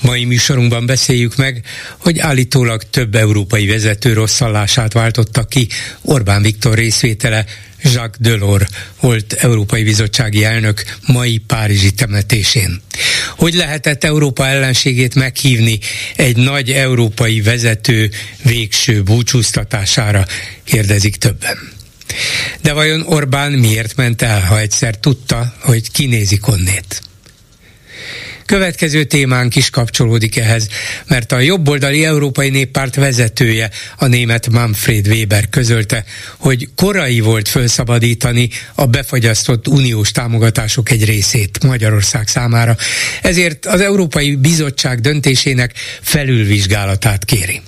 Mai műsorunkban beszéljük meg, hogy állítólag több európai vezető rosszallását váltotta ki Orbán Viktor részvétele Jacques Delors volt Európai Bizottsági elnök mai Párizsi temetésén. Hogy lehetett Európa ellenségét meghívni egy nagy európai vezető végső búcsúztatására, kérdezik többen. De vajon Orbán miért ment el, ha egyszer tudta, hogy kinézik onnét? Következő témánk is kapcsolódik ehhez, mert a jobboldali Európai Néppárt vezetője, a német Manfred Weber közölte, hogy korai volt felszabadítani a befagyasztott uniós támogatások egy részét Magyarország számára, ezért az Európai Bizottság döntésének felülvizsgálatát kéri.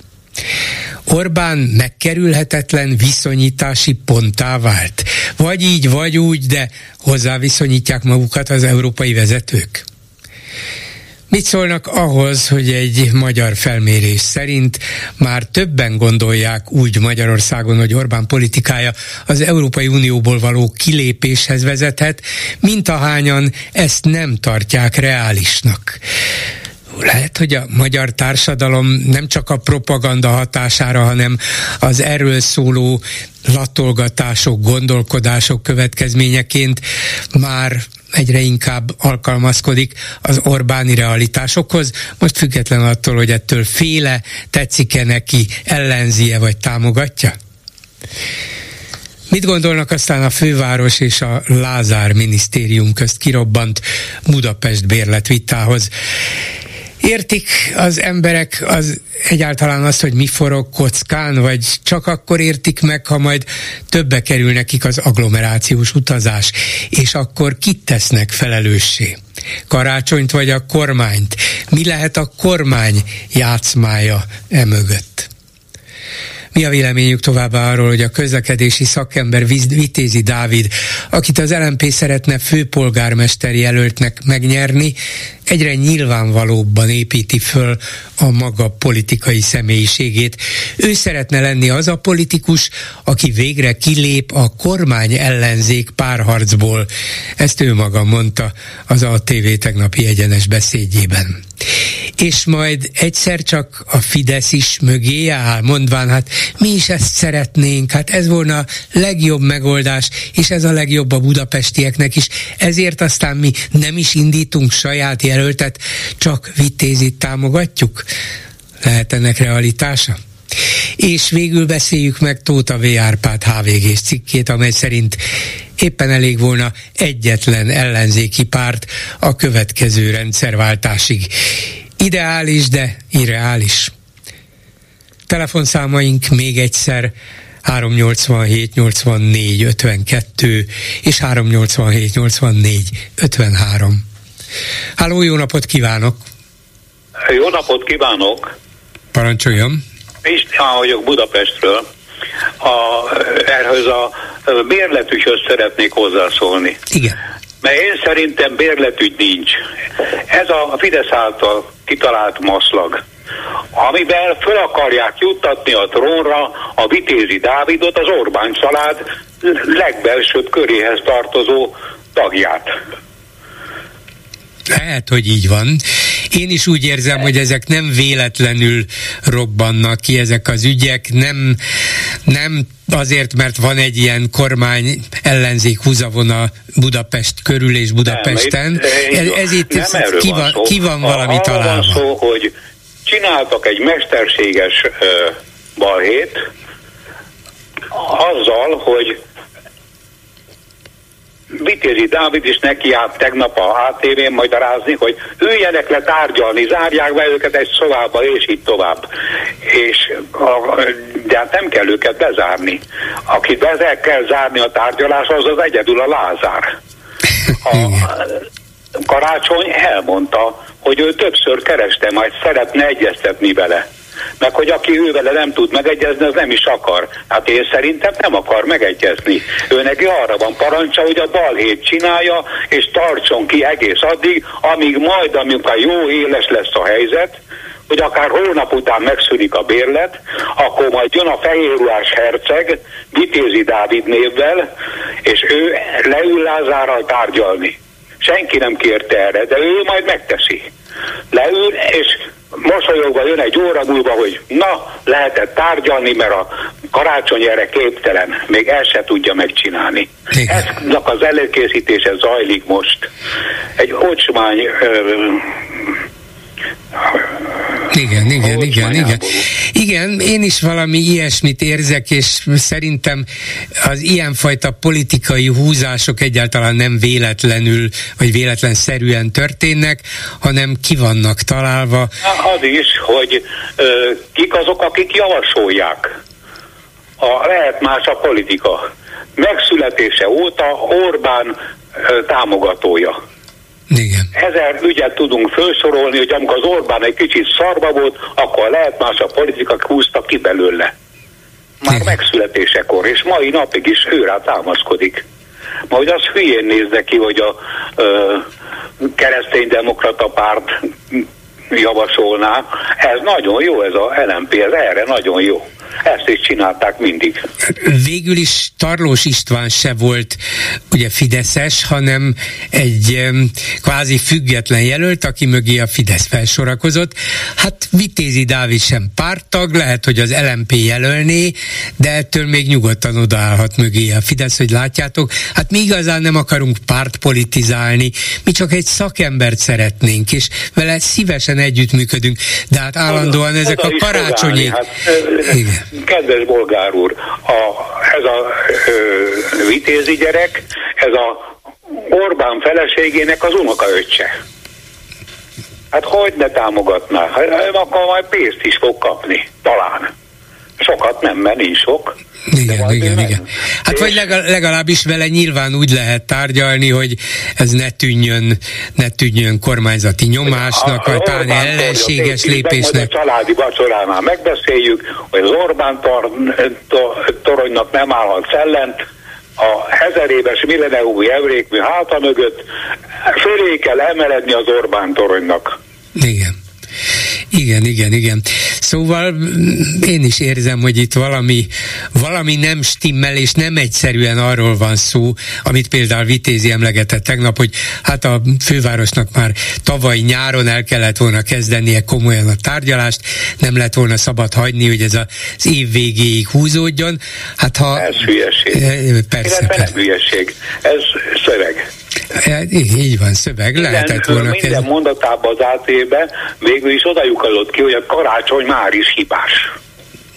Orbán megkerülhetetlen viszonyítási ponttá vált. Vagy így, vagy úgy, de hozzá viszonyítják magukat az európai vezetők. Mit szólnak ahhoz, hogy egy magyar felmérés szerint már többen gondolják úgy Magyarországon, hogy Orbán politikája az Európai Unióból való kilépéshez vezethet, mint ahányan ezt nem tartják reálisnak lehet, hogy a magyar társadalom nem csak a propaganda hatására, hanem az erről szóló latolgatások, gondolkodások következményeként már egyre inkább alkalmazkodik az Orbáni realitásokhoz, most független attól, hogy ettől féle, tetszik-e neki, ellenzie vagy támogatja? Mit gondolnak aztán a főváros és a Lázár minisztérium közt kirobbant Budapest bérletvitához? Értik az emberek az egyáltalán azt, hogy mi forog kockán, vagy csak akkor értik meg, ha majd többe kerül nekik az agglomerációs utazás, és akkor kit tesznek felelőssé? Karácsonyt vagy a kormányt? Mi lehet a kormány játszmája e mögött? Mi a véleményük továbbá arról, hogy a közlekedési szakember Vitézi Dávid, akit az LMP szeretne főpolgármester jelöltnek megnyerni, egyre nyilvánvalóbban építi föl a maga politikai személyiségét. Ő szeretne lenni az a politikus, aki végre kilép a kormány ellenzék párharcból. Ezt ő maga mondta az ATV tegnapi egyenes beszédjében. És majd egyszer csak a Fidesz is mögé áll, mondván, hát mi is ezt szeretnénk, hát ez volna a legjobb megoldás, és ez a legjobb a budapestieknek is. Ezért aztán mi nem is indítunk saját jelöltet, csak vitézit támogatjuk? Lehet ennek realitása? És végül beszéljük meg Tóta V. Árpád hvg cikkét, amely szerint éppen elég volna egyetlen ellenzéki párt a következő rendszerváltásig. Ideális, de irreális. Telefonszámaink még egyszer 387 84 52 és 387 84 53. Háló, jó napot kívánok! Jó napot kívánok! Parancsoljon! István vagyok Budapestről. A, erhez a bérletügyhöz szeretnék hozzászólni. Igen. Mert én szerintem bérletügy nincs. Ez a Fidesz által kitalált maszlag amivel föl akarják juttatni a trónra a Vitézi Dávidot, az Orbán család legbelsőbb köréhez tartozó tagját. Lehet, hogy így van. Én is úgy érzem, hogy ezek nem véletlenül robbannak ki ezek az ügyek, nem, nem azért, mert van egy ilyen kormány ellenzék húzavona Budapest körül és Budapesten. Nem, itt, ez, ez itt nem ki, van, van ki van valami találva. Van szó, hogy csináltak egy mesterséges uh, balhét, azzal, hogy Vitézi Dávid is neki állt tegnap a ATV-n magyarázni, hogy üljenek le tárgyalni, zárják be őket egy szobába, és így tovább. És a, de hát nem kell őket bezárni. Aki be kell zárni a tárgyalás, az az egyedül a Lázár. A, Karácsony elmondta, hogy ő többször kereste, majd szeretne egyeztetni vele. Meg hogy aki ővele nem tud megegyezni, az nem is akar. Hát én szerintem nem akar megegyezni. Ő neki arra van parancsa, hogy a balhét csinálja, és tartson ki egész addig, amíg majd, amikor jó éles lesz a helyzet, hogy akár hónap után megszűnik a bérlet, akkor majd jön a fehérruhás herceg, Vitézi Dávid névvel, és ő leül Lázárral tárgyalni. Senki nem kérte erre, de ő majd megteszi. Leül, és mosolyogva jön egy óra múlva, hogy na, lehetett tárgyalni, mert a karácsony erre képtelen, még el se tudja megcsinálni. Eznek az előkészítése zajlik most. Egy ocsmány igen, igen, igen, igen. Igen, én is valami ilyesmit érzek, és szerintem az ilyenfajta politikai húzások egyáltalán nem véletlenül, vagy véletlenszerűen történnek, hanem ki vannak találva. Az is, hogy ö, kik azok, akik javasolják. A, lehet más a politika. Megszületése óta Orbán ö, támogatója igen. Ezer ügyet tudunk felsorolni, hogy amikor az Orbán egy kicsit szarba volt, akkor lehet más a politika húzta ki belőle. Már Igen. megszületésekor, és mai napig is ő rá támaszkodik. Majd az hülyén néz neki, hogy a ö, kereszténydemokrata párt javasolná. Ez nagyon jó, ez a LMP, ez erre nagyon jó. Ezt is csinálták mindig. Végül is Tarlós István se volt ugye Fideszes, hanem egy kvázi független jelölt, aki mögé a Fidesz felsorakozott. Hát Vitézi Dávid sem pártag, lehet, hogy az LMP jelölné, de ettől még nyugodtan odaállhat mögé a Fidesz, hogy látjátok. Hát mi igazán nem akarunk párt politizálni, mi csak egy szakembert szeretnénk, és vele szívesen együttműködünk, de hát állandóan oda, ezek oda a karácsonyi... Hát, Igen. Kedves bolgár úr, a, ez a ö, vitézi gyerek, ez a Orbán feleségének az unokaöccse. Hát hogy ne támogatná? Hát, akkor majd pénzt is fog kapni, talán. Sokat nem, mert nincs sok. Igen, igen, igen. Hát vagy legalábbis vele nyilván úgy lehet tárgyalni, hogy ez ne tűnjön, ne tűnjön kormányzati nyomásnak, vagy talán ellenséges lépésnek. A családi vacsoránál megbeszéljük, hogy az Orbán tor, tor, toronynak nem állhat szellent, a ezer éves milleniumi emlékmű háta mögött fölé kell emeledni az Orbán toronynak. Igen. Igen, igen, igen. Szóval mm, én is érzem, hogy itt valami, valami nem stimmel, és nem egyszerűen arról van szó, amit például Vitézi emlegetett tegnap, hogy hát a fővárosnak már tavaly nyáron el kellett volna kezdenie komolyan a tárgyalást, nem lett volna szabad hagyni, hogy ez az év végéig húzódjon. Hát ha... Ez hülyeség. Eh, persze, persze. nem hülyeség. Ez szöveg. Hát, így van, szöveg, minden, lehetett volna Minden kezdeni. mondatában az átébe végül is oda ki, hogy a karácsony már is hibás.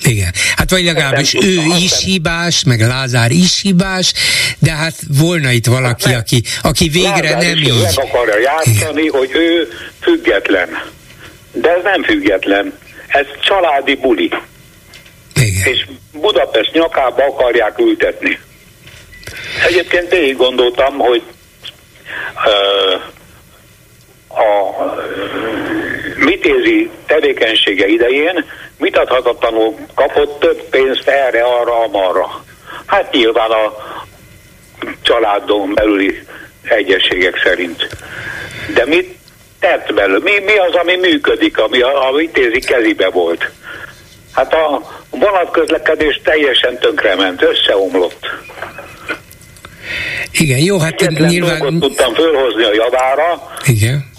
Igen. Hát vagy legalábbis ő is hibás, meg Lázár is hibás, de hát volna itt valaki, hát aki, aki végre Lázár nem így. Meg akarja játszani, Igen. hogy ő független. De ez nem független. Ez családi buli. Igen. És Budapest nyakába akarják ültetni. Egyébként végig gondoltam, hogy a mitézi tevékenysége idején vitathatatlanul kapott több pénzt erre, arra, amarra. Hát nyilván a családon belüli egyességek szerint. De mit tett belőle? Mi, mi az, ami működik, ami a, a vitézi kezébe volt? Hát a vonatközlekedés teljesen tönkrement, összeomlott. Igen, jó, hát Egyetlen nyilván... tudtam fölhozni a javára. Igen.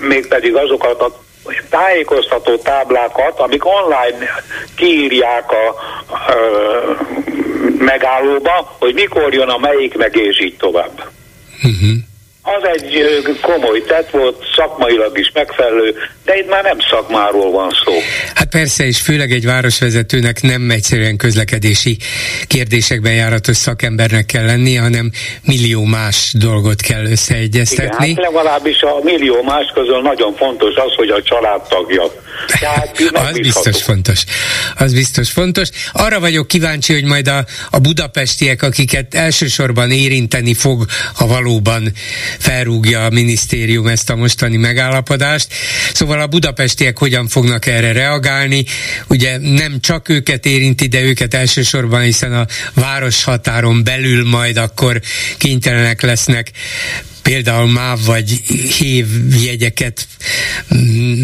Mégpedig azokat a tájékoztató táblákat, amik online kiírják a ö, megállóba, hogy mikor jön a melyik, meg és így tovább. Uh-huh. Az egy komoly tett volt, szakmailag is megfelelő, de itt már nem szakmáról van szó. Hát persze, és főleg egy városvezetőnek nem egyszerűen közlekedési kérdésekben járatos szakembernek kell lennie, hanem millió más dolgot kell összeegyeztetni. Igen, hát legalábbis a millió más közül nagyon fontos az, hogy a családtagja az biztos fontos. Az biztos fontos. Arra vagyok kíváncsi, hogy majd a, a budapestiek, akiket elsősorban érinteni fog, ha valóban felrúgja a minisztérium ezt a mostani megállapodást. Szóval a budapestiek hogyan fognak erre reagálni. Ugye nem csak őket érinti, de őket elsősorban, hiszen a város határon belül majd akkor kénytelenek lesznek például MÁV vagy HÉV jegyeket mm,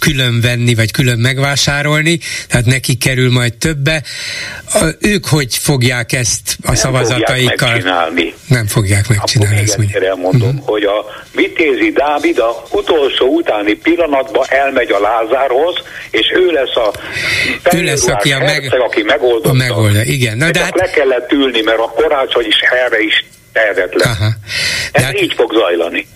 külön venni, vagy külön megvásárolni, tehát neki kerül majd többe. A, ők hogy fogják ezt a nem szavazataikkal? Fogják nem fogják megcsinálni. Akkor még egyszer elmondom, uh-huh. hogy a Vitézi Dávid a utolsó utáni pillanatban elmegy a Lázárhoz, és ő lesz a ő lesz, aki, a meg, aki megoldotta. A megolda, igen. Na, de hát... le kellett ülni, mert a korácsony is erre is tehetetlen. Aha. Ez hát... így fog zajlani.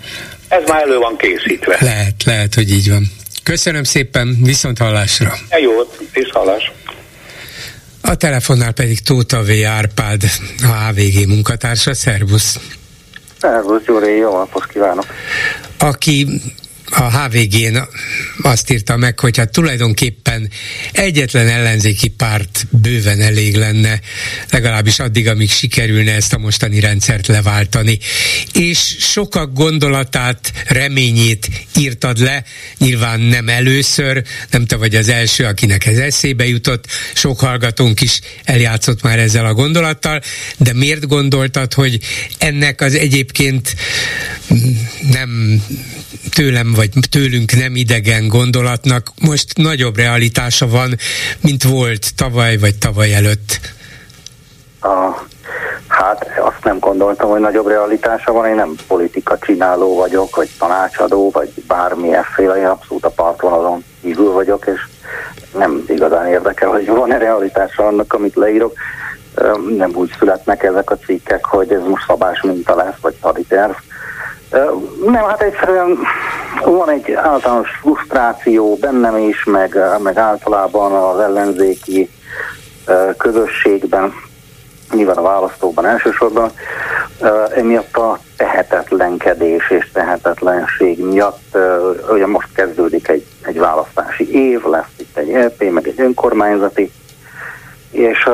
Ez már elő van készítve. Lehet, lehet, hogy így van. Köszönöm szépen, viszont hallásra. E jó, visz hallás. A telefonnál pedig Tóta V. Árpád, a AVG munkatársa. Szervusz! Szervusz, Gyuri, jó napot kívánok! Aki a HVG-n azt írta meg, hogy hát tulajdonképpen egyetlen ellenzéki párt bőven elég lenne, legalábbis addig, amíg sikerülne ezt a mostani rendszert leváltani. És sokak gondolatát, reményét írtad le, nyilván nem először, nem te vagy az első, akinek ez eszébe jutott, sok hallgatónk is eljátszott már ezzel a gondolattal, de miért gondoltad, hogy ennek az egyébként nem tőlem vagy tőlünk nem idegen gondolatnak most nagyobb realitása van, mint volt tavaly vagy tavaly előtt? A, hát azt nem gondoltam, hogy nagyobb realitása van, én nem politika csináló vagyok, vagy tanácsadó, vagy bármilyenféle, én abszolút a partvonalon kívül vagyok, és nem igazán érdekel, hogy van-e realitása annak, amit leírok. Nem úgy születnek ezek a cikkek, hogy ez most szabás minta lesz, vagy haditerv nem, hát egyszerűen van egy általános frusztráció bennem is, meg, meg általában az ellenzéki közösségben, nyilván a választókban elsősorban, emiatt a tehetetlenkedés és tehetetlenség miatt, ugye most kezdődik egy, egy választási év, lesz itt egy EP, meg egy önkormányzati, és,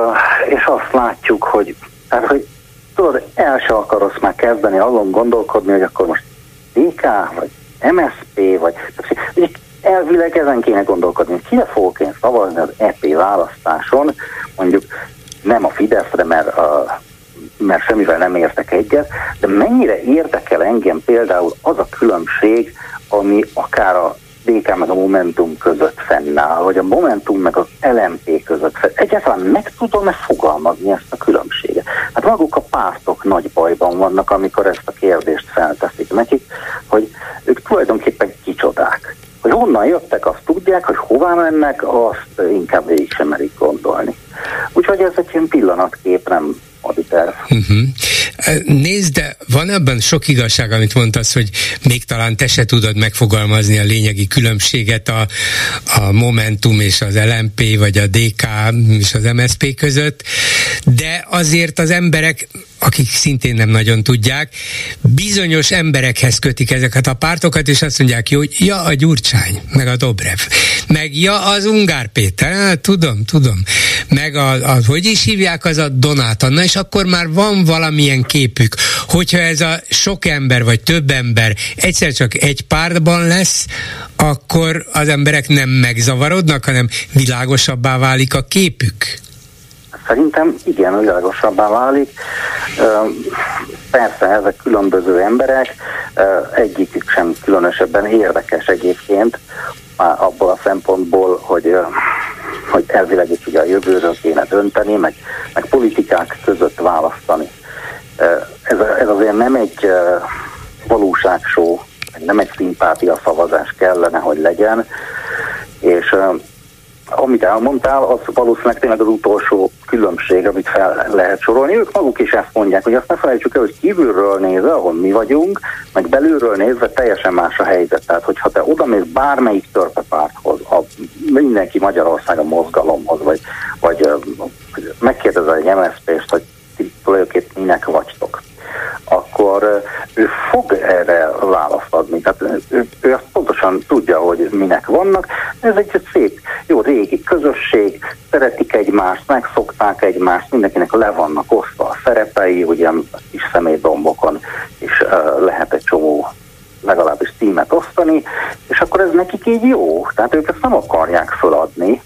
és azt látjuk, hogy, hát, hogy tudod, el se akarsz már kezdeni azon gondolkodni, hogy akkor most DK, vagy MSP, vagy elvileg ezen kéne gondolkodni, kire fogok én szavazni az EP választáson, mondjuk nem a Fideszre, mert, a, mert semmivel nem értek egyet, de mennyire érdekel engem például az a különbség, ami akár a DK a Momentum között fennáll, vagy a Momentum meg az LMP között fennáll. Egyáltalán meg tudom-e fogalmazni ezt a különbséget? Hát maguk a pártok nagy bajban vannak, amikor ezt a kérdést felteszik nekik, hogy ők tulajdonképpen kicsodák. Hogy honnan jöttek, azt tudják, hogy hová mennek, azt inkább végig sem merik gondolni. Úgyhogy ez egy ilyen pillanatkép, nem haditerv. Uh-huh. Nézd, de van ebben sok igazság, amit mondtasz, hogy még talán te se tudod megfogalmazni a lényegi különbséget a, a Momentum és az LMP, vagy a DK és az MSP között, de azért az emberek akik szintén nem nagyon tudják, bizonyos emberekhez kötik ezeket a pártokat, és azt mondják, hogy ja, a Gyurcsány, meg a Dobrev, meg ja, az Ungár Péter, hát, tudom, tudom, meg a, a, hogy is hívják, az a Donát Anna, és akkor már van valamilyen képük, hogyha ez a sok ember, vagy több ember egyszer csak egy pártban lesz, akkor az emberek nem megzavarodnak, hanem világosabbá válik a képük. Szerintem igen, világosabbá válik. Persze ezek különböző emberek, egyikük sem különösebben érdekes egyébként, abból a szempontból, hogy, hogy elvileg itt ugye a jövőről kéne dönteni, meg, meg politikák között választani. Ez, ez azért nem egy valóságsó, nem egy szimpátia szavazás kellene, hogy legyen, és amit elmondtál, az valószínűleg tényleg az utolsó különbség, amit fel lehet sorolni. Ők maguk is ezt mondják, hogy azt ne felejtsük el, hogy kívülről nézve, ahol mi vagyunk, meg belülről nézve teljesen más a helyzet. Tehát, hogyha te oda mész bármelyik törpepárthoz, a, mindenki Magyarország a mozgalomhoz, vagy, vagy megkérdezel egy MSZP-st, hogy ti tulajdonképpen minek vagytok, akkor ő fog erre választ adni. Tehát ő, ő azt pontosan tudja, hogy minek vannak. Ez egy szép, jó régi közösség, szeretik egymást, megszokták egymást, mindenkinek le vannak osztva a szerepei, ugyan kis személydombokon is uh, lehet egy csomó legalábbis tímet osztani, és akkor ez nekik így jó. Tehát ők ezt nem akarják föladni,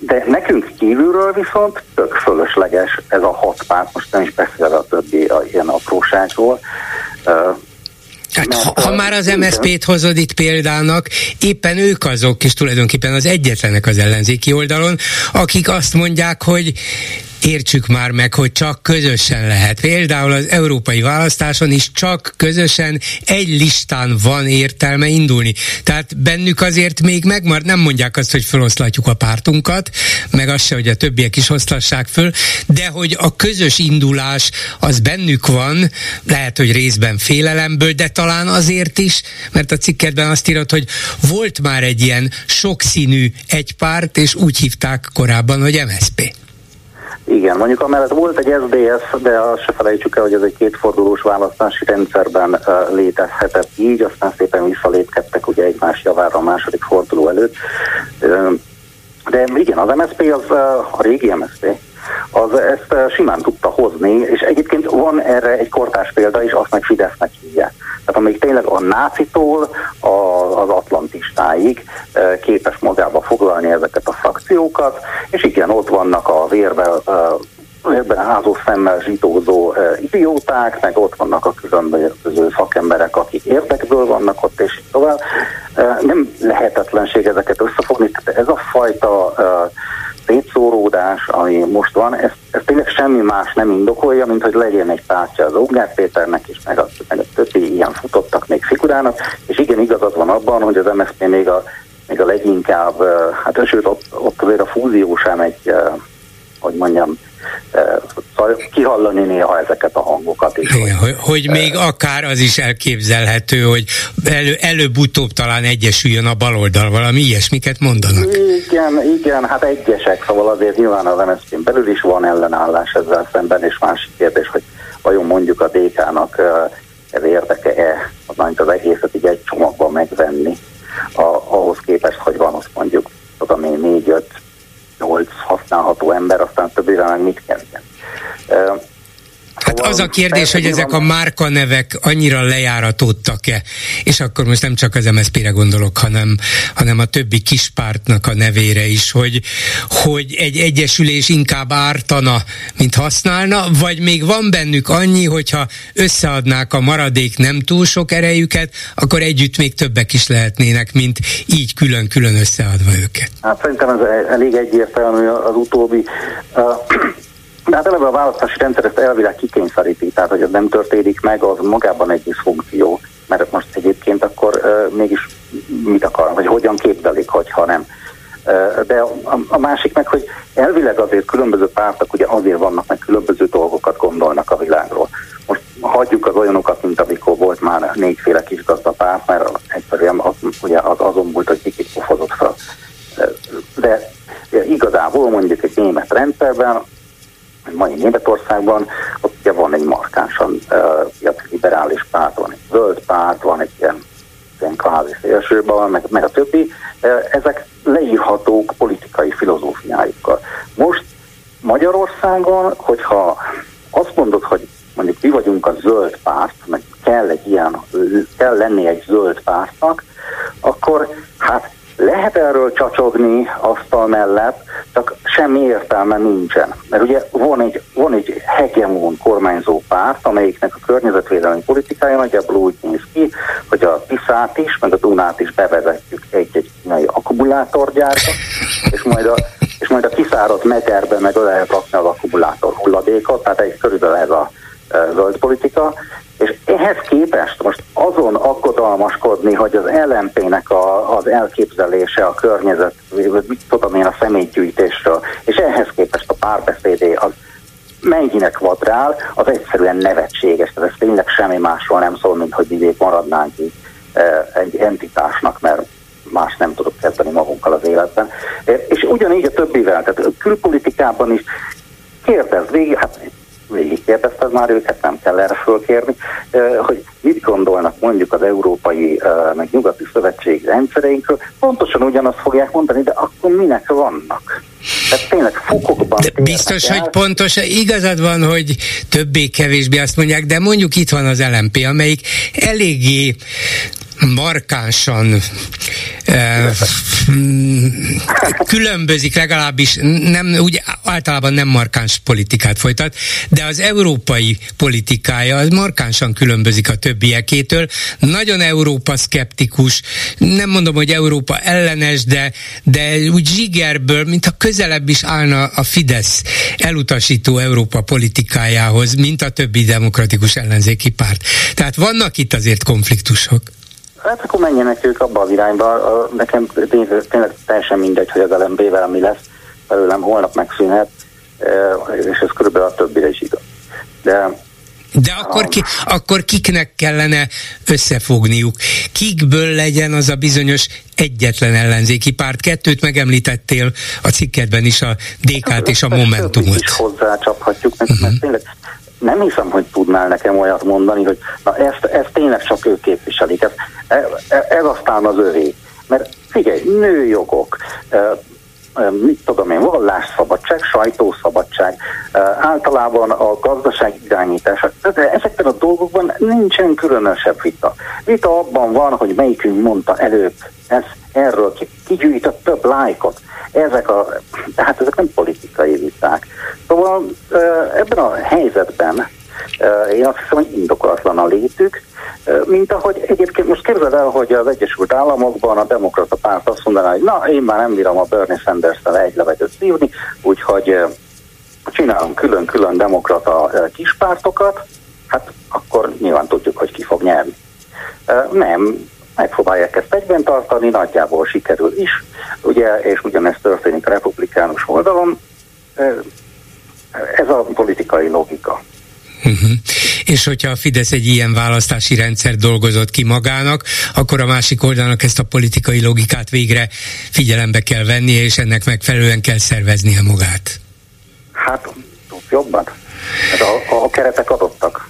de nekünk kívülről viszont tök fölösleges ez a hat párt, most nem is beszélve a többi a ilyen apróságról. Hát, ha, ha már az MSZP-t hozod itt példának, éppen ők azok, és tulajdonképpen az egyetlenek az ellenzéki oldalon, akik azt mondják, hogy értsük már meg, hogy csak közösen lehet. Például az európai választáson is csak közösen egy listán van értelme indulni. Tehát bennük azért még megmar, nem mondják azt, hogy feloszlatjuk a pártunkat, meg azt se, hogy a többiek is osztassák föl, de hogy a közös indulás az bennük van, lehet, hogy részben félelemből, de talán azért is, mert a cikkedben azt írod, hogy volt már egy ilyen sokszínű egy párt, és úgy hívták korábban, hogy MSP. Igen, mondjuk amellett volt egy SDS, de azt se felejtsük el, hogy ez egy kétfordulós választási rendszerben létezhetett így, aztán szépen visszalépkedtek ugye egymás javára a második forduló előtt. De igen, az MSZP az a régi MSZP, az ezt simán tudta hozni, és egyébként van erre egy kortás példa is, azt meg Fidesznek hívják. Tehát amíg tényleg a nácitól az atlantistáig képes magába foglalni ezeket a frakciókat, és igen, ott vannak a vérbe ebben házó szemmel zsitózó uh, idióták, meg ott vannak a különböző szakemberek, akik érdekből vannak ott, és tovább. Uh, nem lehetetlenség ezeket összefogni, tehát ez a fajta szétszóródás, ami most van, ez, ez tényleg semmi más nem indokolja, mint hogy legyen egy pártja az Ugár Péternek is, meg a, meg a többi ilyen futottak még figurának, és igen, igazad van abban, hogy az MSZP még a, még a leginkább, hát sőt, ott, ott azért a fúzió sem egy, hogy mondjam, Szóval kihallani néha ezeket a hangokat is. Igen, hogy, hogy még akár az is elképzelhető, hogy elő, előbb-utóbb talán egyesüljön a baloldal, valami ilyesmiket mondanak. Igen, igen, hát egyesek, szóval azért nyilván az mszp belül is van ellenállás ezzel szemben, és másik kérdés, hogy vajon mondjuk a DK-nak ez érdeke-e, az egészet így egy csomagban megvenni, a, ahhoz képest, hogy van ott mondjuk, tudom én, négy-öt 8 használható ember, aztán többére meg mit kezdjen. Hát az a kérdés, hogy ezek a márkanevek annyira lejáratódtak-e, és akkor most nem csak az MSZP-re gondolok, hanem, hanem a többi kispártnak a nevére is, hogy, hogy egy egyesülés inkább ártana, mint használna, vagy még van bennük annyi, hogyha összeadnák a maradék nem túl sok erejüket, akkor együtt még többek is lehetnének, mint így külön-külön összeadva őket. Hát szerintem ez elég egyértelmű az utóbbi. Uh, de hát eleve a választási rendszer ezt elvileg kikényszeríti, tehát hogy ez nem történik meg, az magában egy funkció, mert most egyébként akkor uh, mégis mit akar, vagy hogyan képzelik, hogyha nem. Uh, de a, a másik meg, hogy elvileg azért különböző pártok ugye azért vannak, meg különböző dolgokat gondolnak a világról. Most hagyjuk az olyanokat, mint amikor volt már négyféle kis párt, mert egyszerűen az, ugye az azon volt, hogy kikit pofozott fel. De igazából mondjuk egy német rendszerben mai Németországban, ott ugye van egy markánsan uh, liberális párt, van egy zöld párt, van egy ilyen, ilyen kvázi szélsőbal, meg, meg a többi. Uh, ezek leírhatók politikai filozófiájukkal. Most Magyarországon, hogyha azt mondod, hogy mondjuk mi vagyunk a zöld párt, meg kell egy ilyen, kell lenni egy zöld pártnak, akkor hát lehet erről csacsogni asztal mellett, csak semmi értelme nincsen. Mert ugye van egy, van egy hegemon kormányzó párt, amelyiknek a környezetvédelmi politikája nagyjából úgy néz ki, hogy a Tiszát is, meg a Dunát is bevezetjük egy-egy kínai akkumulátorgyárba, és majd a, és majd a kiszáradt mederbe meg lehet rakni az akkumulátor hulladékot, tehát egy körülbelül ez a zöld politika, és ehhez képest most azon aggodalmaskodni, hogy az LMP-nek a, az elképzelése a környezet, mit tudom én a személygyűjtésről, és ehhez képest a párbeszédé az mennyinek vadrál, az egyszerűen nevetséges, tehát ez tényleg semmi másról nem szól, mint hogy mi maradnánk így e, egy entitásnak, mert más nem tudok kezdeni magunkkal az életben. E, és ugyanígy a többivel, tehát külpolitikában is kérdezd végig, hát végigkérdezted már őket, nem kell erre fölkérni, hogy mit gondolnak mondjuk az európai, meg nyugati szövetség rendszereinkről, pontosan ugyanazt fogják mondani, de akkor minek vannak? Tehát tényleg fokokban de Biztos, el. hogy pontos, igazad van, hogy többé-kevésbé azt mondják, de mondjuk itt van az LMP, amelyik eléggé markánsan eh, különbözik legalábbis, nem, úgy általában nem markáns politikát folytat, de az európai politikája az markánsan különbözik a többiekétől. Nagyon Európa szkeptikus, nem mondom, hogy Európa ellenes, de, de úgy zsigerből, mintha közelebb is állna a Fidesz elutasító Európa politikájához, mint a többi demokratikus ellenzéki párt. Tehát vannak itt azért konfliktusok. Hát akkor menjenek ők abba az irányba. Nekem tényleg teljesen mindegy, hogy az LMB-vel mi lesz, belőlem holnap megszűnhet, és ez körülbelül a többire is igaz. De de akkor, ki, akkor kiknek kellene összefogniuk? Kikből legyen az a bizonyos egyetlen ellenzéki párt? Kettőt megemlítettél a cikkedben is, a DK-t és a Momentumot. is hozzácsaphatjuk, mert, uh-huh. mert tényleg nem hiszem, hogy tudnál nekem olyat mondani, hogy na ezt, ezt tényleg csak ők képviselik. Ez, ez, ez aztán az övé. Mert figyelj, nőjogok, mit tudom én, vallásszabadság, sajtószabadság, általában a gazdaság irányítása. Ezekben a dolgokban nincsen különösebb vita. Vita abban van, hogy melyikünk mondta előbb ez, erről, ki, ki több lájkot. Ezek a, tehát ezek nem politikai viták. Szóval ebben a helyzetben én azt hiszem, hogy indokolatlan a létük, mint ahogy egyébként most képzeld el, hogy az Egyesült Államokban a demokrata párt azt mondaná, hogy na, én már nem bírom a Bernie Sanders-tel egy levetet szívni, úgyhogy csinálunk külön-külön demokrata kispártokat, hát akkor nyilván tudjuk, hogy ki fog nyerni. Nem, megpróbálják ezt egyben tartani, nagyjából sikerül is, ugye, és ugyanezt történik a republikánus oldalon. Ez a politikai logika. Uh-huh. És hogyha a Fidesz egy ilyen választási rendszer dolgozott ki magának, akkor a másik oldalnak ezt a politikai logikát végre figyelembe kell vennie, és ennek megfelelően kell szerveznie magát. Hát, jobban. Hát a, a keretek adottak.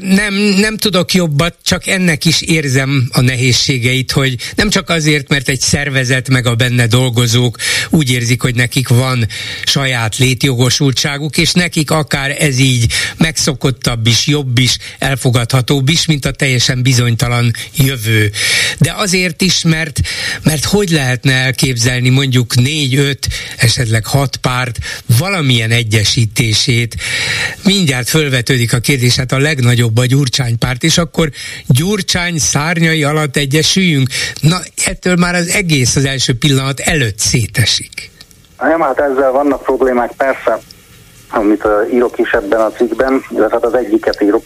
Nem, nem tudok jobbat, csak ennek is érzem a nehézségeit, hogy nem csak azért, mert egy szervezet meg a benne dolgozók úgy érzik, hogy nekik van saját létjogosultságuk, és nekik akár ez így megszokottabb is, jobb is, elfogadhatóbb is, mint a teljesen bizonytalan jövő. De azért is, mert, mert hogy lehetne elképzelni mondjuk négy, öt, esetleg hat párt valamilyen egyesítését. Mindjárt fölvetődik a kérdés, hát a legnagyobb a Gyurcsány párt, és akkor Gyurcsány szárnyai alatt egyesüljünk. Na, ettől már az egész az első pillanat előtt szétesik. Nem, hát ezzel vannak problémák, persze, amit írok is ebben a cikkben, illetve hát az egyiket írok,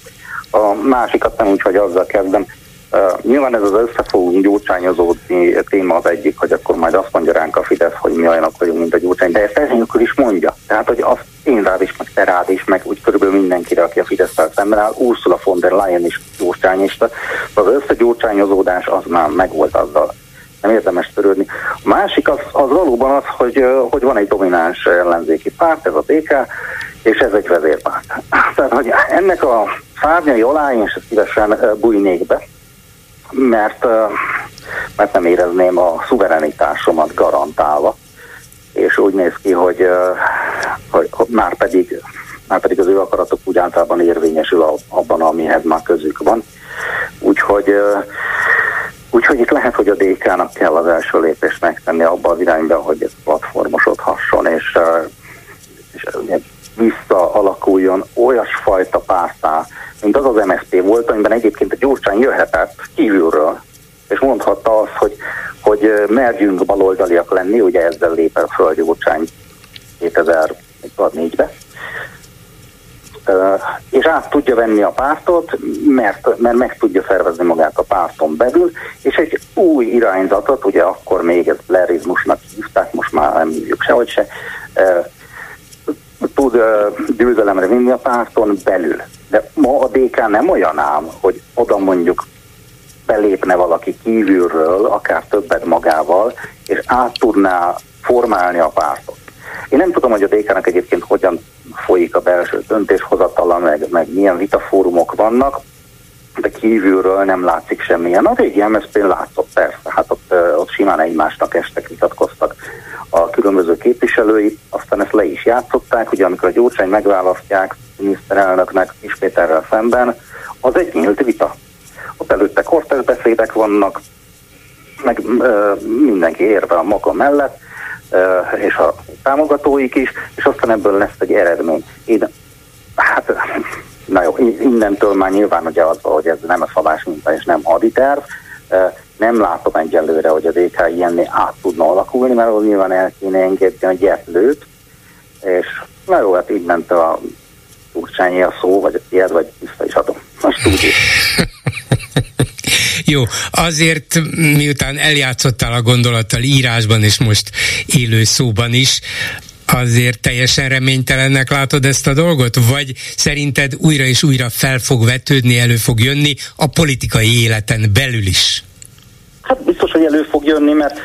a másikat nem úgy, hogy azzal kezdem. Uh, nyilván ez az összefogunk gyurcsányozódni téma az egyik, hogy akkor majd azt mondja ránk a Fidesz, hogy mi olyanok vagyunk, mint a gyurcsány, de ezt ezen is mondja. Tehát, hogy azt én rád is, meg te rád is, meg úgy körülbelül mindenkire, aki a fidesz szemben áll, Ursula von der Leyen is gyurcsányista. Az összegyurcsányozódás az már megvolt azzal. Nem érdemes törődni. A másik az, az valóban az, hogy, hogy van egy domináns ellenzéki párt, ez a DK, és ez egy vezérpárt. Tehát, hogy ennek a szárnyai alá én sem szívesen bújnék be, mert, mert nem érezném a szuverenitásomat garantálva és úgy néz ki, hogy, hogy, már, pedig, már pedig az ő akaratok úgy általában érvényesül abban, amihez már közük van. Úgyhogy Úgyhogy itt lehet, hogy a DK-nak kell az első lépést megtenni abban az irányba, hogy ez platformosodhasson, és, és visszaalakuljon olyasfajta pártá, mint az az MSZP volt, amiben egyébként a Gyurcsány jöhetett kívülről, és mondhatta azt, hogy, hogy merjünk baloldaliak lenni, ugye ezzel lép föl Gyurcsány 2004-be, és át tudja venni a pártot, mert, mert meg tudja szervezni magát a párton belül, és egy új irányzatot, ugye akkor még ez blerizmusnak hívták, most már nem hívjuk sehogy se, tud győzelemre vinni a párton belül. De ma a DK nem olyan ám, hogy oda mondjuk belépne valaki kívülről, akár többet magával, és át tudná formálni a pártot. Én nem tudom, hogy a DK-nak egyébként hogyan folyik a belső döntéshozatala, meg, meg milyen vitafórumok vannak, de kívülről nem látszik semmilyen. A régi MSZP-n látszott persze, hát ott, ott simán egymásnak estek, vitatkoztak a különböző képviselői, aztán ezt le is játszották, ugye amikor a Gyurcsány megválasztják miniszterelnöknek Péterrel szemben, az egy nyílt vita. Ott előtte kortes beszédek vannak, meg ö, mindenki érve a maga mellett, ö, és a támogatóik is, és aztán ebből lesz egy eredmény. Én, hát, na jó, innentől már nyilván ugye az, hogy ez nem a szabás minta és nem haditerv, nem látom egyelőre, hogy a DK ilyenné át tudna alakulni, mert nyilván el kéne engedni a gyetlőt, és na jó, hát innentől a Turcsányi a szó, vagy a tiéd, vagy vissza is adom. Most úgy Jó, azért miután eljátszottál a gondolattal írásban és most élő szóban is, azért teljesen reménytelennek látod ezt a dolgot? Vagy szerinted újra és újra fel fog vetődni, elő fog jönni a politikai életen belül is? Hát biztos, hogy elő fog jönni, mert,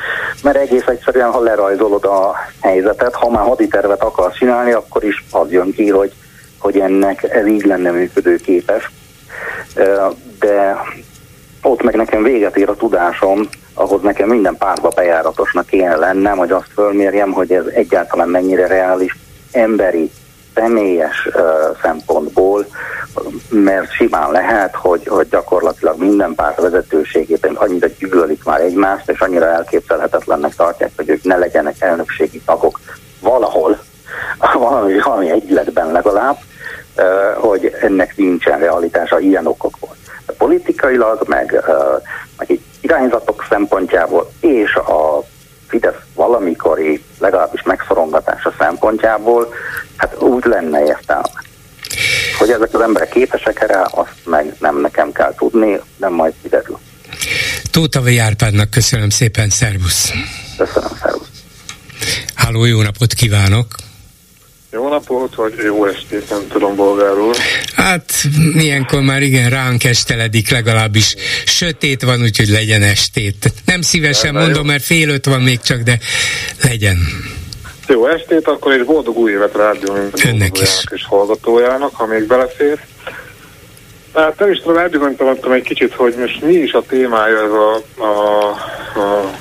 mert egész egyszerűen, ha lerajzolod a helyzetet, ha már haditervet akarsz csinálni, akkor is az jön ki, hogy, hogy ennek ez így lenne működőképes. De ott meg nekem véget ér a tudásom, ahhoz nekem minden párba bejáratosnak kéne lennem, hogy azt fölmérjem, hogy ez egyáltalán mennyire reális emberi, személyes uh, szempontból, mert simán lehet, hogy, hogy gyakorlatilag minden párt vezetőségében annyira gyűlölik már egymást, és annyira elképzelhetetlennek tartják, hogy ők ne legyenek elnökségi tagok valahol, valami, valami egyletben legalább, uh, hogy ennek nincsen realitása ilyen okokból. Politikailag, meg, uh, meg így irányzatok szempontjából és a Fidesz valamikori legalábbis megszorongatása szempontjából, hát úgy lenne értelme. Hogy ezek az emberek képesek erre, azt meg nem nekem kell tudni, nem majd kiderül. Tóta Árpádnak köszönöm szépen, szervusz! Köszönöm, szervusz! Háló, jó napot kívánok! Jó napot, vagy jó estét, nem tudom bolgárul. Hát ilyenkor már igen ránk esteledik legalábbis. Sötét van, úgyhogy legyen estét. Nem szívesen Lenne mondom, jó. mert fél öt van még csak, de legyen. Jó estét, akkor egy boldog új évet rádió Önnek is. és hallgatójának, ha még belefér. Hát nem is tudom, elbizonytalanodtam egy kicsit, hogy most mi is a témája ez a, a, a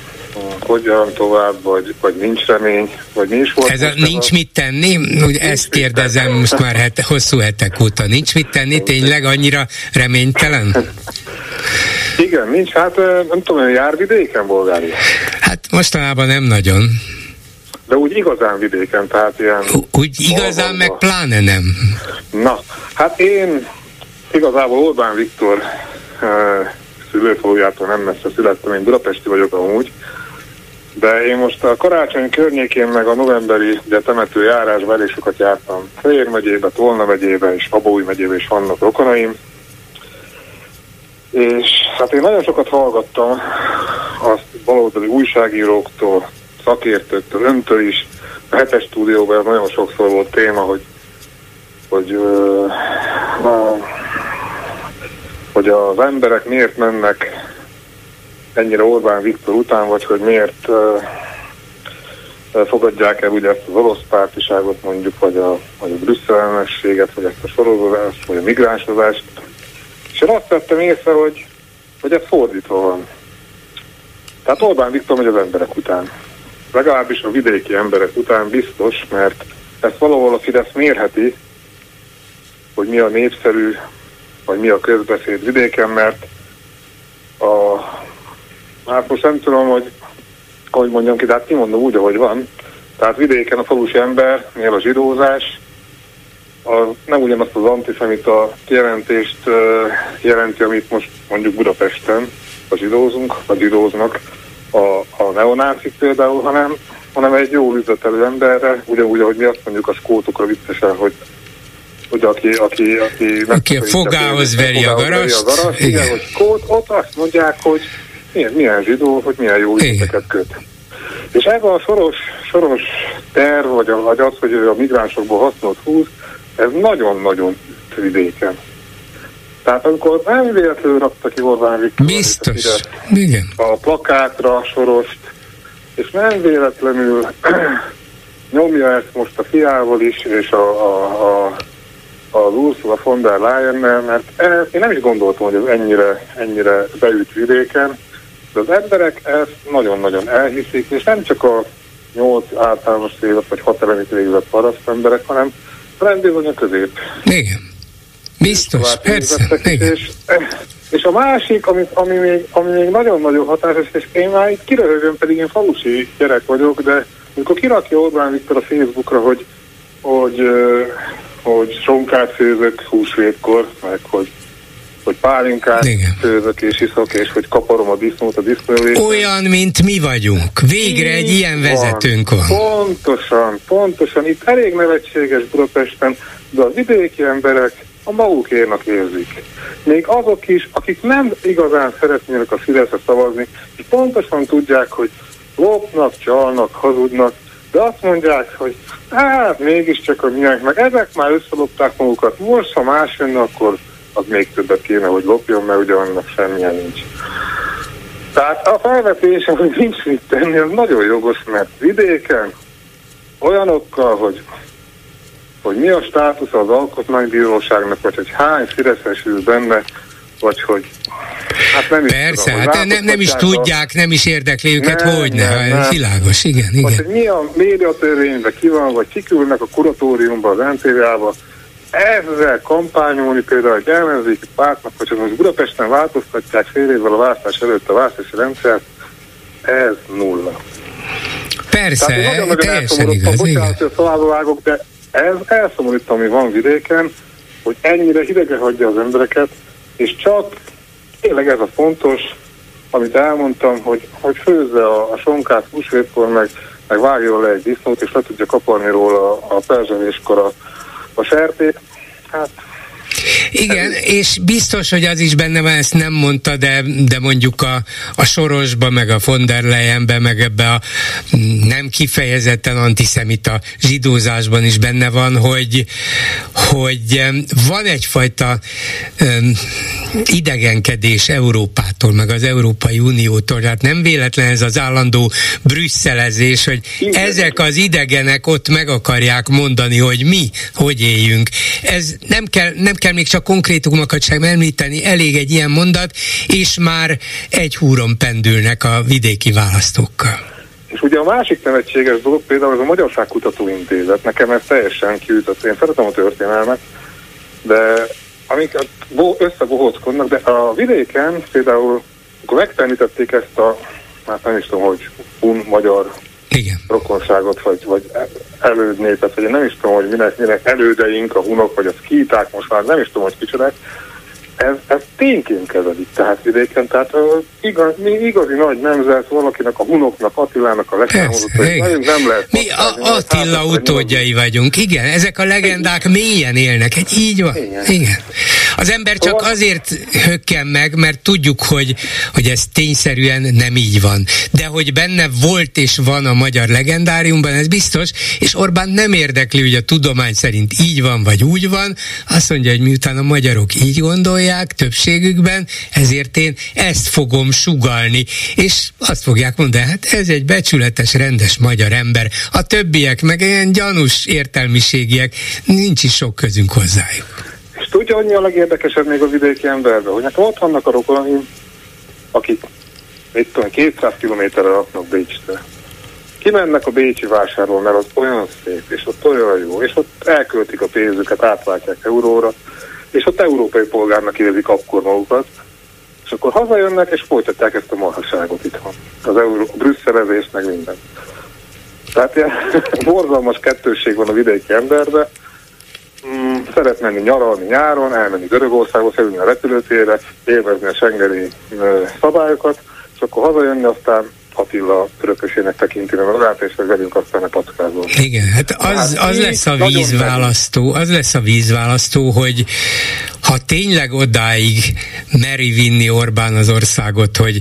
hogyan tovább, vagy, vagy nincs remény, vagy nincs volt. Ez a, nincs mit tenni? Úgy ezt kérdezem tenni. most már hete, hosszú hetek óta. Nincs mit tenni? Tényleg annyira reménytelen? Igen, nincs. Hát nem tudom, hogy jár vidéken Bulgária? Hát mostanában nem nagyon. De úgy igazán vidéken, tehát ilyen... Úgy igazán, meg pláne nem. Na, hát én igazából Orbán Viktor szülőfalujától nem messze születtem, én budapesti vagyok amúgy, de én most a karácsony környékén meg a novemberi ugye, temető járásban elég sokat jártam Fejér megyébe, Tolna megyébe és Abói megyébe is vannak rokonaim. És hát én nagyon sokat hallgattam azt baloldali újságíróktól, szakértőktől, öntől is. A hetes stúdióban nagyon sokszor volt téma, hogy, hogy, uh, hogy az emberek miért mennek ennyire Orbán Viktor után, vagy hogy miért fogadják el ugye ezt az orosz pártiságot mondjuk, vagy a, vagy a Brüsszel elnökséget, vagy ezt a sorozást, vagy a migránsozást. És én azt vettem észre, hogy, hogy ez fordítva van. Tehát Orbán Viktor megy az emberek után. Legalábbis a vidéki emberek után biztos, mert ezt valahol a Fidesz mérheti, hogy mi a népszerű, vagy mi a közbeszéd vidéken, mert a Hát most nem tudom, hogy hogy mondjam ki, de hát kimondom úgy, ahogy van. Tehát vidéken a falusi embernél a zsidózás az nem ugyanazt az antiszemita jelentést uh, jelenti, amit most mondjuk Budapesten a zsidózunk, a zsidóznak a, a neonácik például, hanem, hanem egy jó üzletelő emberre, ugyanúgy, ahogy mi azt mondjuk a skótokra viccesen, hogy hogy aki, aki, aki, aki a fogához veri a garast. Igen, igen, hogy skót, ott azt mondják, hogy milyen, milyen zsidó, hogy milyen jó üzleteket köt. És ez a soros, soros terv, vagy, a, vagy az, hogy a migránsokból hasznot húz, ez nagyon-nagyon vidéken. Tehát amikor nem véletlenül rakta ki Orbán Viktor Biztos, a, igen. a plakátra sorost, és nem véletlenül nyomja ezt most a fiával is, és a, a, a az Ursula von der leyen mert én nem is gondoltam, hogy ez ennyire, ennyire beüt vidéken, de az emberek ezt nagyon-nagyon elhiszik, és nem csak a nyolc általános évet vagy hat elemit végzett paraszt emberek, hanem rendbizony a közép. Igen. Biztos, persze. Igen. És, és a másik, ami, ami, még, ami még nagyon-nagyon hatásos, és én már itt kiröhögöm, pedig én falusi gyerek vagyok, de amikor kirakja Orbán Viktor a Facebookra, hogy, hogy, hogy sonkát főzök húsvétkor, meg hogy hogy pálinkát Igen. főzök és iszok, és hogy kaparom a disznót a disznóvét. Olyan, mint mi vagyunk. Végre egy ilyen van. vezetőnk van. Pontosan, pontosan. Itt elég nevetséges Budapesten, de a vidéki emberek a magukérnak érzik. Még azok is, akik nem igazán szeretnének a Fideszre szavazni, és pontosan tudják, hogy lopnak, csalnak, hazudnak, de azt mondják, hogy hát mégiscsak a miénk, meg ezek már összelopták magukat, most ha más jönne, akkor az még többet kéne, hogy lopjon, mert ugye annak semmilyen nincs. Tehát a felvetés, hogy nincs mit tenni, az nagyon jogos, mert vidéken olyanokkal, hogy, hogy mi a státusz az alkotmánybíróságnak, vagy hogy hány fideszes ül benne, vagy hogy Hát nem Persze, tudom, hát nem, nem is tudják, nem is érdekli őket, nem, hogy ne, nem, nem. világos, igen, igen. Most, hogy mi a médiatörvényben ki van, vagy kikülnek a kuratóriumba, az NTV-ába, ezzel kampányolni például egy ellenzéki pártnak, hogyha most Budapesten változtatják fél évvel a választás előtt a választási rendszert, ez nulla. Persze, Tehát nagyon -nagyon teljesen igaz, bocsánat, hogy a vágok, de ez elszomorít, ami van vidéken, hogy ennyire hidegre hagyja az embereket, és csak tényleg ez a fontos, amit elmondtam, hogy, hogy főzze a, a sonkát húsvétkor, meg, meg vágjon le egy disznót, és le tudja kaparni róla a, a perzseléskor a, a sertét. Hát igen, és biztos, hogy az is benne van, ezt nem mondta, de, de mondjuk a, a Sorosba, meg a von der Leyenbe, meg ebbe a nem kifejezetten antiszemita zsidózásban is benne van, hogy, hogy van egyfajta um, idegenkedés Európától, meg az Európai Uniótól, tehát nem véletlen ez az állandó brüsszelezés, hogy Igen. ezek az idegenek ott meg akarják mondani, hogy mi hogy éljünk. Ez nem kell, nem kell még csak konkrétumokat sem említeni, elég egy ilyen mondat, és már egy húron pendülnek a vidéki választókkal. És ugye a másik nevetséges dolog például ez a Magyarságkutató Intézet, nekem ez teljesen kiütött, én szeretem a történelmet, de amik összebohóckodnak, de a vidéken például, akkor megtenítették ezt a, hát nem is tudom, hogy un magyar igen. rokonságot, vagy, vagy elődnépet, vagy én nem is tudom, hogy minek, minek elődeink, a hunok, vagy a szkíták, most már nem is tudom, hogy kicsodák, ez, ez tényként kezelik tehát vidéken, tehát igaz, mi igazi nagy nemzet, valakinek a hunoknak, Attilának a leszámolott, nem lehet. Mi a, Attila hát, utódjai vagyunk, igen, ezek a legendák mélyen élnek, egy így van, igen. igen. Az ember csak azért hökken meg, mert tudjuk, hogy, hogy ez tényszerűen nem így van. De hogy benne volt és van a magyar legendáriumban, ez biztos, és Orbán nem érdekli, hogy a tudomány szerint így van, vagy úgy van, azt mondja, hogy miután a magyarok így gondolják többségükben, ezért én ezt fogom sugalni, és azt fogják mondani, hát ez egy becsületes, rendes magyar ember, a többiek meg ilyen gyanús értelmiségiek, nincs is sok közünk hozzájuk. Tudja, hogy a legérdekesebb még a vidéki emberben, hogy nekem ott vannak a rokonaim, akik mit tudom, 200 kilométerre laknak Bécstől. Kimennek a Bécsi vásárról, mert az olyan szép, és ott olyan jó, és ott elköltik a pénzüket, átváltják euróra, és ott európai polgárnak érzik akkor magukat, és akkor hazajönnek, és folytatják ezt a marhaságot itthon. Az euró, a meg minden. Tehát ilyen borzalmas kettősség van a vidéki emberben, mm, szeret menni nyaralni nyáron, elmenni Görögországba, felülni a repülőtérre, élvezni a sengeri szabályokat, és akkor hazajönni, aztán Attila örökösének tekinti magát, és meg velünk aztán a packázol. Igen, hát az, hát az lesz a vízválasztó, az lesz a vízválasztó, hogy ha tényleg odáig meri vinni Orbán az országot, hogy,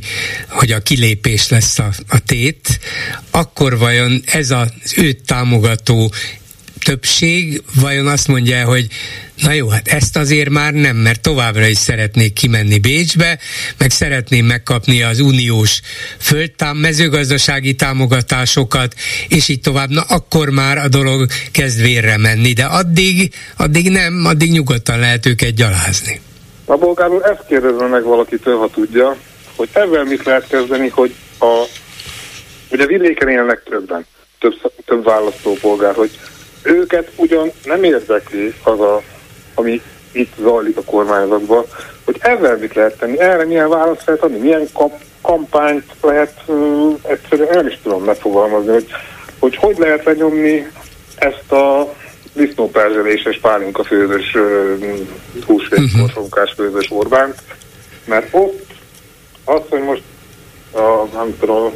hogy a kilépés lesz a, a tét, akkor vajon ez az őt támogató többség vajon azt mondja, hogy na jó, hát ezt azért már nem, mert továbbra is szeretnék kimenni Bécsbe, meg szeretném megkapni az uniós földtám, mezőgazdasági támogatásokat, és így tovább, na akkor már a dolog kezd vérre menni, de addig, addig nem, addig nyugodtan lehet őket gyalázni. A bolgár úr ezt kérdezve meg valakitől, ha tudja, hogy ezzel mit lehet kezdeni, hogy a, ugye vidéken élnek többen, több, több választópolgár, hogy őket ugyan nem érdekli az a, ami itt zajlik a kormányzatban, hogy ezzel mit lehet tenni, erre milyen választ lehet adni, milyen kap, kampányt lehet uh, egyszerűen el is tudom megfogalmazni, hogy, hogy hogy lehet lenyomni ezt a disznóperzseléses pálinka főzős húsvétkorsonkás főzős Orbánt, mert ott az, hogy most a, nem tudom,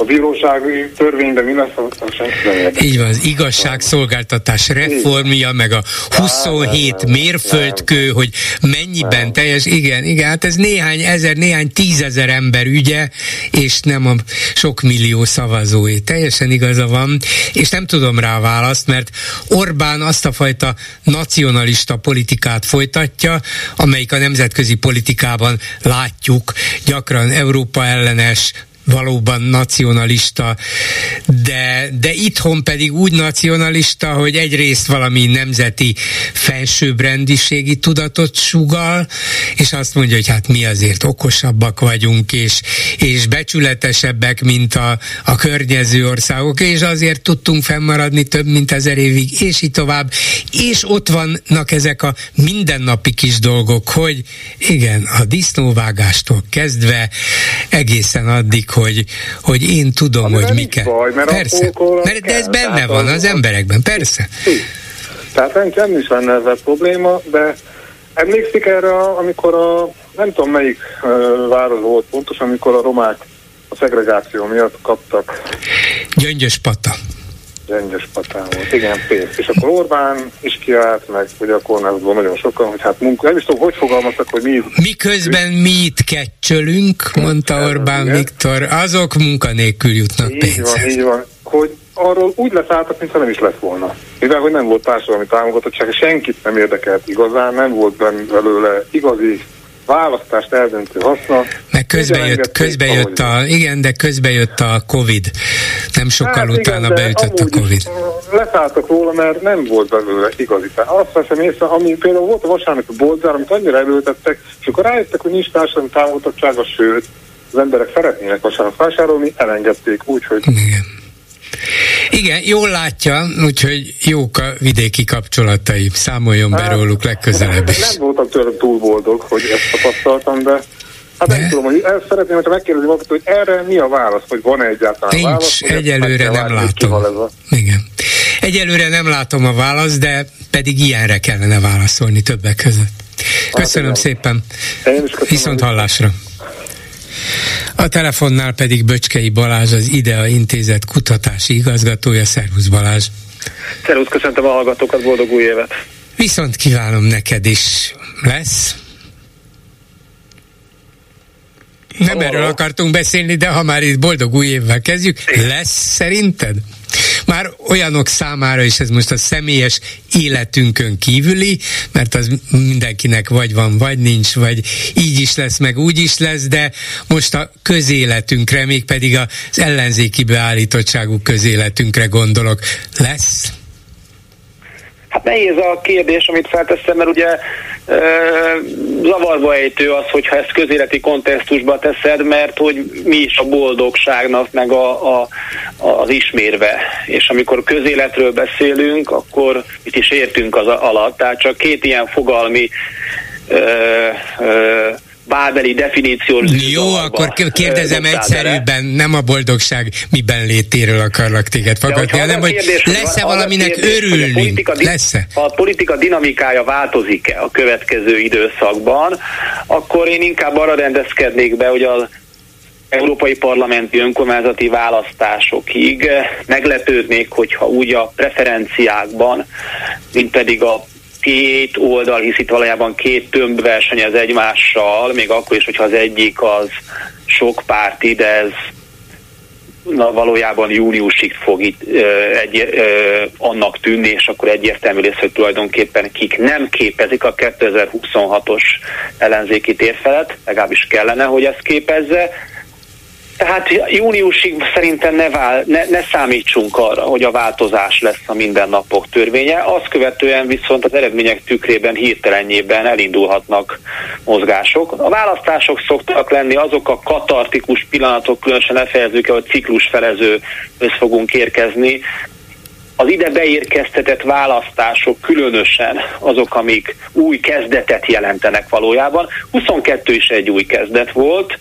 a bírósági törvényben mi lesz, az senki nem Így van, az igazságszolgáltatás reformja, meg a 27 mérföldkő, hogy mennyiben teljes, igen, igen, hát ez néhány ezer, néhány tízezer ember ügye, és nem a sok millió szavazói. Teljesen igaza van, és nem tudom rá a választ, mert Orbán azt a fajta nacionalista politikát folytatja, amelyik a nemzetközi politikában látjuk, gyakran Európa ellenes, valóban nacionalista, de, de itthon pedig úgy nacionalista, hogy egyrészt valami nemzeti felsőbbrendiségi tudatot sugal, és azt mondja, hogy hát mi azért okosabbak vagyunk, és, és becsületesebbek, mint a, a környező országok, és azért tudtunk fennmaradni több mint ezer évig, és így tovább. És ott vannak ezek a mindennapi kis dolgok, hogy igen, a disznóvágástól kezdve egészen addig, hogy, hogy én tudom, Ami hogy mi kell. Baj, mert persze, mert de ez benne van az, az emberekben, persze. Tehát nekem is lenne ez a probléma, de emlékszik erre, amikor a, nem tudom melyik uh, város volt pontos, amikor a romák a szegregáció miatt kaptak. Gyöngyös pata. Gyöngyös patán volt, igen, pénzt. És akkor Orbán is kiállt, meg hogy a kormányzatban nagyon sokan, hogy hát munka, nem is tudom, hogy fogalmaztak, hogy mi... Miközben mi itt kecsölünk, mondta Orbán igen. Viktor, azok munkanélkül jutnak így pénzhez. Van, így van, hogy arról úgy leszálltak, mintha nem is lett volna. Mivel, hogy nem volt társadalmi támogatottság, senkit nem érdekelt igazán, nem volt belőle igazi választást eldöntő haszna. Meg közbejött, közbejött a, igen, de közbejött a Covid. Nem sokkal hát utána igen, beütött a Covid. Leszálltak róla, mert nem volt belőle igazi. Azt veszem észre, ami például volt a vasárnapi boltzár, amit annyira erőltettek, és akkor rájöttek, hogy nincs társadalmi támogatottsága, sőt, az emberek szeretnének vasárnap vásárolni, elengedték úgy, hogy igen igen, jól látja, úgyhogy jók a vidéki kapcsolatai. Számoljon be hát, róluk legközelebb is. Nem voltam tőle túl boldog, hogy ezt tapasztaltam, de Hát de? nem tudom, hogy ezt szeretném, hogyha megkérdezni valakit, hogy erre mi a válasz, hogy van-e egyáltalán Nincs, válasz? egyelőre nem látom. A... Igen. Egyelőre nem látom a választ, de pedig ilyenre kellene válaszolni többek között. Köszönöm hát, szépen. Én is köszönöm. Viszont hallásra. A telefonnál pedig Böcskei Balázs, az IDEA Intézet kutatási igazgatója. Szervusz Balázs! Szervusz, köszöntöm a hallgatókat, boldog új évet! Viszont kívánom neked is. Lesz? Nem oh, erről akartunk beszélni, de ha már itt boldog új évvel kezdjük, lesz szerinted? Már olyanok számára is ez most a személyes életünkön kívüli, mert az mindenkinek vagy van, vagy nincs, vagy így is lesz, meg úgy is lesz, de most a közéletünkre, mégpedig az ellenzéki beállítottságú közéletünkre gondolok. Lesz? Hát nehéz a kérdés, amit felteszem, mert ugye e, zavarba ejtő az, hogyha ezt közéleti kontextusba teszed, mert hogy mi is a boldogságnak, meg a, a, az ismérve. És amikor közéletről beszélünk, akkor mit is értünk az alatt. Tehát csak két ilyen fogalmi e, e, bábeli definíciós Jó, akkor kérdezem egyszerűbben, nem a boldogság miben létéről akarlak téged fogadni, hanem hogy lesz-e valaminek kérdés, örülni? Lesz-e? Ha a politika dinamikája változik-e a következő időszakban, akkor én inkább arra rendezkednék be, hogy az európai parlamenti önkormányzati választásokig meglepődnék, hogyha úgy a preferenciákban, mint pedig a két oldal, hisz itt valójában két tömb versenyez egymással, még akkor is, hogyha az egyik az sok párti, de ez na, valójában júniusig fog itt ö, egy, ö, annak tűnni, és akkor egyértelmű lesz, hogy tulajdonképpen kik nem képezik a 2026-os ellenzéki térfelet, legalábbis kellene, hogy ezt képezze, tehát júniusig szerintem ne, vál, ne, ne számítsunk arra, hogy a változás lesz a mindennapok törvénye, azt követően viszont az eredmények tükrében hirtelenjében elindulhatnak mozgások. A választások szoktak lenni azok a katartikus pillanatok, különösen ne fejezzük el, hogy ciklusfelező fogunk érkezni, az ide beérkeztetett választások különösen azok, amik új kezdetet jelentenek valójában. 22 is egy új kezdet volt,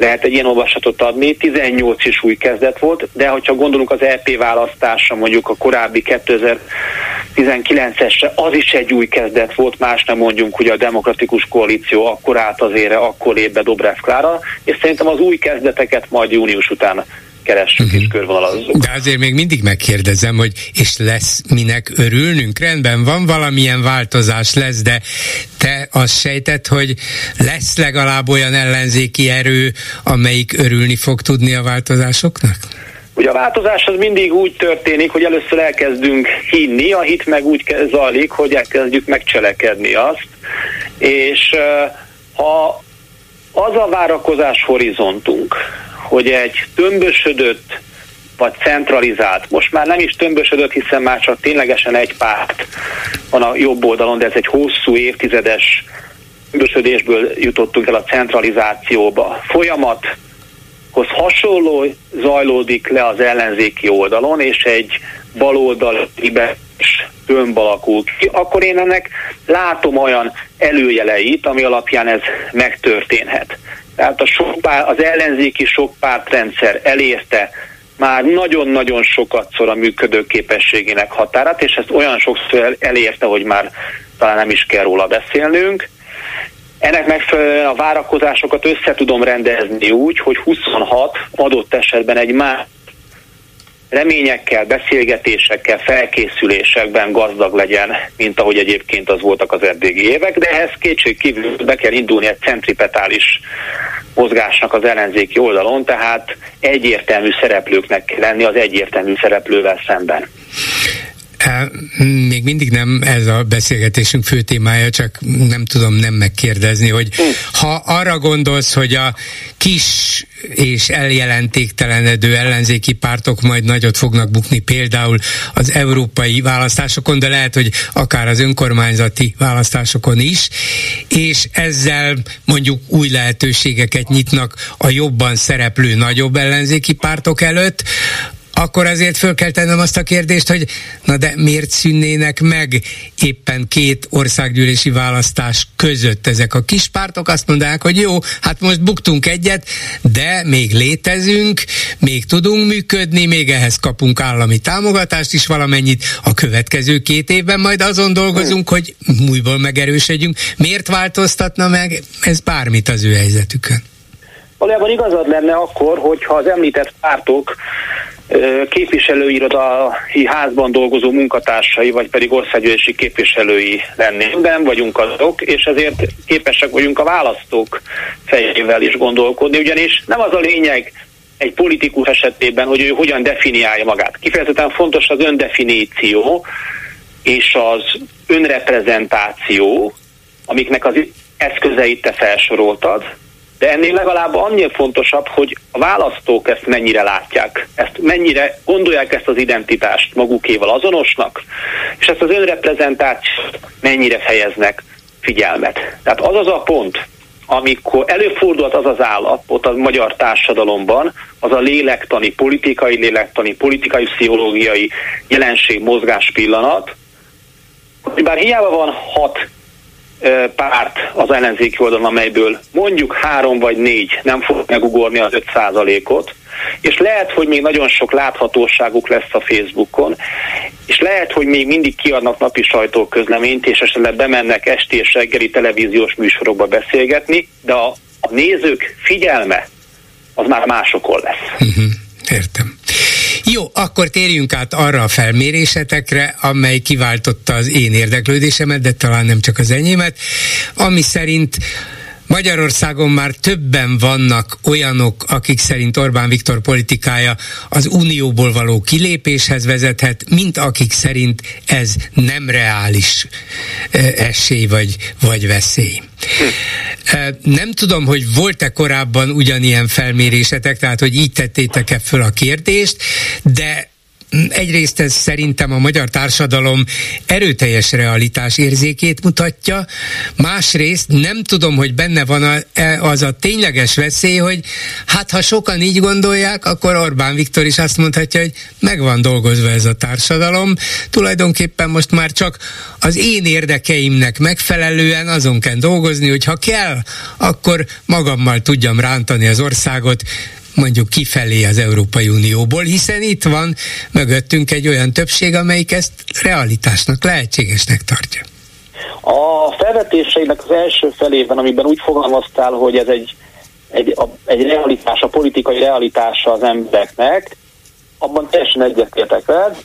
lehet egy ilyen olvasatot adni, 18 is új kezdet volt, de hogyha gondolunk az EP választásra, mondjuk a korábbi 2019-esre, az is egy új kezdet volt, más nem mondjunk, hogy a demokratikus koalíció akkor állt az ére, akkor lép be Dobrev Klára, és szerintem az új kezdeteket majd június után keressük uh-huh. és mhm. körvonalazzuk. De azért még mindig megkérdezem, hogy és lesz minek örülnünk? Rendben van, valamilyen változás lesz, de te azt sejtett, hogy lesz legalább olyan ellenzéki erő, amelyik örülni fog tudni a változásoknak? Ugye a változás az mindig úgy történik, hogy először elkezdünk hinni, a hit meg úgy zajlik, hogy elkezdjük megcselekedni azt, és ha az a várakozás horizontunk, hogy egy tömbösödött vagy centralizált, most már nem is tömbösödött, hiszen már csak ténylegesen egy párt van a jobb oldalon, de ez egy hosszú évtizedes tömbösödésből jutottunk el a centralizációba. Folyamathoz hasonló zajlódik le az ellenzéki oldalon, és egy baloldali tömb alakul ki, akkor én ennek látom olyan előjeleit, ami alapján ez megtörténhet. Tehát a sok pár, az ellenzéki sokpártrendszer elérte már nagyon-nagyon sokatszor a működőképességének határát, és ezt olyan sokszor elérte, hogy már talán nem is kell róla beszélnünk. Ennek megfelelően a várakozásokat össze tudom rendezni úgy, hogy 26 adott esetben egy más reményekkel, beszélgetésekkel, felkészülésekben gazdag legyen, mint ahogy egyébként az voltak az eddigi évek, de ehhez kétség kívül be kell indulni egy centripetális mozgásnak az ellenzéki oldalon, tehát egyértelmű szereplőknek kell lenni az egyértelmű szereplővel szemben. Még mindig nem ez a beszélgetésünk fő témája, csak nem tudom nem megkérdezni, hogy ha arra gondolsz, hogy a kis és eljelentéktelenedő ellenzéki pártok majd nagyot fognak bukni például az európai választásokon, de lehet, hogy akár az önkormányzati választásokon is, és ezzel mondjuk új lehetőségeket nyitnak a jobban szereplő nagyobb ellenzéki pártok előtt, akkor azért föl kell tennem azt a kérdést, hogy na de miért szűnnének meg éppen két országgyűlési választás között ezek a kis pártok? Azt mondják, hogy jó, hát most buktunk egyet, de még létezünk, még tudunk működni, még ehhez kapunk állami támogatást is valamennyit. A következő két évben majd azon dolgozunk, hogy újból megerősödjünk. Miért változtatna meg ez bármit az ő helyzetükön? Valójában igazad lenne akkor, hogyha az említett pártok képviselőirodai házban dolgozó munkatársai, vagy pedig országgyűlési képviselői lennénk, nem vagyunk azok, és ezért képesek vagyunk a választók fejével is gondolkodni, ugyanis nem az a lényeg egy politikus esetében, hogy ő hogyan definiálja magát. Kifejezetten fontos az öndefiníció és az önreprezentáció, amiknek az eszközeit te felsoroltad, de ennél legalább annyira fontosabb, hogy a választók ezt mennyire látják, ezt mennyire gondolják ezt az identitást magukéval azonosnak, és ezt az önreprezentációt mennyire fejeznek figyelmet. Tehát az az a pont, amikor előfordult az az állapot a magyar társadalomban, az a lélektani, politikai lélektani, politikai pszichológiai jelenség, mozgás pillanat, hogy bár hiába van hat párt az ellenzéki oldalon, amelyből mondjuk három vagy négy nem fog megugorni az 5%-ot, és lehet, hogy még nagyon sok láthatóságuk lesz a Facebookon, és lehet, hogy még mindig kiadnak napi sajtóközleményt, és esetleg bemennek esti és reggeli televíziós műsorokba beszélgetni, de a, a nézők figyelme az már másokon lesz. Uh-huh, értem. Jó, akkor térjünk át arra a felmérésetekre, amely kiváltotta az én érdeklődésemet, de talán nem csak az enyémet, ami szerint Magyarországon már többen vannak olyanok, akik szerint Orbán Viktor politikája az unióból való kilépéshez vezethet, mint akik szerint ez nem reális esély vagy, vagy veszély. Nem tudom, hogy volt-e korábban ugyanilyen felmérésetek, tehát hogy így tettétek-e föl a kérdést, de egyrészt ez szerintem a magyar társadalom erőteljes realitás érzékét mutatja, másrészt nem tudom, hogy benne van e, az a tényleges veszély, hogy hát ha sokan így gondolják, akkor Orbán Viktor is azt mondhatja, hogy meg van dolgozva ez a társadalom, tulajdonképpen most már csak az én érdekeimnek megfelelően azon kell dolgozni, hogy ha kell, akkor magammal tudjam rántani az országot, mondjuk kifelé az Európai Unióból, hiszen itt van mögöttünk egy olyan többség, amelyik ezt realitásnak, lehetségesnek tartja. A felvetéseinek az első felében, amiben úgy fogalmaztál, hogy ez egy, egy, a, egy realitás, a politikai realitása az embereknek, abban teljesen egyetértek veled.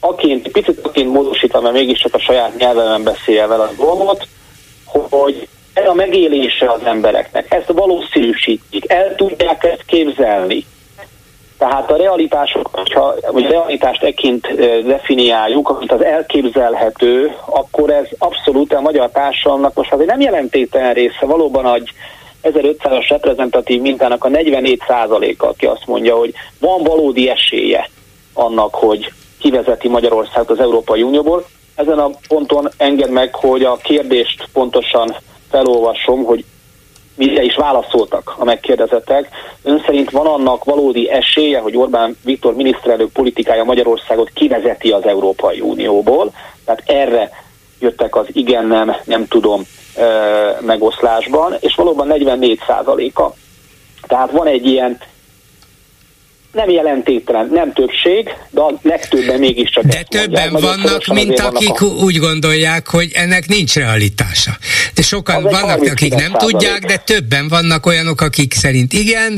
Aként, picit aként módosítom, mert mégiscsak a saját nyelvemen beszélve a dolgot, hogy ez a megélése az embereknek, ezt valószínűsítik, el tudják ezt képzelni. Tehát a realitások, ha, vagy realitást ekként definiáljuk, amit az elképzelhető, akkor ez abszolút a magyar társadalomnak most azért nem jelentéktelen része, valóban egy 1500-as reprezentatív mintának a 44%-a, aki azt mondja, hogy van valódi esélye annak, hogy kivezeti Magyarországot az Európai Unióból. Ezen a ponton enged meg, hogy a kérdést pontosan felolvasom, hogy mire is válaszoltak a megkérdezettek. Ön szerint van annak valódi esélye, hogy Orbán Viktor miniszterelnök politikája Magyarországot kivezeti az Európai Unióból? Tehát erre jöttek az igen, nem, nem tudom megoszlásban, és valóban 44 százaléka. Tehát van egy ilyen nem jelentéktelen, nem többség, de a legtöbben mégiscsak De többen mondják, vannak, mint akik a... úgy gondolják, hogy ennek nincs realitása. De sokan az vannak, akik nem százalék. tudják, de többen vannak olyanok, akik szerint igen,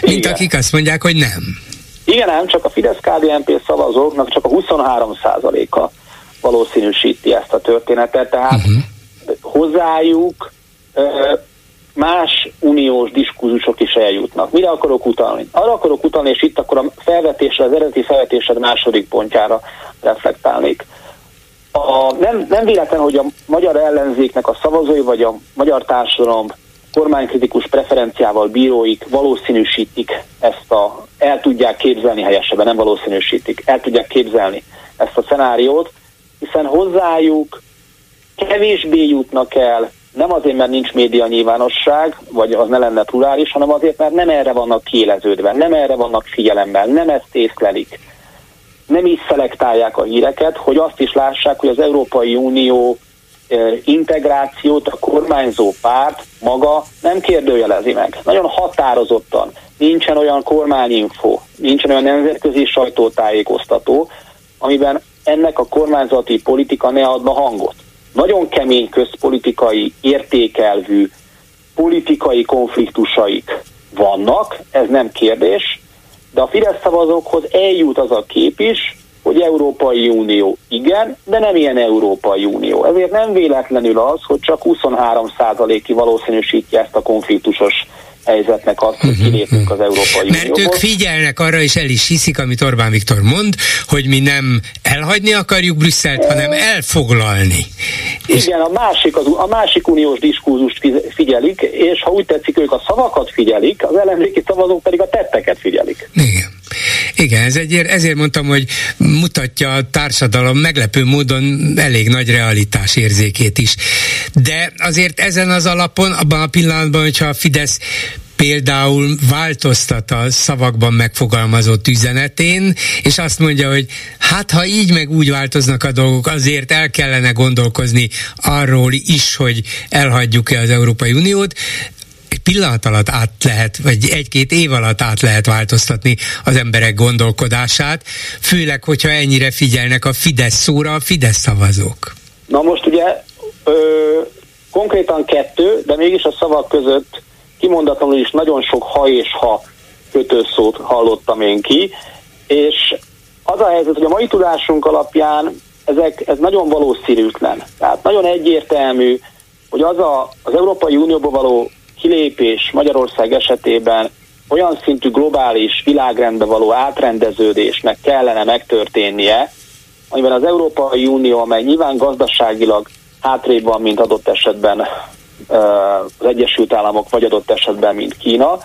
mint igen. akik azt mondják, hogy nem. Igen, nem, csak a fidesz KDNP szavazóknak csak a 23 százaléka valószínűsíti ezt a történetet, tehát uh-huh. hozzájuk más uniós diskurzusok is eljutnak. Mire akarok utalni? Arra akarok utalni, és itt akkor a felvetésre, az eredeti felvetésed második pontjára reflektálnék. A, nem, nem véletlen, hogy a magyar ellenzéknek a szavazói, vagy a magyar társadalom kormánykritikus preferenciával bíróik valószínűsítik ezt a, el tudják képzelni helyesebben, nem valószínűsítik, el tudják képzelni ezt a szenáriót, hiszen hozzájuk kevésbé jutnak el nem azért, mert nincs média nyilvánosság, vagy az ne lenne plurális, hanem azért, mert nem erre vannak kiéleződve, nem erre vannak figyelemmel, nem ezt észlelik. Nem így szelektálják a híreket, hogy azt is lássák, hogy az Európai Unió integrációt a kormányzó párt maga nem kérdőjelezi meg. Nagyon határozottan. Nincsen olyan kormányinfo, nincsen olyan nemzetközi sajtótájékoztató, amiben ennek a kormányzati politika ne adna hangot nagyon kemény közpolitikai, értékelvű politikai konfliktusaik vannak, ez nem kérdés, de a Fidesz szavazókhoz eljut az a kép is, hogy Európai Unió igen, de nem ilyen Európai Unió. Ezért nem véletlenül az, hogy csak 23%-i valószínűsítje ezt a konfliktusos helyzetnek azt, hogy mhm, kilépünk az Európai Mert Unióból. ők figyelnek arra, és el is hiszik, amit Orbán Viktor mond, hogy mi nem elhagyni akarjuk Brüsszelt, hanem elfoglalni. Igen, a másik, az, a másik uniós diskurzust figyelik, és ha úgy tetszik, ők a szavakat figyelik, az ellenzéki szavazók pedig a tetteket figyelik. Igen. Igen, ez egyért, ezért mondtam, hogy mutatja a társadalom meglepő módon elég nagy realitás érzékét is. De azért ezen az alapon, abban a pillanatban, hogyha a Fidesz például változtat a szavakban megfogalmazott üzenetén, és azt mondja, hogy hát ha így meg úgy változnak a dolgok, azért el kellene gondolkozni arról is, hogy elhagyjuk-e az Európai Uniót, egy pillanat alatt át lehet, vagy egy-két év alatt át lehet változtatni az emberek gondolkodását, főleg, hogyha ennyire figyelnek a Fidesz szóra a Fidesz szavazók. Na most ugye ö, konkrétan kettő, de mégis a szavak között kimondatlanul is nagyon sok ha és ha kötőszót hallottam én ki, és az a helyzet, hogy a mai tudásunk alapján ezek, ez nagyon valószínűtlen. Tehát nagyon egyértelmű, hogy az a, az Európai Unióban való kilépés Magyarország esetében olyan szintű globális világrendbe való átrendeződésnek kellene megtörténnie, amiben az Európai Unió, amely nyilván gazdaságilag hátrébb van, mint adott esetben az Egyesült Államok, vagy adott esetben, mint Kína,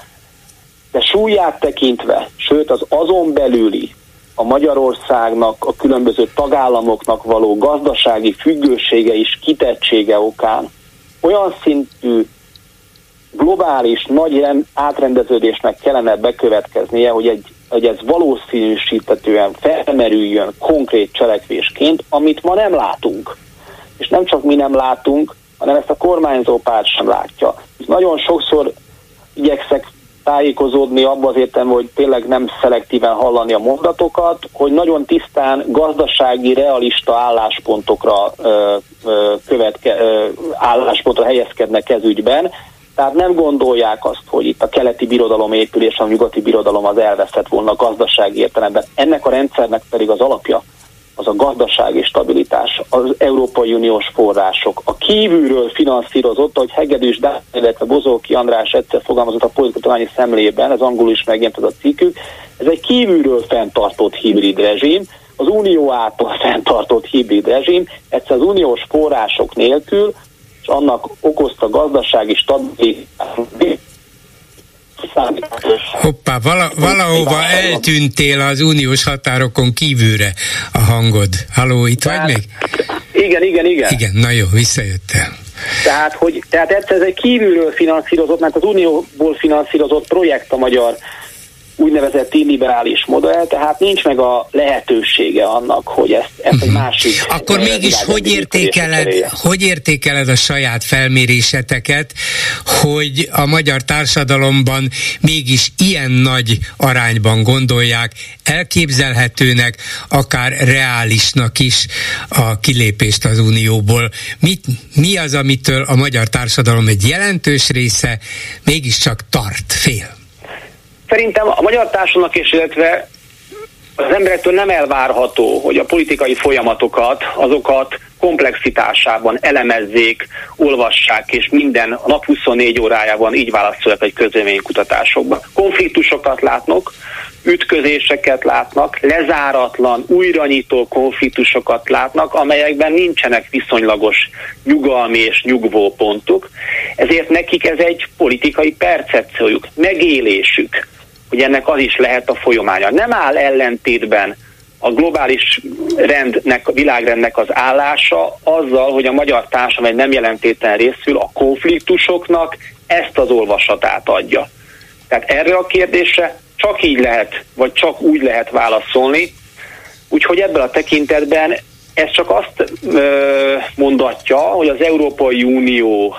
de súlyát tekintve, sőt az azon belüli a Magyarországnak, a különböző tagállamoknak való gazdasági függősége és kitettsége okán olyan szintű globális nagy átrendeződésnek kellene bekövetkeznie, hogy, egy, hogy ez valószínűsítetően felmerüljön konkrét cselekvésként, amit ma nem látunk. És nem csak mi nem látunk, hanem ezt a kormányzó párt sem látja. Nagyon sokszor igyekszek tájékozódni abban az értem, hogy tényleg nem szelektíven hallani a mondatokat, hogy nagyon tisztán gazdasági, realista álláspontokra ö, ö, követke, ö, álláspontra helyezkednek ez ügyben, tehát nem gondolják azt, hogy itt a keleti birodalom épülés, a nyugati birodalom az elveszett volna gazdasági értelemben. Ennek a rendszernek pedig az alapja az a gazdasági stabilitás, az Európai Uniós források, a kívülről finanszírozott, ahogy Hegedűs Dávid, illetve Bozóki András egyszer fogalmazott a politikai szemlében, ez angol is megjelent ez a cikkük, ez egy kívülről fenntartott hibrid rezsim, az unió által fenntartott hibrid rezsim, egyszer az uniós források nélkül, és annak okozta gazdasági stabilitás Hoppá, vala, valahova eltűntél az uniós határokon kívülre a hangod. Haló, itt tehát, vagy még? Igen, igen, igen. Igen, na jó, visszajöttél. Tehát, hogy, tehát ez egy kívülről finanszírozott, mert az unióból finanszírozott projekt a magyar úgynevezett illiberális modell, tehát nincs meg a lehetősége annak, hogy ezt, ezt egy mhm. másik... Akkor mégis hogy értékeled, hogy értékeled a saját felméréseteket, hogy a magyar társadalomban mégis ilyen nagy arányban gondolják elképzelhetőnek, akár reálisnak is a kilépést az Unióból. Mit, mi az, amitől a magyar társadalom egy jelentős része mégiscsak tart, fél? Szerintem a magyar társadalomnak és illetve az emberektől nem elvárható, hogy a politikai folyamatokat, azokat komplexitásában elemezzék, olvassák, és minden a nap 24 órájában így válaszolják egy közvéleménykutatásokban. Konfliktusokat látnak, ütközéseket látnak, lezáratlan, újranyitó konfliktusokat látnak, amelyekben nincsenek viszonylagos nyugalmi és nyugvó pontok, ezért nekik ez egy politikai percepciójuk, megélésük hogy ennek az is lehet a folyamánya. Nem áll ellentétben a globális rendnek, a világrendnek az állása azzal, hogy a magyar társadalom egy nem jelentétlen részül a konfliktusoknak ezt az olvasatát adja. Tehát erre a kérdésre csak így lehet, vagy csak úgy lehet válaszolni, úgyhogy ebből a tekintetben ez csak azt ö, mondatja, hogy az Európai Unió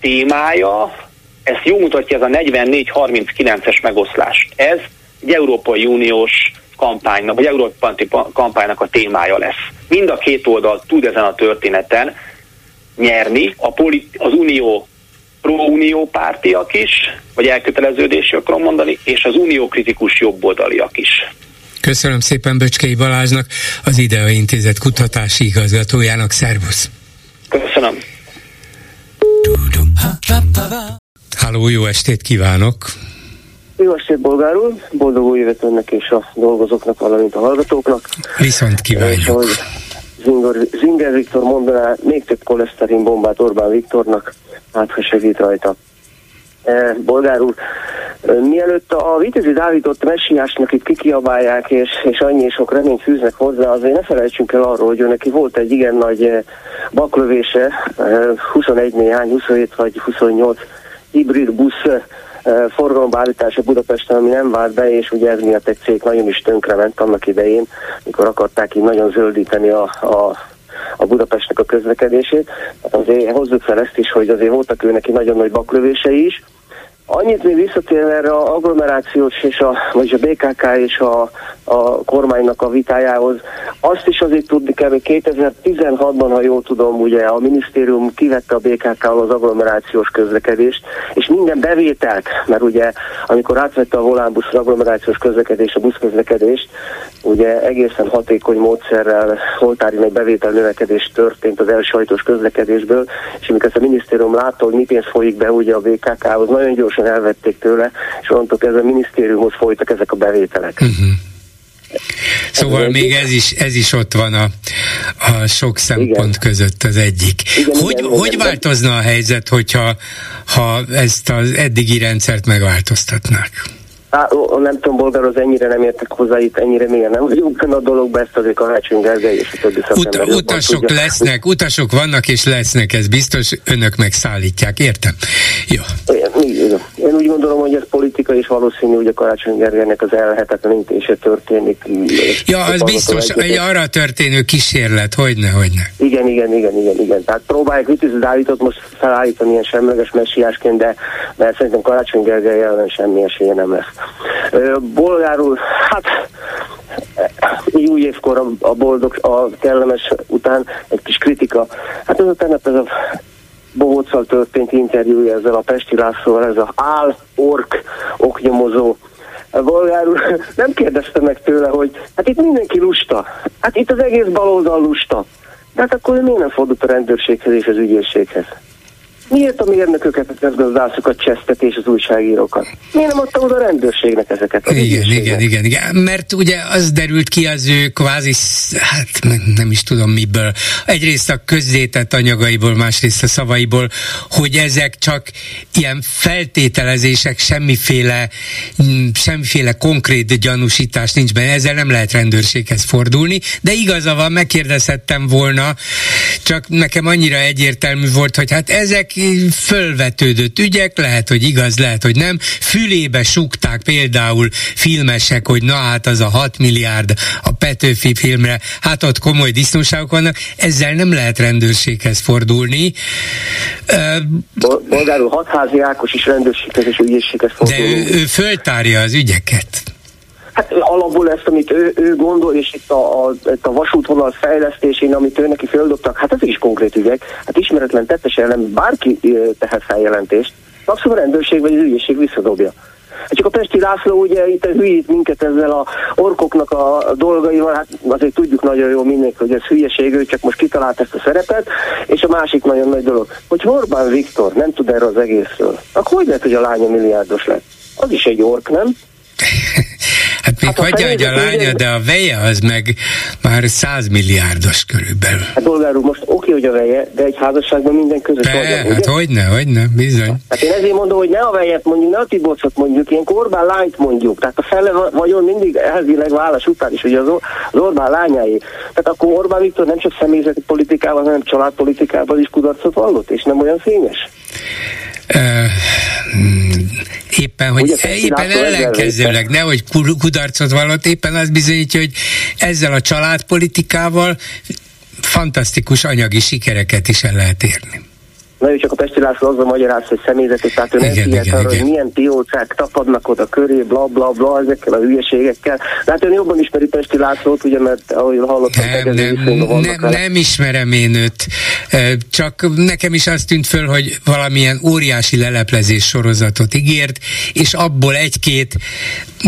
témája ezt jó mutatja ez a 44-39-es megoszlás. Ez egy Európai Uniós kampánynak, vagy Európai kampánynak a témája lesz. Mind a két oldal tud ezen a történeten nyerni, a polit, az unió pro-unió pártiak is, vagy elköteleződési akarom mondani, és az unió kritikus jobboldaliak is. Köszönöm szépen Böcskei Balázsnak, az IDEA Intézet kutatási igazgatójának. Szervusz! Köszönöm! Háló, jó estét kívánok! Jó estét, bolgár úr! Boldog új évet önnek és a dolgozóknak, valamint a hallgatóknak. Viszont kívánjuk! És Zinger, Zinger Viktor mondaná, még több koleszterin bombát Orbán Viktornak, hát ha segít rajta. E, bolgár úr, e, mielőtt a Vitezi Dávidot messiásnak itt kikiabálják, és, és annyi sok reményt fűznek hozzá, azért ne felejtsünk el arról, hogy ő neki volt egy igen nagy e, baklövése, 21 néhány, 27 vagy 28 hibrid busz forgalomba állítása Budapesten, ami nem vált be, és ugye ez miatt egy cég nagyon is tönkrement annak idején, mikor akarták így nagyon zöldíteni a, a a Budapestnek a közlekedését. Hát azért hozzuk fel ezt is, hogy azért voltak ő neki nagyon nagy baklövései is. Annyit még visszatérve erre a agglomerációs és a, vagy a BKK és a, a kormánynak a vitájához, Azt is azért tudni kell, hogy 2016-ban, ha jól tudom, ugye a minisztérium kivette a BKK-val az agglomerációs közlekedést, és minden bevételt, mert ugye amikor átvette a volánbusz agglomerációs közlekedés, a buszközlekedést, ugye egészen hatékony módszerrel holtári nagy bevétel növekedés történt az elsajtos közlekedésből, és amikor ezt a minisztérium látta, hogy mi pénz folyik be ugye a BKK-hoz, nagyon gyorsan elvették tőle, és onnantól ez a minisztériumhoz folytak ezek a bevételek. Uh-huh. Szóval ez még ez is, ez is ott van a, a sok szempont igen. között az egyik. Igen, hogy igen, hogy igen, változna a helyzet, hogyha ha ezt az eddigi rendszert megváltoztatnák? Á, nem tudom, bolgár, az ennyire nem értek hozzá, itt ennyire miért nem vagyunk a dologba, ezt azért Karácsony Gergely és a többi Ut- Utasok tudja. lesznek, utasok vannak és lesznek, ez biztos, önök megszállítják, értem? Jó. Én, én úgy gondolom, hogy ez politika, és valószínű, hogy a Karácsony Gergelynek az elhetetlenítése történik. Ja, az biztos, egy arra történő kísérlet, hogyne, hogyne. Igen, igen, igen, igen, igen. Tehát próbálják Vitéz Dávidot most felállítani ilyen semleges messiásként, de mert szerintem Karácsony Gergely ellen semmi esélye nem lesz. Bolgárul, hát új évkor a, a boldog, a kellemes után egy kis kritika. Hát ez a tegnap ez a Bohóccal történt interjúja ezzel a Pesti Lászlóval, ez a áll, ork, oknyomozó bolgárul nem kérdezte meg tőle, hogy hát itt mindenki lusta. Hát itt az egész baloldal lusta. De hát akkor miért nem fordult a rendőrséghez és az ügyészséghez? Miért a mérnököket, a közgazdászokat csesztet és az újságírókat? Miért nem adta oda a rendőrségnek ezeket? Az igen, igen, igen, igen, mert ugye az derült ki az ő kvázi, hát nem is tudom miből, egyrészt a közzétett anyagaiból, másrészt a szavaiból, hogy ezek csak ilyen feltételezések, semmiféle, semmiféle konkrét gyanúsítás nincs benne, ezzel nem lehet rendőrséghez fordulni, de igaza van, megkérdezhettem volna, csak nekem annyira egyértelmű volt, hogy hát ezek fölvetődött ügyek, lehet, hogy igaz, lehet, hogy nem. Fülébe sukták például filmesek, hogy na hát az a 6 milliárd a Petőfi filmre, hát ott komoly disznóságok vannak, ezzel nem lehet rendőrséghez fordulni. Bolgárul hatházi Ákos is rendőrséghez és ügyészséghez fordul. De ő, ő föltárja az ügyeket. Hát alapból ezt, amit ő, ő gondol, és itt a, a, itt a vasútvonal fejlesztésén, amit ő neki földobtak, hát ez is konkrét ügyek. Hát ismeretlen tettes ellen bárki tehet feljelentést, maximum a rendőrség vagy az ügyészség visszadobja. Hát csak a Pesti László ugye itt hülyít minket ezzel a orkoknak a dolgaival, hát azért tudjuk nagyon jól mindenki, hogy ez hülyeség, ő csak most kitalált ezt a szerepet, és a másik nagyon nagy dolog, hogy Orbán Viktor nem tud erről az egészről, akkor hogy lehet, hogy a lánya milliárdos lett? Az is egy ork, nem? Hát még hát hagyja, hogy a lánya, de a veje az meg már százmilliárdos körülbelül. Hát bolgár úr, most oké, hogy a veje, de egy házasságban minden közös Be, vagyok, Hát hogyne, hogyne, bizony. Hát én ezért mondom, hogy ne a vejet mondjuk, ne a Tibocot mondjuk, ilyen Orbán lányt mondjuk. Tehát a fele vagyon mindig elvileg válasz után is, hogy az, az Orbán lányai. Tehát akkor Orbán Viktor nem csak személyzeti politikával, hanem családpolitikával is kudarcot vallott, és nem olyan fényes. Éppen, hogy Ugye, éppen ellenkezőleg, nehogy kudarcot vallott, éppen az bizonyítja, hogy ezzel a családpolitikával fantasztikus anyagi sikereket is el lehet érni. Na ő csak a Pesti László azzal magyaráz, hogy személyzeti, tehát ő nem figyelt arra, hogy milyen piócák tapadnak oda köré, bla bla bla, ezekkel a hülyeségekkel. De hát ön jobban ismeri Pesti Lászlót, ugye, mert ahogy hallottam, nem, nem, nem, nem ismerem én őt. Csak nekem is azt tűnt föl, hogy valamilyen óriási leleplezés sorozatot ígért, és abból egy-két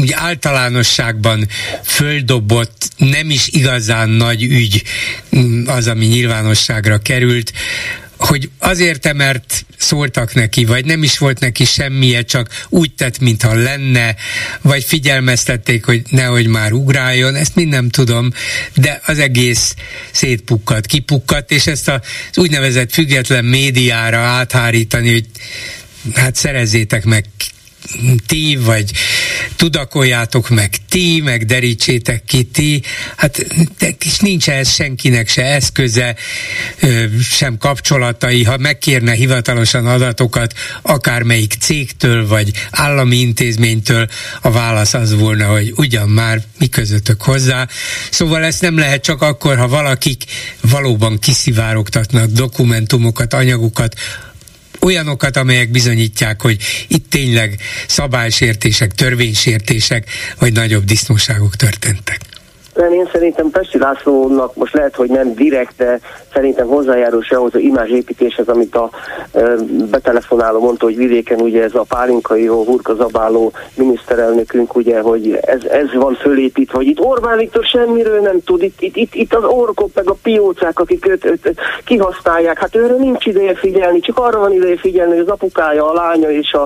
úgy általánosságban földobott, nem is igazán nagy ügy mm, az, ami nyilvánosságra került, hogy azért, mert szóltak neki, vagy nem is volt neki semmije, csak úgy tett, mintha lenne, vagy figyelmeztették, hogy nehogy már ugráljon, ezt mind nem tudom, de az egész szétpukkadt, kipukkadt, és ezt az úgynevezett független médiára áthárítani, hogy hát szerezzétek meg ti, vagy tudakoljátok meg ti, meg derítsétek ki ti, hát és nincs ehhez senkinek se eszköze, sem kapcsolatai, ha megkérne hivatalosan adatokat akármelyik cégtől, vagy állami intézménytől, a válasz az volna, hogy ugyan már mi közöttök hozzá. Szóval ezt nem lehet csak akkor, ha valakik valóban kiszivárogtatnak dokumentumokat, anyagokat, olyanokat, amelyek bizonyítják, hogy itt tényleg szabálysértések, törvénysértések, vagy nagyobb disznóságok történtek. Nem, én szerintem Pesti Lászlónak most lehet, hogy nem direkt, de szerintem hozzájárul se ahhoz az imázsépítéshez, amit a e, betelefonáló mondta, hogy vidéken ugye ez a pálinkai jó hurka zabáló miniszterelnökünk, ugye, hogy ez, ez van fölépítve, hogy itt Orbán Viktor semmiről nem tud, itt, itt, itt, itt az orkok meg a piócák, akik őt, őt, őt kihasználják, hát őre nincs ideje figyelni, csak arra van ideje figyelni, hogy az apukája, a lánya és a,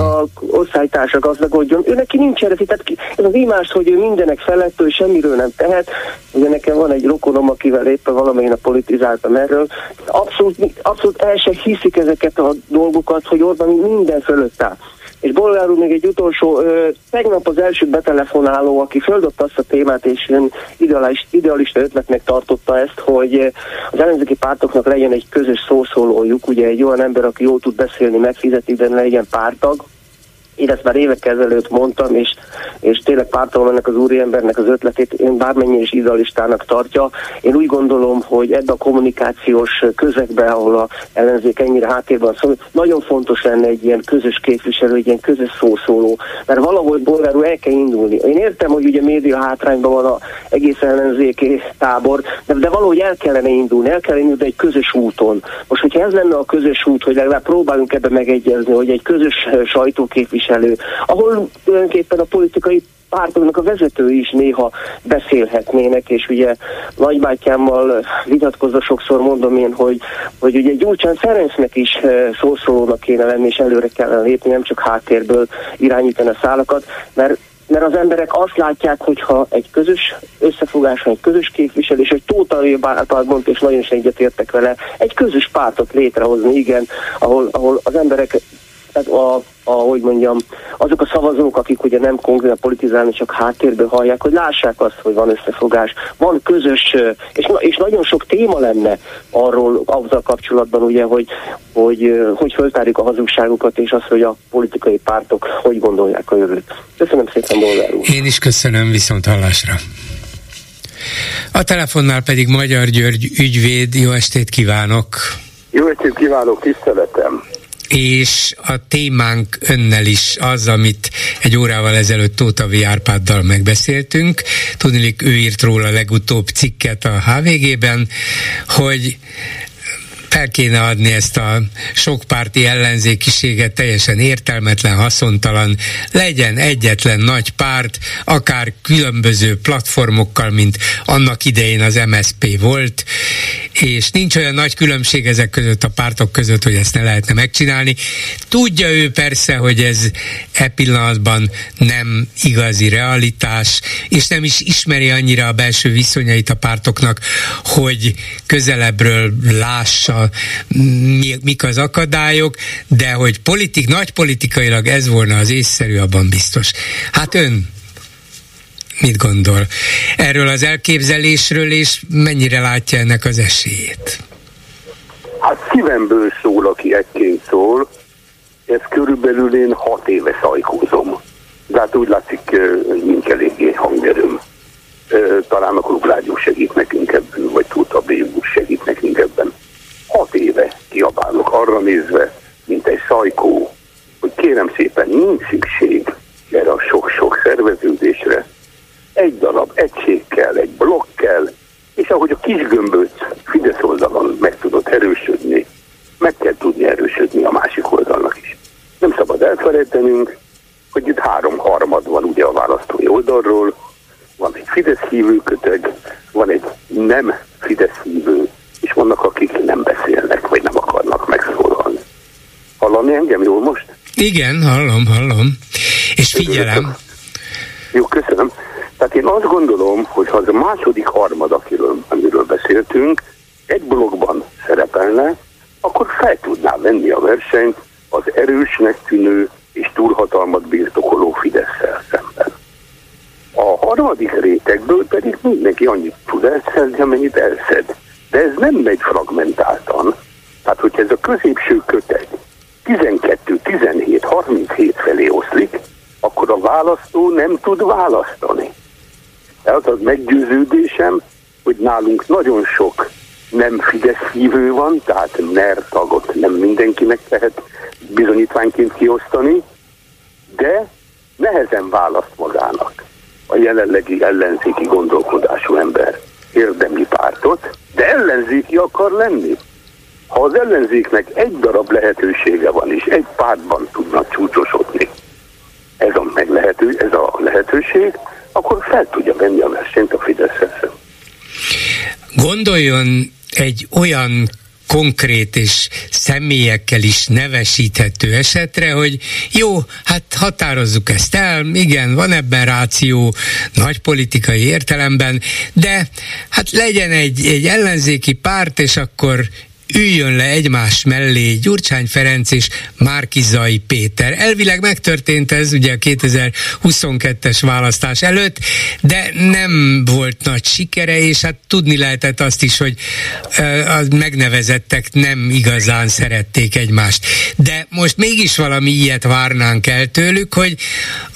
a osztálytársa gazdagodjon. Ő neki nincs erre, tehát ez az imás, hogy ő mindenek felett, hogy semmiről nem tehet. Ugye nekem van egy rokonom, akivel éppen valamelyik politizáltam erről. Abszolút, abszolút el sem hiszik ezeket a dolgokat, hogy Orbán minden fölött áll. És Bolgár úr még egy utolsó, ö, tegnap az első betelefonáló, aki földott azt a témát, és ön idealista, idealista ötletnek tartotta ezt, hogy az ellenzéki pártoknak legyen egy közös szószólójuk, ugye egy olyan ember, aki jól tud beszélni, megfizetik, de legyen pártag, én ezt már évek ezelőtt mondtam, és, és tényleg pártolom ennek az úriembernek az ötletét, én bármennyi is idealistának tartja. Én úgy gondolom, hogy ebben a kommunikációs közegben, ahol a ellenzék ennyire háttérben szól, nagyon fontos lenne egy ilyen közös képviselő, egy ilyen közös szószóló, mert valahol bolgárul el kell indulni. Én értem, hogy ugye média hátrányban van az egész ellenzéki tábor, de, de valahogy el kellene indulni, el kellene indulni egy közös úton. Most, hogyha ez lenne a közös út, hogy legalább próbálunk ebbe megegyezni, hogy egy közös sajtóképviselő képviselő, ahol tulajdonképpen a politikai pártoknak a vezetői is néha beszélhetnének, és ugye nagybátyámmal vitatkozva sokszor mondom én, hogy, hogy ugye Gyurcsán Ferencnek is eh, szószólónak kéne lenni, és előre kellene lépni, nem csak háttérből irányítani a szálakat, mert mert az emberek azt látják, hogyha egy közös összefogás, egy közös képviselés, egy Tóta által mondta, és nagyon is egyetértek vele, egy közös pártot létrehozni, igen, ahol, ahol az emberek tehát a, a, hogy mondjam, azok a szavazók, akik ugye nem konkrétan politizálni, csak háttérből hallják, hogy lássák azt, hogy van összefogás, van közös, és, és nagyon sok téma lenne arról, azzal kapcsolatban ugye, hogy hogy, hogy föltárjuk a hazugságokat, és azt, hogy a politikai pártok hogy gondolják a jövőt. Köszönöm szépen, Bolgár úr. Én is köszönöm, viszont hallásra. A telefonnál pedig Magyar György ügyvéd, jó estét kívánok! Jó estét kívánok, tiszteletem! És a témánk önnel is az, amit egy órával ezelőtt Tótavi Árpáddal megbeszéltünk. Tudnilik, ő írt róla legutóbb cikket a HVG-ben, hogy fel kéne adni ezt a sokpárti ellenzékiséget, teljesen értelmetlen, haszontalan, legyen egyetlen nagy párt, akár különböző platformokkal, mint annak idején az MSP volt, és nincs olyan nagy különbség ezek között a pártok között, hogy ezt ne lehetne megcsinálni. Tudja ő persze, hogy ez e pillanatban nem igazi realitás, és nem is ismeri annyira a belső viszonyait a pártoknak, hogy közelebbről lássa mi, mik az akadályok, de hogy politik, nagy politikailag ez volna az észszerű, abban biztos. Hát ön mit gondol erről az elképzelésről, és mennyire látja ennek az esélyét? Hát szívemből szól, aki ekként szól. Ez körülbelül én hat éve szajkózom. De hát úgy látszik, nincs eléggé hangerőm. Talán a klubrádió segít nekünk ebben, vagy Tuta B. segít nekünk ebben hat éve kiabálok arra nézve, mint egy szajkó, hogy kérem szépen nincs szükség erre a sok-sok szerveződésre. Egy darab egység kell, egy blokk kell, és ahogy a kis gömböc Fidesz oldalon meg tudott erősödni, meg kell tudni erősödni a másik oldalnak is. Nem szabad elfelejtenünk, hogy itt három harmad van ugye a választói oldalról, van egy Fidesz hívő köteg, van egy nem Fidesz hívő vannak, akik nem beszélnek, vagy nem akarnak megszólalni. Hallani engem jól most? Igen, hallom, hallom. És figyelem. Jó, köszönöm. Tehát én azt gondolom, hogy ha az a második harmad, akiről, amiről beszéltünk, egy blogban szerepelne, akkor fel tudná venni a versenyt az erősnek tűnő és túlhatalmat birtokoló fidesz szemben. A harmadik rétegből pedig mindenki annyit tud elszedni, amennyit elszed. De ez nem megy fragmentáltan. Tehát, hogyha ez a középső köteg 12, 17, 37 felé oszlik, akkor a választó nem tud választani. Tehát az meggyőződésem, hogy nálunk nagyon sok nem Fidesz hívő van, tehát NER tagot nem mindenkinek lehet bizonyítványként kiosztani, de nehezen választ magának. a jelenlegi ellenzéki gondolkodású ember érdemi pártot, de ellenzéki akar lenni. Ha az ellenzéknek egy darab lehetősége van, és egy pártban tudnak csúcsosodni, ez a, meg lehető, ez a lehetőség, akkor fel tudja venni a versenyt a fidesz Gondoljon egy olyan konkrét és személyekkel is nevesíthető esetre, hogy jó, hát határozzuk ezt el, igen, van ebben ráció nagy politikai értelemben, de hát legyen egy, egy ellenzéki párt, és akkor üljön le egymás mellé Gyurcsány Ferenc és Márkizai Péter. Elvileg megtörtént ez ugye a 2022-es választás előtt, de nem volt nagy sikere, és hát tudni lehetett azt is, hogy a megnevezettek nem igazán szerették egymást. De most mégis valami ilyet várnánk el tőlük, hogy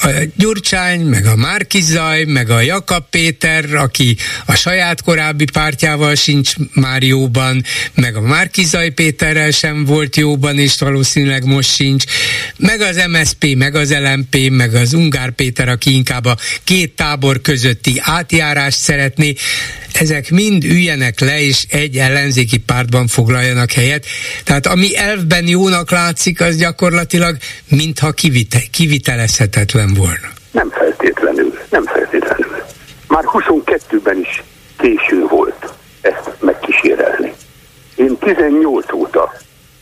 a Gyurcsány, meg a Márkizaj, meg a Jakab Péter, aki a saját korábbi pártjával sincs már jóban, meg a Már Márkizaj Péterrel sem volt jóban, és valószínűleg most sincs, meg az MSP, meg az LMP, meg az Ungár Péter, aki inkább a két tábor közötti átjárást szeretné, ezek mind üljenek le, és egy ellenzéki pártban foglaljanak helyet. Tehát ami elvben jónak látszik, az gyakorlatilag mintha kivite, kivitelezhetetlen volna. Nem feltétlenül, nem feltétlenül. Már 22-ben is késő volt ezt megkísérelni. Én 18 óta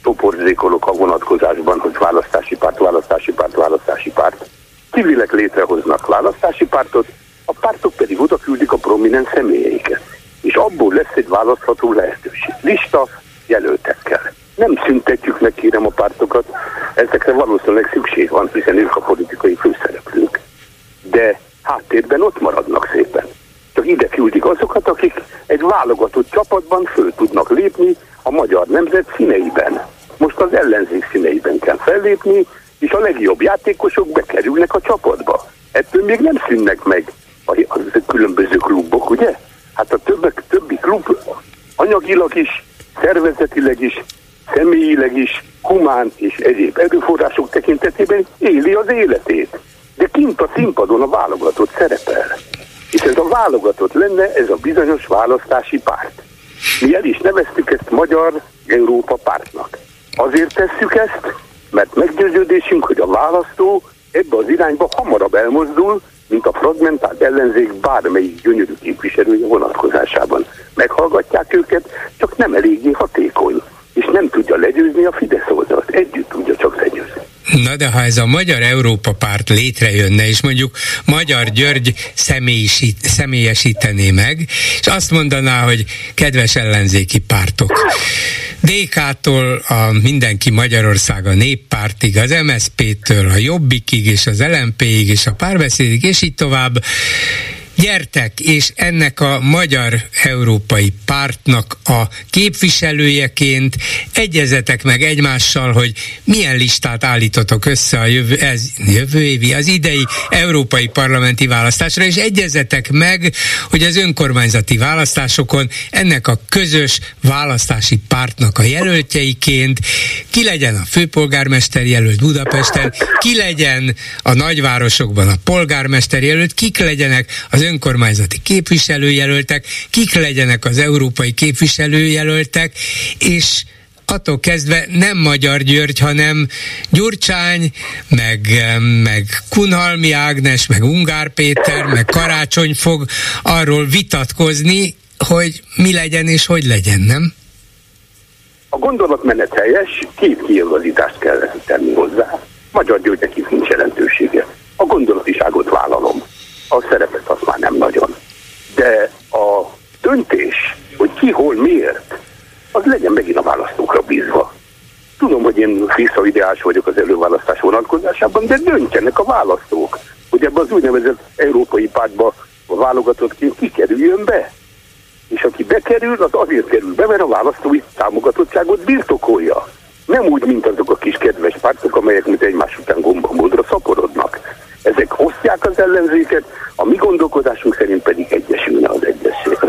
toporzékolok a vonatkozásban, hogy választási párt, választási párt, választási párt. Civilek létrehoznak választási pártot, a pártok pedig oda küldik a prominens személyeiket. És abból lesz egy választható lehetőség. Lista jelöltekkel. Nem szüntetjük meg, kérem a pártokat, ezekre valószínűleg szükség van, hiszen ők a politikai főszereplők. De háttérben ott maradnak szépen csak ide küldik azokat, akik egy válogatott csapatban föl tudnak lépni a magyar nemzet színeiben. Most az ellenzék színeiben kell fellépni, és a legjobb játékosok bekerülnek a csapatba. Ettől még nem szűnnek meg a, különböző klubok, ugye? Hát a többek, többi klub anyagilag is, szervezetileg is, személyileg is, humán és egyéb erőforrások tekintetében éli az életét. De kint a színpadon a válogatott szerepel. És ez a válogatott lenne, ez a bizonyos választási párt. Mi el is neveztük ezt Magyar Európa pártnak. Azért tesszük ezt, mert meggyőződésünk, hogy a választó ebbe az irányba hamarabb elmozdul, mint a fragmentált ellenzék bármelyik gyönyörű képviselője vonatkozásában. Meghallgatják őket, csak nem eléggé hatékony, és nem tudja legyőzni a Fidesz oldalt. Együtt tudja csak legyőzni. Na de ha ez a Magyar Európa párt létrejönne, és mondjuk Magyar György személyesítené meg, és azt mondaná, hogy kedves ellenzéki pártok, DK-tól a Mindenki Magyarország a néppártig, az MSZP-től a Jobbikig, és az LMP-ig, és a párbeszédig, és így tovább, gyertek, és ennek a Magyar Európai Pártnak a képviselőjeként egyezetek meg egymással, hogy milyen listát állítotok össze a jövő, ez, jövő évi, az idei európai parlamenti választásra, és egyezetek meg, hogy az önkormányzati választásokon ennek a közös választási pártnak a jelöltjeiként ki legyen a főpolgármester jelölt Budapesten, ki legyen a nagyvárosokban a polgármester jelölt, kik legyenek az önkormányzati képviselőjelöltek, kik legyenek az európai képviselőjelöltek, és attól kezdve nem Magyar György, hanem Gyurcsány, meg, meg Kunhalmi Ágnes, meg Ungár Péter, meg Karácsony fog arról vitatkozni, hogy mi legyen és hogy legyen, nem? A gondolatmenet helyes, két kiigazítást kell tenni hozzá. Magyar Györgynek is nincs jelentősége. A gondolatiságot vállalom a szerepet az már nem nagyon. De a döntés, hogy ki, hol, miért, az legyen megint a választókra bízva. Tudom, hogy én visszaideás vagyok az előválasztás vonatkozásában, de döntjenek a választók, hogy ebbe az úgynevezett európai pártba a válogatottként kikerüljön be. És aki bekerül, az azért kerül be, mert a választói támogatottságot birtokolja. Nem úgy, mint azok a kis kedves pártok, amelyek mint egymás után gombamódra szaporodnak. Ezek osztják az ellenzéket, a mi gondolkodásunk szerint pedig egyesülne az egyesség, az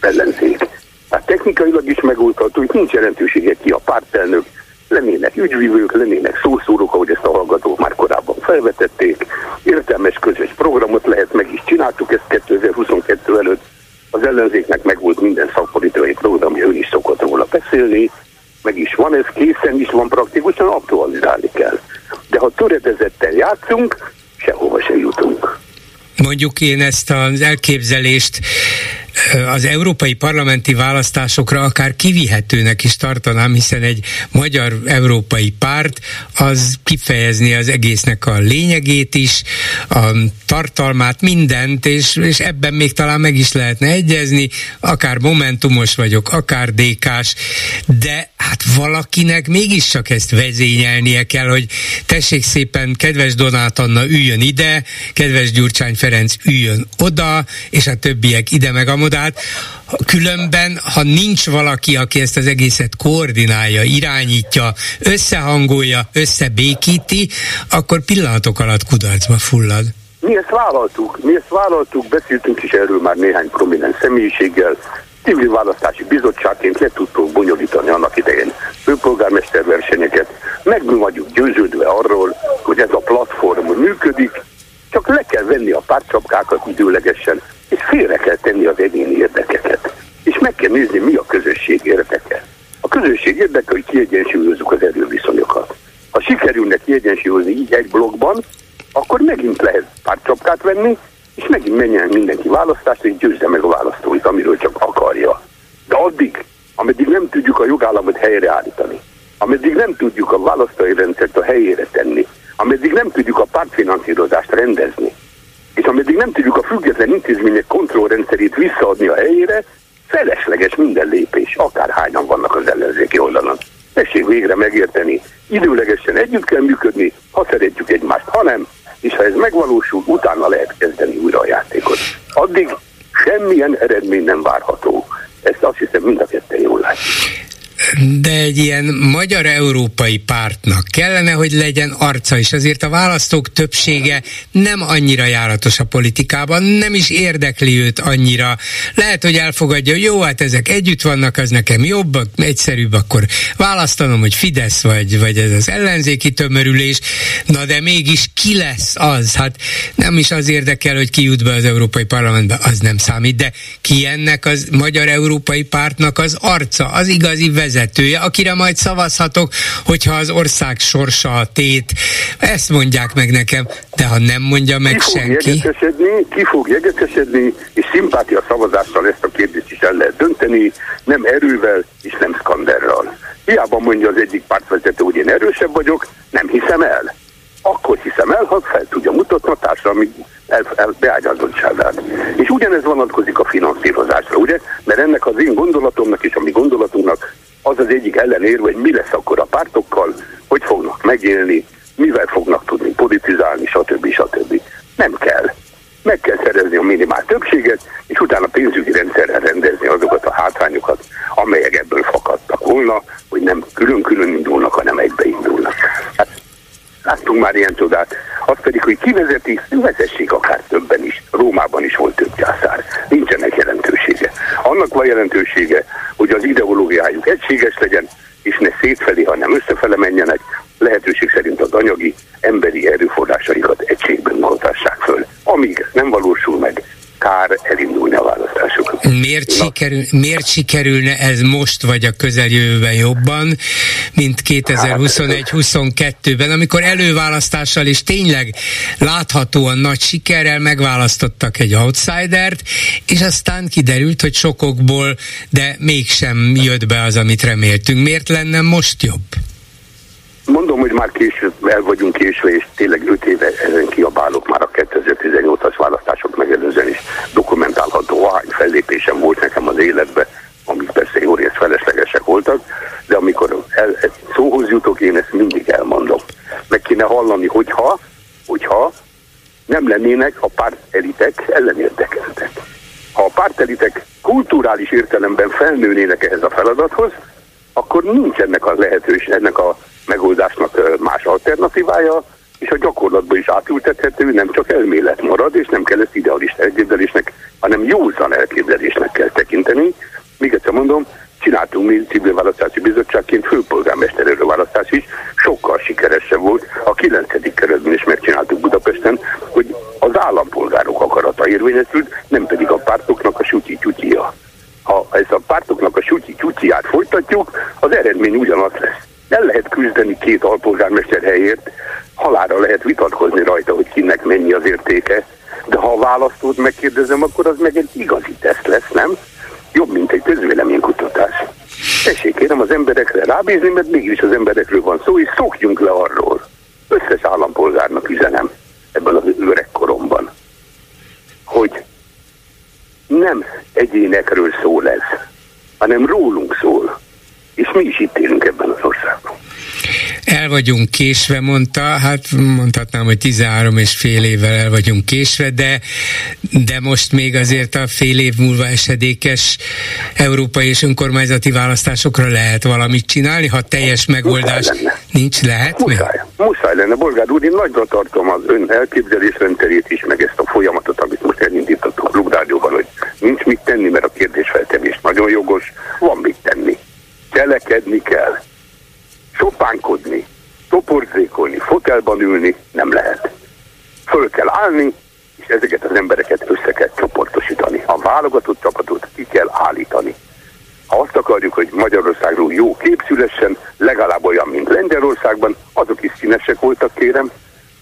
ellenzék. Tehát technikailag is megoldható, hogy nincs jelentősége ki a pártelnök, lennének ügyvívők, lennének szószórók, ahogy ezt a hallgatók már korábban fel felvetették, értelmes közös programot lehet, meg is csináltuk ezt 2022 előtt, az ellenzéknek megvolt minden szakpolitikai programja, ő is szokott róla beszélni, meg is van, ez készen is van praktikusan, aktualizálni kell. De ha töredezettel játszunk, sehova se jutunk. Mondjuk én ezt az elképzelést az európai parlamenti választásokra akár kivihetőnek is tartanám, hiszen egy magyar európai párt az kifejezni az egésznek a lényegét is, a tartalmát, mindent, és, és ebben még talán meg is lehetne egyezni, akár momentumos vagyok, akár dékás, de hát valakinek mégiscsak ezt vezényelnie kell, hogy tessék szépen, kedves Donát Anna üljön ide, kedves Gyurcsány Ferenc üljön oda, és a többiek ide meg a modát. Különben, ha nincs valaki, aki ezt az egészet koordinálja, irányítja, összehangolja, összebékíti, akkor pillanatok alatt kudarcba fullad. Mi ezt vállaltuk, mi ezt vállaltuk, beszéltünk is erről már néhány prominens személyiséggel, civil választási bizottságként le tudtunk bonyolítani annak idején főpolgármester versenyeket, meg mi vagyunk győződve arról, hogy ez a platform működik, csak le kell venni a pártcsapkákat időlegesen, és félre kell tenni az egyéni érdekeket. És meg kell nézni, mi a közösség érdeke. A közösség érdeke, hogy kiegyensúlyozzuk az erőviszonyokat. Ha sikerülne kiegyensúlyozni így egy blogban, akkor megint lehet pártcsapkát venni, és megint menjen mindenki választást, és győzze meg a választóit, amiről csak akarja. De addig, ameddig nem tudjuk a jogállamot helyreállítani, ameddig nem tudjuk a választói rendszert a helyére tenni, ameddig nem tudjuk a pártfinanszírozást rendezni, és ameddig nem tudjuk a független intézmények kontrollrendszerét visszaadni a helyére, felesleges minden lépés, akár hányan vannak az ellenzéki oldalon. Tessék végre megérteni, időlegesen együtt kell működni, ha szeretjük egymást, ha nem, és ha ez megvalósul, utána lehet kezdeni újra a játékot. Addig semmilyen eredmény nem várható. Ezt azt hiszem mind a ketten jól látjuk de egy ilyen magyar-európai pártnak kellene, hogy legyen arca is. Azért a választók többsége nem annyira járatos a politikában, nem is érdekli őt annyira. Lehet, hogy elfogadja, hogy jó, hát ezek együtt vannak, az nekem jobb, egyszerűbb, akkor választanom, hogy Fidesz vagy, vagy ez az ellenzéki tömörülés. Na de mégis ki lesz az? Hát nem is az érdekel, hogy ki jut be az Európai Parlamentbe, az nem számít, de ki ennek az magyar-európai pártnak az arca, az igazi vezető vezetője, akire majd szavazhatok, hogyha az ország sorsa a tét. Ezt mondják meg nekem, de ha nem mondja meg ki senki... ki fog jegetesedni, és szimpátia szavazással ezt a kérdést is el lehet dönteni, nem erővel és nem szkanderral. Hiába mondja az egyik pártvezető, hogy én erősebb vagyok, nem hiszem el. Akkor hiszem el, ha fel tudja mutatni a társadalmi el, el, beágyazottságát. És ugyanez vonatkozik a finanszírozásra, ugye? Mert ennek az én gondolatomnak és a mi gondolatunknak az az egyik ellenér, hogy mi lesz akkor a pártokkal, hogy fognak megélni, mivel fognak tudni politizálni, stb. stb. Nem kell. Meg kell szerezni a minimál többséget, és utána pénzügyi rendszerrel rendezni azokat a hátrányokat, amelyek ebből fakadtak volna, hogy nem külön-külön indulnak, hanem egybe indulnak. Hát, láttunk már ilyen csodát. Az pedig, hogy kivezeti, vezessék akár többen is. Rómában is volt több császár. Nincsenek jelentősége. Annak van jelentősége, hogy az ideológiájuk egységes legyen, és ne szétfelé, hanem összefele menjenek, lehetőség szerint az anyagi, emberi erőforrásaikat egységben mutassák föl. Amíg nem valósul meg, kár elindulni a választások. Miért, sikerül, miért sikerülne ez most vagy a közeljövőben jobban, mint 2021-22-ben, amikor előválasztással is tényleg láthatóan nagy sikerrel megválasztottak egy outsidert, és aztán kiderült, hogy sokokból, de mégsem jött be az, amit reméltünk. Miért lenne most jobb? Mondom, hogy már késő, el vagyunk késve, és tényleg 5 éve ezen kiabálok már a 2018-as választások megelőzően is dokumentálható, ahány fellépésem volt nekem az életbe, amik persze jó rész feleslegesek voltak, de amikor el, szóhoz jutok, én ezt mindig elmondom. Meg kéne hallani, hogyha, hogyha nem lennének a pártelitek ellenérdekeltek. Ha a pártelitek kulturális értelemben felnőnének ehhez a feladathoz, akkor nincs ennek a lehetőség, ennek a megoldásnak más alternatívája, és a gyakorlatban is átültethető, nem csak elmélet marad, és nem kell ezt idealista elképzelésnek, hanem józan elképzelésnek kell tekinteni. Még egyszer mondom, csináltunk mi civil választási bizottságként főpolgármester előválasztás is, sokkal sikeresebb volt, a 9. kerületben is megcsináltuk Budapesten, hogy az állampolgárok akarata érvényesült, nem pedig a pártoknak a süti-tyutia ezt a pártoknak a sutyi tyutyját folytatjuk, az eredmény ugyanaz lesz. Nem lehet küzdeni két alpolgármester helyért, halára lehet vitatkozni rajta, hogy kinek mennyi az értéke, de ha a választót megkérdezem, akkor az meg egy igazi teszt lesz, nem? Jobb, mint egy közvéleménykutatás. Tessék, kérem az emberekre rábízni, mert mégis az emberekről van szó, és szokjunk le arról. Összes állampolgárnak üzenem ebben az öreg koromban, hogy nem egyénekről szól ez, hanem rólunk szól. És mi is itt élünk ebben az országban. El vagyunk késve, mondta, hát mondhatnám, hogy 13 és fél évvel el vagyunk késve, de, de most még azért a fél év múlva esedékes európai és önkormányzati választásokra lehet valamit csinálni, ha teljes megoldás nincs, lehet muszáj, még? Muszáj lenne, Bolgár úr, én nagyra tartom az ön elképzelésrendszerét is, meg ezt a folyamatot, amit most elindítottuk Klubrádióban, nincs mit tenni, mert a kérdésfeltevés nagyon jogos, van mit tenni. Cselekedni kell sopánkodni, toporzékolni, fotelban ülni nem lehet. Föl kell állni, és ezeket az embereket össze kell csoportosítani. A válogatott csapatot ki kell állítani. Ha azt akarjuk, hogy Magyarországról jó kép szülessen, legalább olyan, mint Lengyelországban, azok is színesek voltak, kérem,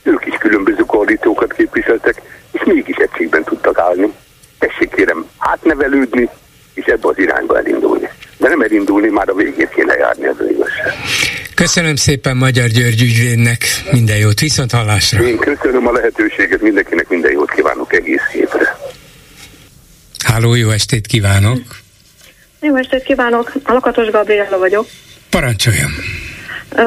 ők is különböző koalíciókat képviseltek, és mégis egységben tudtak állni. Tessék kérem átnevelődni, és ebbe az irányba elindulni. De nem elindulni, már a végén kéne járni az igazság. Köszönöm szépen Magyar György ügyvédnek, minden jót, viszont hallásra. Én köszönöm a lehetőséget, mindenkinek minden jót kívánok egész hétre. Háló, jó estét kívánok! Jó estét kívánok, a Lakatos Gabriella vagyok. Parancsoljon!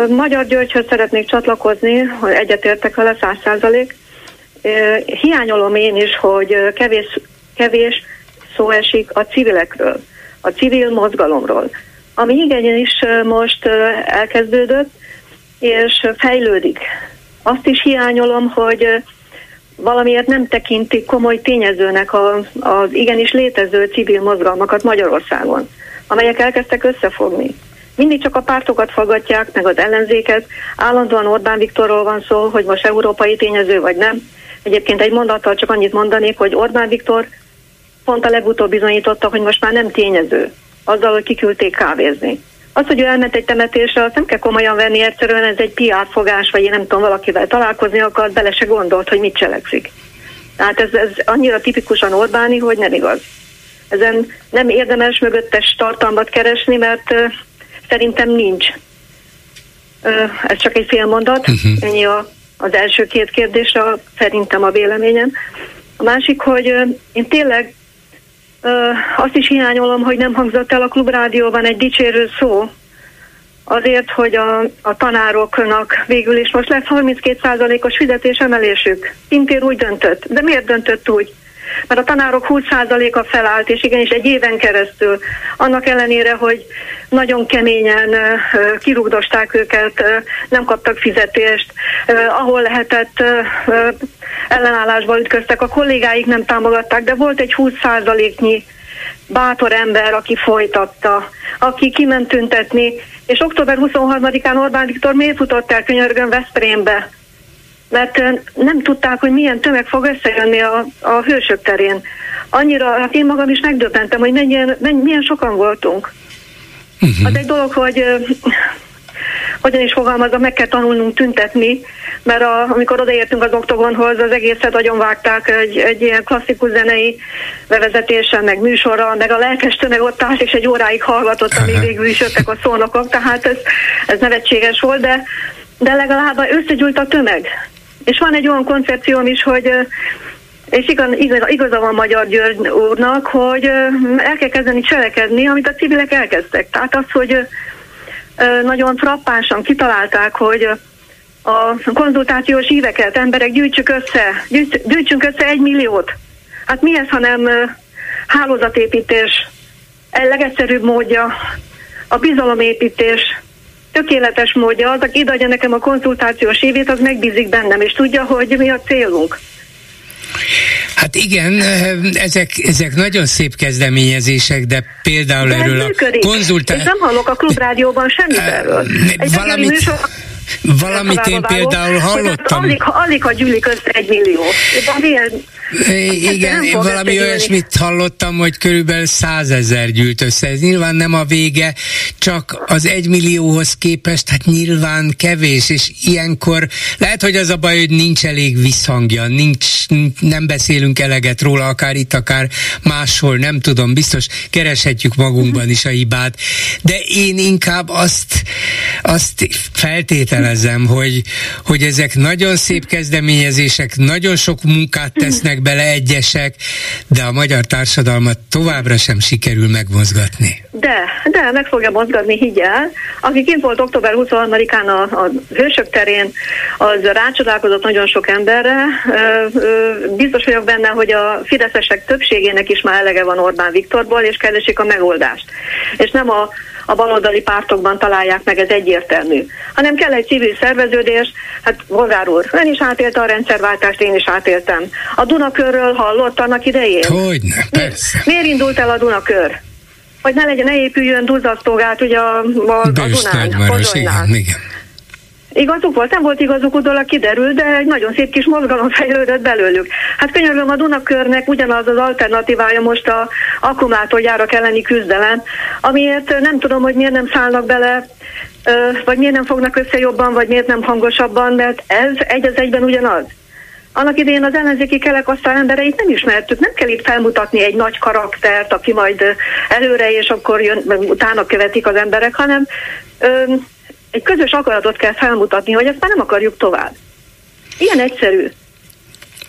Magyar Györgyhöz szeretnék csatlakozni, hogy egyetértek vele száz százalék. Hiányolom én is, hogy kevés, kevés szó esik a civilekről, a civil mozgalomról ami igenis most elkezdődött, és fejlődik. Azt is hiányolom, hogy valamiért nem tekintik komoly tényezőnek az, az igenis létező civil mozgalmakat Magyarországon, amelyek elkezdtek összefogni. Mindig csak a pártokat fogadják, meg az ellenzéket. Állandóan Orbán Viktorról van szó, hogy most európai tényező vagy nem. Egyébként egy mondattal csak annyit mondanék, hogy Orbán Viktor pont a legutóbb bizonyította, hogy most már nem tényező azzal, hogy kiküldték kávézni. Az, hogy ő elment egy temetésre, azt nem kell komolyan venni, egyszerűen ez egy PR fogás, vagy én nem tudom, valakivel találkozni akar, bele se gondolt, hogy mit cselekszik. Tehát ez, ez annyira tipikusan Orbáni, hogy nem igaz. Ezen nem érdemes mögöttes tartalmat keresni, mert uh, szerintem nincs. Uh, ez csak egy fél mondat, uh-huh. ennyi a, az első két kérdésre, szerintem a véleményem. A másik, hogy uh, én tényleg azt is hiányolom, hogy nem hangzott el a klubrádióban egy dicsérő szó, azért, hogy a, a tanároknak végül is most lesz 32%-os fizetésemelésük. Pintér úgy döntött. De miért döntött úgy? Mert a tanárok 20%-a felállt, és igenis egy éven keresztül, annak ellenére, hogy nagyon keményen kirugdosták őket, nem kaptak fizetést, ahol lehetett ellenállásba ütköztek, a kollégáik nem támogatták, de volt egy 20%-nyi bátor ember, aki folytatta, aki kiment tüntetni, és október 23-án Orbán Viktor miért futott el könyörgön Veszprémbe? Mert nem tudták, hogy milyen tömeg fog összejönni a, a hősök terén. Annyira, hát én magam is megdöbbentem, hogy mennyien, menny, milyen sokan voltunk. Uh-huh. Az egy dolog, hogy hogyan is fogalmazom, meg kell tanulnunk tüntetni, mert a, amikor odaértünk az oktogonhoz, az egészet nagyon vágták egy, egy ilyen klasszikus zenei bevezetéssel, meg műsorral, meg a lelkes tömeg ott állt, és egy óráig hallgatott, amíg végül is jöttek a szónokok, tehát ez, ez nevetséges volt, de, de legalább összegyűlt a tömeg. És van egy olyan koncepcióm is, hogy és igaz, igaz, igaza van Magyar György úrnak, hogy el kell kezdeni cselekedni, amit a civilek elkezdtek. Tehát az, hogy nagyon frappánsan kitalálták, hogy a konzultációs híveket, emberek gyűjtsük össze, gyűjtsünk össze egy milliót. Hát mi ez, hanem hálózatépítés, legegyszerűbb módja, a bizalomépítés, tökéletes módja, az, aki ideadja nekem a konzultációs évét, az megbízik bennem, és tudja, hogy mi a célunk. Hát igen, ezek, ezek nagyon szép kezdeményezések, de például de erről a konzultáció... És nem hallok a klubrádióban semmit erről. Egy valamit... műsor Valamit én például hallottam. Alig, alig, ha gyűlik össze egy millió. Igen, én valami olyasmit hallottam, hogy körülbelül százezer gyűlt össze. Ez nyilván nem a vége, csak az egy millióhoz képest, hát nyilván kevés, és ilyenkor lehet, hogy az a baj, hogy nincs elég visszhangja, nincs, nem beszélünk eleget róla, akár itt, akár máshol, nem tudom, biztos kereshetjük magunkban is a hibát, de én inkább azt, azt feltételezem, hogy, hogy ezek nagyon szép kezdeményezések, nagyon sok munkát tesznek bele egyesek, de a magyar társadalmat továbbra sem sikerül megmozgatni. De, de meg fogja mozgatni, higgyel. Aki kint volt október 23-án a, a Hősök terén, az rácsodálkozott nagyon sok emberre. Biztos vagyok benne, hogy a fideszesek többségének is már elege van Orbán Viktorból, és keresik a megoldást. És nem a a baloldali pártokban találják meg, ez egyértelmű. Hanem kell egy civil szerveződés, hát Bolgár úr, ön is átélte a rendszerváltást, én is átéltem. A Dunakörről hallott annak idején? Hogyne, persze. Miért, miért indult el a Dunakör? Hogy ne legyen, ne épüljön duzzasztogát ugye a, a, a Dunán, a igen, igen. Igazuk volt, nem volt igazuk, utólag kiderült, de egy nagyon szép kis mozgalom fejlődött belőlük. Hát könyörgöm a Dunakörnek ugyanaz az alternatívája most a akkumulátorgyárak elleni küzdelem, amiért nem tudom, hogy miért nem szállnak bele vagy miért nem fognak össze jobban, vagy miért nem hangosabban, mert ez egy az egyben ugyanaz. Annak idején az ellenzéki kerekasztal embereit nem ismertük, nem kell itt felmutatni egy nagy karaktert, aki majd előre és akkor jön, utána követik az emberek, hanem egy közös akaratot kell felmutatni, hogy ezt már nem akarjuk tovább. Ilyen egyszerű.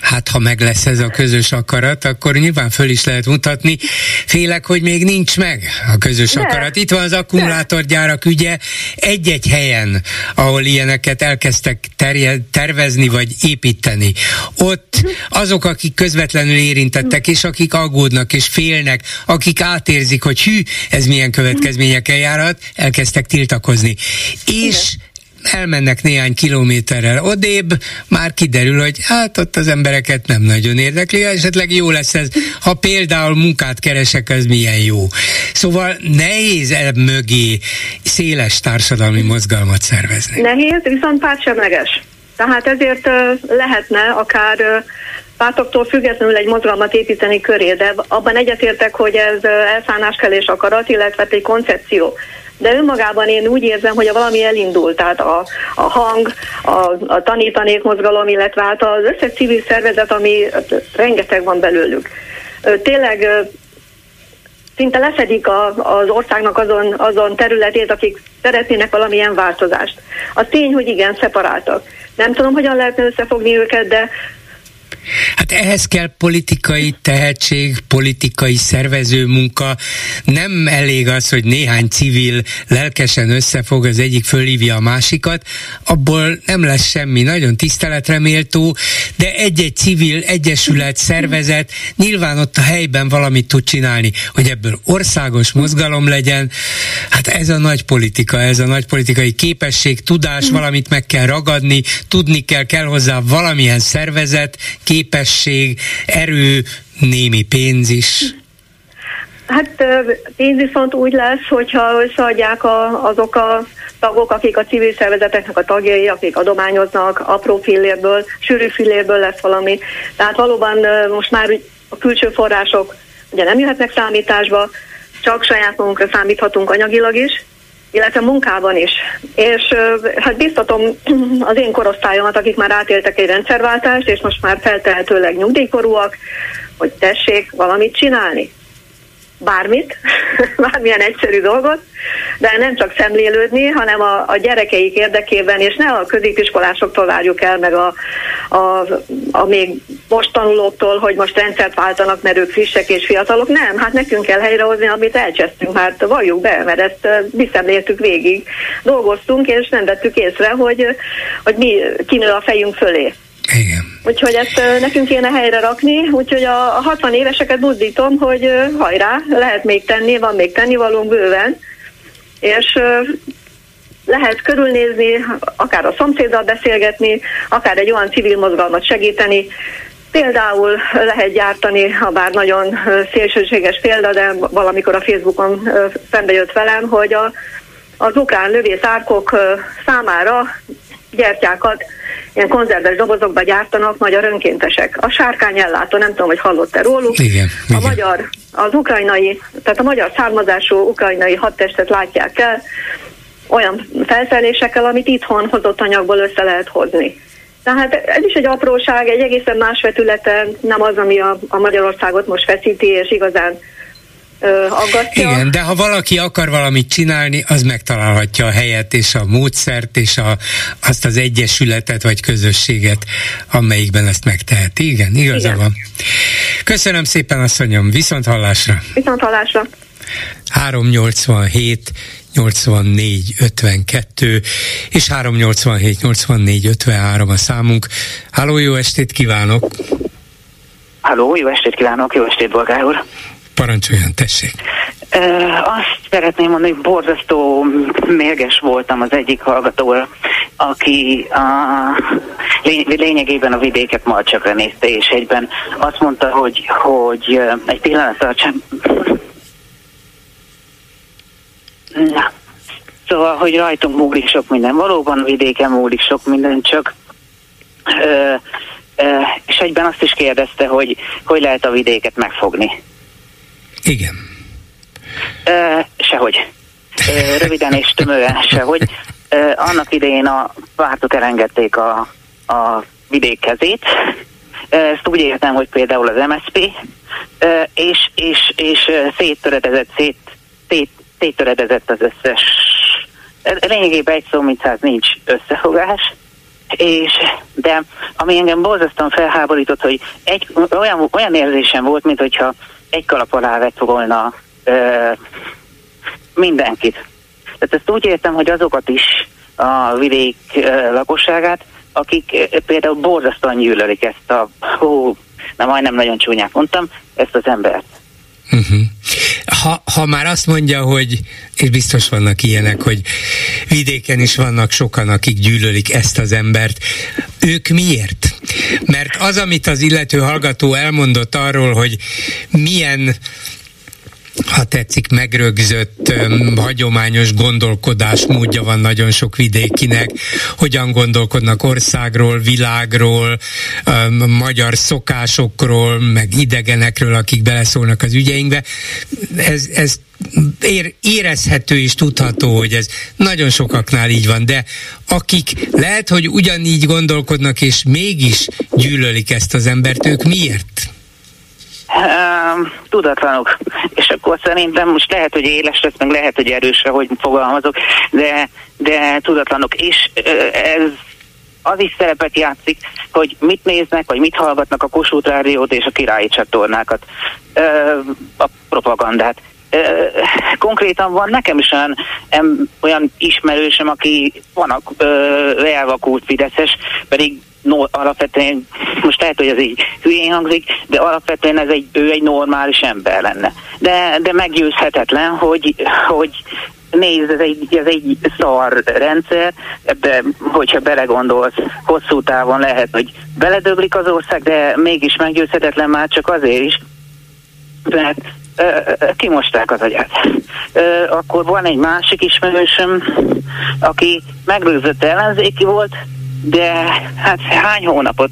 Hát ha meg lesz ez a közös akarat, akkor nyilván föl is lehet mutatni. Félek, hogy még nincs meg a közös De. akarat. Itt van az akkumulátorgyárak ügye egy-egy helyen, ahol ilyeneket elkezdtek terje, tervezni vagy építeni. Ott azok, akik közvetlenül érintettek, és akik aggódnak és félnek, akik átérzik, hogy hű, ez milyen következményekkel járhat, elkezdtek tiltakozni. És elmennek néhány kilométerrel odébb, már kiderül, hogy hát ott az embereket nem nagyon érdekli, esetleg jó lesz ez, ha például munkát keresek, az milyen jó. Szóval nehéz e mögé széles társadalmi mozgalmat szervezni. Nehéz, viszont pártsemleges. Tehát ezért lehetne akár pártoktól függetlenül egy mozgalmat építeni köré, de abban egyetértek, hogy ez elszálláskelés akarat, illetve egy koncepció de önmagában én úgy érzem, hogy a valami elindult, tehát a, a hang, a, a tanítanék mozgalom, illetve hát az összes civil szervezet, ami rengeteg van belőlük. Tényleg szinte leszedik a, az országnak azon, azon területét, akik szeretnének valamilyen változást. A tény, hogy igen, szeparáltak. Nem tudom, hogyan lehetne összefogni őket, de Hát ehhez kell politikai tehetség, politikai szervező munka. Nem elég az, hogy néhány civil lelkesen összefog, az egyik fölhívja a másikat, abból nem lesz semmi. Nagyon tiszteletre méltó, de egy-egy civil egyesület, szervezet nyilván ott a helyben valamit tud csinálni, hogy ebből országos mozgalom legyen. Hát ez a nagy politika, ez a nagy politikai képesség, tudás, valamit meg kell ragadni, tudni kell, kell hozzá valamilyen szervezet, képesség, erő, némi pénz is? Hát pénz viszont úgy lesz, hogyha összeadják a, azok a tagok, akik a civil szervezeteknek a tagjai, akik adományoznak, apró fillérből, sűrű fillérből lesz valami. Tehát valóban most már a külső források ugye nem jöhetnek számításba, csak saját magunkra számíthatunk anyagilag is, illetve munkában is. És hát biztatom az én korosztályomat, akik már átéltek egy rendszerváltást, és most már feltehetőleg nyugdíjkorúak, hogy tessék valamit csinálni bármit, bármilyen egyszerű dolgot, de nem csak szemlélődni, hanem a, a gyerekeik érdekében, és ne a középiskolásoktól várjuk el, meg a, a, a még most tanulóktól, hogy most rendszert váltanak, mert ők frissek és fiatalok. Nem, hát nekünk kell helyrehozni, amit elcsesztünk, hát valljuk be, mert ezt visszemléltük végig. Dolgoztunk, és nem vettük észre, hogy, hogy mi kinő a fejünk fölé. Igen. Úgyhogy ezt nekünk kéne helyre rakni, úgyhogy a 60 éveseket buzdítom, hogy hajrá, lehet még tenni, van még tennivalónk bőven, és lehet körülnézni, akár a szomszéddal beszélgetni, akár egy olyan civil mozgalmat segíteni, Például lehet gyártani, ha bár nagyon szélsőséges példa, de valamikor a Facebookon szembe jött velem, hogy a, az ukrán lövészárkok számára gyertyákat ilyen konzerves dobozokba gyártanak magyar önkéntesek. A sárkány ellátó, nem tudom, hogy hallott-e róluk. Igen, a igen. magyar, az ukrajnai, tehát a magyar származású ukrajnai hadtestet látják el olyan felszerelésekkel, amit itthon hozott anyagból össze lehet hozni. Tehát ez is egy apróság, egy egészen más vetületen, nem az, ami a, a Magyarországot most feszíti, és igazán aggasztja. Igen, de ha valaki akar valamit csinálni, az megtalálhatja a helyet és a módszert és a, azt az egyesületet vagy közösséget, amelyikben ezt megteheti. Igen, igaza Igen. van. Köszönöm szépen, asszonyom, viszont hallásra. Viszont hallásra. 387 84 52 és 387 84 53 a számunk. Háló, jó estét kívánok! Halló, jó estét kívánok, jó estét, Bolgár úr. Parancsoljon, tessék! Azt szeretném mondani, hogy borzasztó mérges voltam az egyik hallgatóra, aki a, lény- lényegében a vidéket malcsakra nézte, és egyben azt mondta, hogy, hogy egy pillanat tartson. Na. Szóval, hogy rajtunk múlik sok minden. Valóban vidéken múlik sok minden, csak ö, ö, és egyben azt is kérdezte, hogy hogy lehet a vidéket megfogni. Igen. Ö, sehogy. Ö, röviden és tömören sehogy. Ö, annak idején a pártok elengedték a, a vidék kezét. Ezt úgy értem, hogy például az MSP, és, és, és széttöredezett, szét, szét, széttöredezett az összes. Lényegében egy szó, mint száz nincs összefogás. És, de ami engem borzasztóan felháborított, hogy egy, olyan, olyan érzésem volt, mint hogyha egy kalap alá vett volna ö, mindenkit. Tehát ezt úgy értem, hogy azokat is a vidék ö, lakosságát, akik ö, például borzasztóan gyűlölik ezt a, hú, na majdnem nagyon csúnyát mondtam, ezt az embert. Uh-huh. Ha, ha már azt mondja, hogy, és biztos vannak ilyenek, hogy vidéken is vannak sokan, akik gyűlölik ezt az embert, ők miért? Mert az, amit az illető hallgató elmondott arról, hogy milyen ha tetszik, megrögzött, öm, hagyományos gondolkodásmódja van nagyon sok vidékinek, hogyan gondolkodnak országról, világról, magyar szokásokról, meg idegenekről, akik beleszólnak az ügyeinkbe. Ez, ez ér, érezhető és tudható, hogy ez nagyon sokaknál így van, de akik lehet, hogy ugyanígy gondolkodnak, és mégis gyűlölik ezt az embert, ők miért? Tudatlanok. És akkor szerintem most lehet, hogy éles lesz, meg lehet, hogy erősre, hogy fogalmazok, de, de tudatlanok. És ez az is szerepet játszik, hogy mit néznek, vagy mit hallgatnak a Kossuth Rádiót és a királyi csatornákat, ö, a propagandát. Konkrétan van nekem is olyan, em, olyan ismerősöm, aki van a ö, elvakult Fideszes, pedig no, alapvetően, most lehet, hogy ez így hülyén hangzik, de alapvetően ez egy, ő egy normális ember lenne. De, de meggyőzhetetlen, hogy, hogy nézd, ez egy, ez egy szar rendszer, ebbe, hogyha belegondolsz, hosszú távon lehet, hogy beledöglik az ország, de mégis meggyőzhetetlen már csak azért is, mert kimosták az agyát. Akkor van egy másik ismerősöm, aki megrőzött ellenzéki volt, de hát hány hónapot?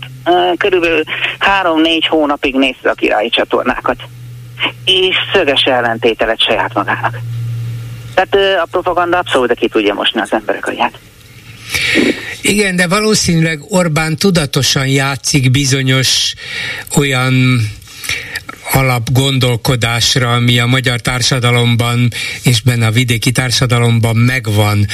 Körülbelül három-négy hónapig nézte a királyi csatornákat. És szöges ellentéte lett saját magának. Tehát a propaganda abszolút ki tudja mosni az emberek agyát. Igen, de valószínűleg Orbán tudatosan játszik bizonyos olyan alapgondolkodásra, ami a magyar társadalomban és benne a vidéki társadalomban megvan.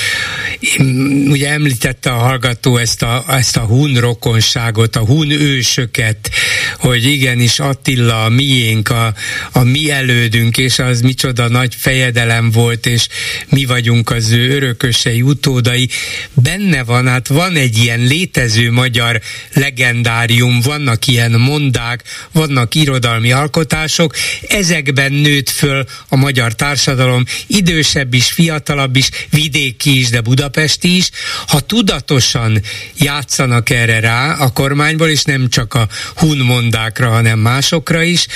Ugye említette a hallgató ezt a, ezt a hun rokonságot, a hun ősöket, hogy igenis Attila a miénk, a, a mi elődünk, és az micsoda nagy fejedelem volt, és mi vagyunk az ő örökösei, utódai. Benne van, hát van egy ilyen létező magyar legendárium, vannak ilyen mondák, vannak irodalmi alkotások, ezekben nőtt föl a magyar társadalom, idősebb is, fiatalabb is, vidéki is, de budapesti is. Ha tudatosan játszanak erre rá a kormányból, és nem csak a hun mondákra, hanem másokra is,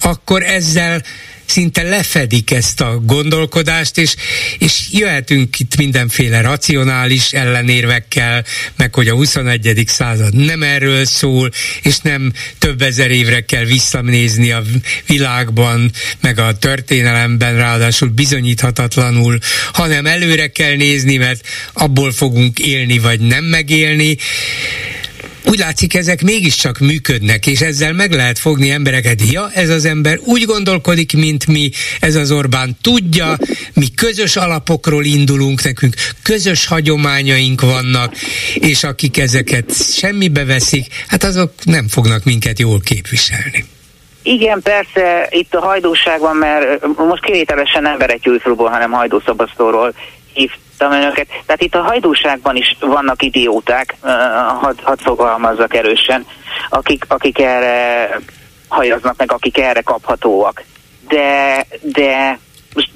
akkor ezzel szinte lefedik ezt a gondolkodást, és, és jöhetünk itt mindenféle racionális ellenérvekkel, meg hogy a 21. század nem erről szól, és nem több ezer évre kell visszanézni a világban, meg a történelemben, ráadásul bizonyíthatatlanul, hanem előre kell nézni, mert abból fogunk élni, vagy nem megélni úgy látszik, ezek mégiscsak működnek, és ezzel meg lehet fogni embereket. Ja, ez az ember úgy gondolkodik, mint mi, ez az Orbán tudja, mi közös alapokról indulunk, nekünk közös hagyományaink vannak, és akik ezeket semmibe veszik, hát azok nem fognak minket jól képviselni. Igen, persze, itt a hajdúság van, mert most kivételesen nem Beretyűzrúból, hanem hajdúszabasztóról hívtam önöket. Tehát itt a hajdúságban is vannak idióták, uh, hadd had fogalmazzak erősen, akik, akik erre hajaznak meg, akik erre kaphatóak. De, de most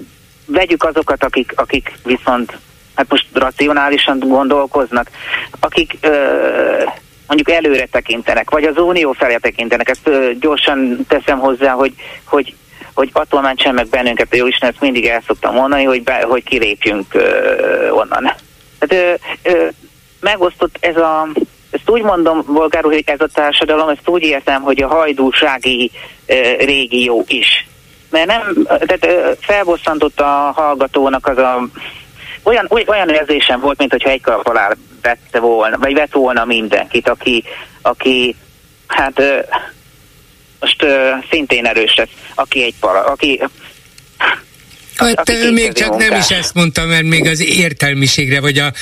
vegyük azokat, akik, akik viszont hát most racionálisan gondolkoznak, akik uh, mondjuk előre tekintenek, vagy az unió felé tekintenek. Ezt uh, gyorsan teszem hozzá, hogy, hogy hogy attól mentsen meg bennünket, jó Isten, ezt mindig el szoktam mondani, hogy, be, hogy kilépjünk ö, onnan. Tehát ö, ö, megosztott ez a, ezt úgy mondom, bolgárul, hogy ez a társadalom, ezt úgy értem, hogy a hajdúsági ö, régió is. Mert nem, tehát ö, felbosszantott a hallgatónak az a olyan, olyan érzésem volt, mint hogyha egy kalap alá vette volna, vagy vett volna mindenkit, aki, aki hát ö, most uh, szintén erős lesz, aki egy para, aki Hát még csak munkás. nem is ezt mondtam, mert még az értelmiségre, vagy a,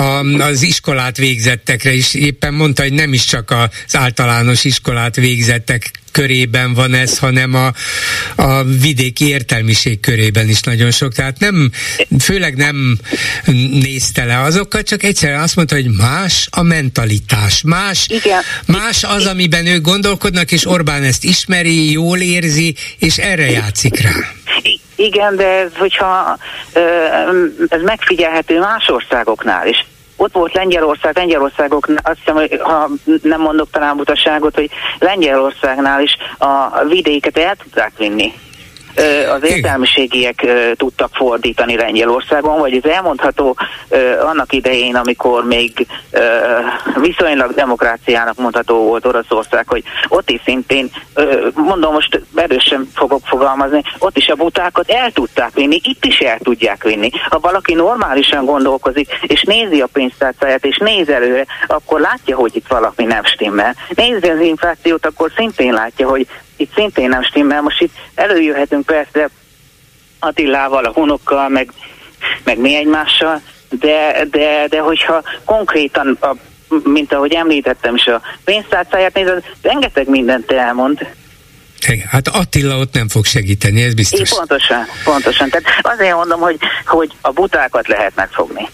a, az iskolát végzettekre is éppen mondta, hogy nem is csak az általános iskolát végzettek körében van ez, hanem a, a vidéki értelmiség körében is nagyon sok. Tehát nem, főleg nem nézte le azokat, csak egyszerűen azt mondta, hogy más a mentalitás, más, Igen. más az, amiben ők gondolkodnak, és Orbán ezt ismeri, jól érzi, és erre játszik rá. Igen, de ez, hogyha ez megfigyelhető más országoknál is. Ott volt Lengyelország, Lengyelországok, azt hiszem, hogy ha nem mondok talán butaságot, hogy Lengyelországnál is a vidéket el tudták vinni az értelmiségiek tudtak fordítani Lengyelországon, vagy ez elmondható annak idején, amikor még viszonylag demokráciának mondható volt Oroszország, hogy ott is szintén, mondom most erősen fogok fogalmazni, ott is a butákat el tudták vinni, itt is el tudják vinni. Ha valaki normálisan gondolkozik, és nézi a pénztárcáját, és néz előre, akkor látja, hogy itt valami nem stimmel. Nézi az inflációt, akkor szintén látja, hogy itt szintén nem stimmel. Most itt előjöhetünk persze Attilával, a hunokkal, meg, meg mi egymással, de, de, de hogyha konkrétan, a, mint ahogy említettem is, a pénztárcáját nézed, rengeteg mindent elmond. Hát Attila ott nem fog segíteni, ez biztos. É, pontosan, pontosan. Tehát azért mondom, hogy, hogy a butákat lehet megfogni.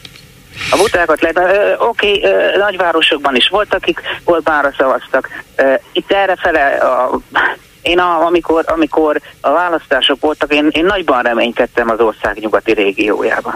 A butákat lehet, oké, okay, nagyvárosokban is voltak, akik Orbánra szavaztak. Ö, itt errefele a én a, amikor, amikor a választások voltak, én, én nagyban reménykedtem az ország nyugati régiójában.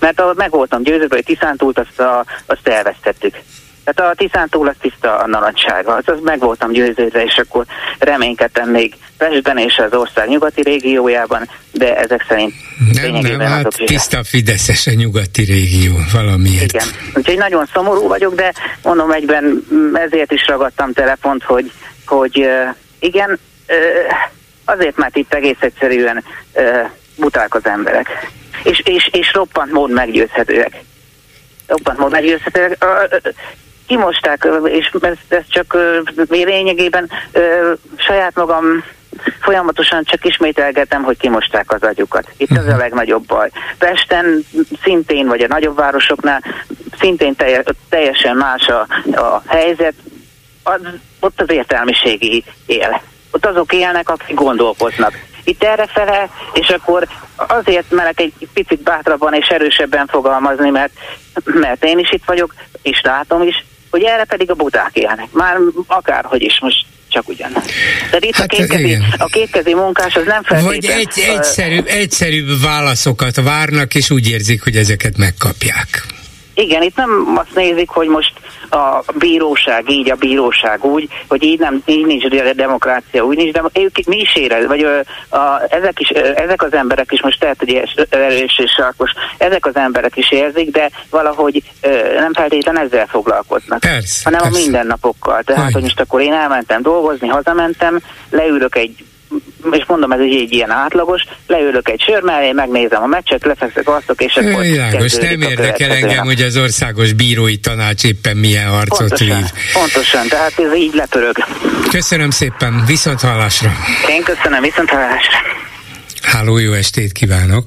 Mert a, meg voltam győződve, hogy Tiszántúlt azt, a, azt elvesztettük. Tehát a Tiszántúl az tiszta a narancsága, az, az meg voltam győződve, és akkor reménykedtem még Pestben és az ország nyugati régiójában, de ezek szerint nem, nem, hát tiszta Fideszes a nyugati régió, valamiért. Igen, úgyhogy nagyon szomorú vagyok, de mondom egyben ezért is ragadtam telefont, hogy, hogy igen, azért, mert itt egész egyszerűen buták az emberek. És, és, és roppant mód meggyőzhetőek. Roppant mód meggyőzhetőek. Kimosták, és ez, ez csak lényegében saját magam folyamatosan csak ismételgetem, hogy kimosták az agyukat. Itt az a mhm. legnagyobb baj. Pesten szintén, vagy a nagyobb városoknál szintén teljesen más a, a helyzet. Az, ott az értelmiségi él ott azok élnek, akik gondolkoznak. Itt errefele, és akkor azért merek egy picit bátrabban és erősebben fogalmazni, mert, mert én is itt vagyok, és látom is, hogy erre pedig a buták élnek. Már akárhogy is most csak ugyan. Tehát itt hát, a, kétkezi, a kétkezi munkás az nem feltétlenül... Vagy egy, egyszerűbb, egyszerűbb válaszokat várnak, és úgy érzik, hogy ezeket megkapják. Igen, itt nem azt nézik, hogy most a bíróság így, a bíróság úgy, hogy így, nem, így nincs demokrácia, úgy nincs, de ők, mi is érez, vagy a, a, ezek, is, ezek az emberek is, most lehet, hogy erős és sarkos, ezek az emberek is érzik, de valahogy nem feltétlen ezzel foglalkoznak, persze, hanem persze. a mindennapokkal. Tehát, hogy most akkor én elmentem dolgozni, hazamentem, leülök egy és mondom, ez egy, egy ilyen átlagos, leülök egy sör mellé, megnézem a meccset, lefeszek asztok, és akkor Világos, nem érdekel engem, hogy az országos bírói tanács éppen milyen harcot pontosan, vív. Pontosan, tehát ez így lepörög. Köszönöm szépen, viszont hallásra. Én köszönöm, viszont hallásra. Háló, jó estét kívánok!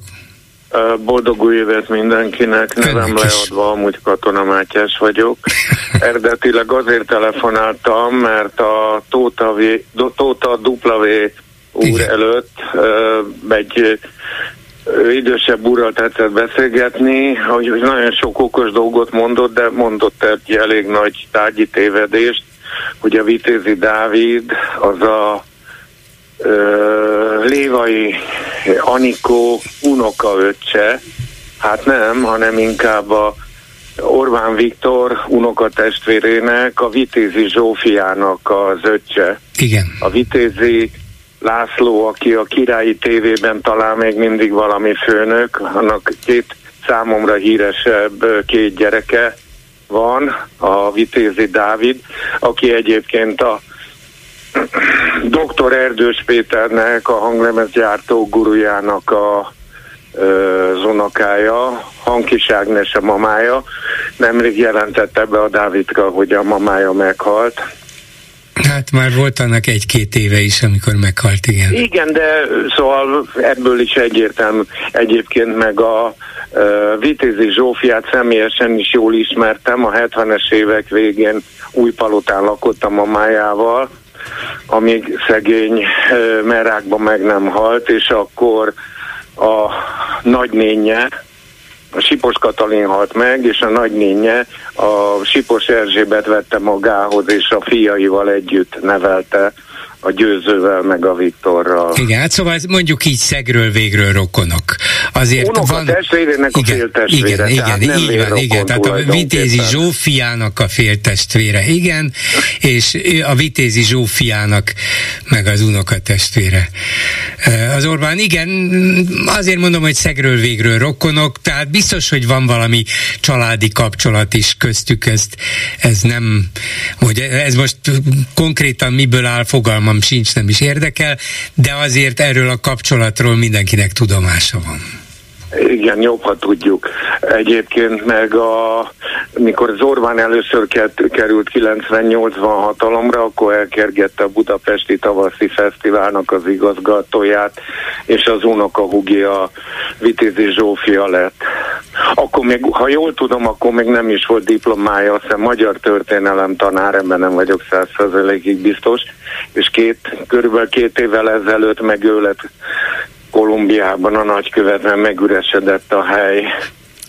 Boldog új évet mindenkinek, nevem leadva, amúgy Katona Mátyás vagyok. Eredetileg azért telefonáltam, mert a Tóta, v, Tóta W úr Igen. előtt egy idősebb úrral tetszett beszélgetni, hogy nagyon sok okos dolgot mondott, de mondott egy elég nagy tárgyi tévedést, hogy a Vitézi Dávid az a Lévai Anikó unokaöccse, hát nem, hanem inkább a Orbán Viktor unokatestvérének, a Vitézi Zsófiának az öccse. Igen. A Vitézi László, aki a királyi tévében talán még mindig valami főnök, annak két számomra híresebb két gyereke van, a Vitézi Dávid, aki egyébként a Dr. Erdős Péternek, a hanglemezgyártó gurujának a az unokája, Hankis Ágnes a mamája. Nemrég jelentette be a Dávidka, hogy a mamája meghalt. Hát már volt annak egy-két éve is, amikor meghalt, igen. Igen, de szóval ebből is egyértelmű. Egyébként meg a uh, Vitézi Zsófiát személyesen is jól ismertem. A 70-es évek végén Újpalotán lakottam a májával, amíg szegény uh, merákban meg nem halt, és akkor a nagynénye, a Sipos Katalin halt meg, és a nagynénye a Sipos Erzsébet vette magához, és a fiaival együtt nevelte a győzővel, meg a Viktorral. Igen, hát szóval mondjuk így szegről végről rokonok. Azért Unok van... a testvérének a igen, féltestvére. Igen, igen, így van, igen. Tehát a Vitézi Zsófiának a féltestvére, igen, és a Vitézi Zsófiának meg az unokatestvére. Az Orbán, igen, azért mondom, hogy szegről végről rokonok, tehát biztos, hogy van valami családi kapcsolat is köztük, ezt, ez nem, hogy ez most konkrétan miből áll, fogalmam sincs, nem is érdekel, de azért erről a kapcsolatról mindenkinek tudomása van. Igen, jobb, ha tudjuk. Egyébként meg a, mikor Orbán először került 98-ban hatalomra, akkor elkergette a Budapesti Tavaszi Fesztiválnak az igazgatóját, és az unoka a Vitézi Zsófia lett. Akkor még, ha jól tudom, akkor még nem is volt diplomája, azt hiszem magyar történelem tanár, ebben nem vagyok százszerzelékig biztos, és két, körülbelül két évvel ezelőtt meg ő lett Kolumbiában a nagykövetben megüresedett a hely.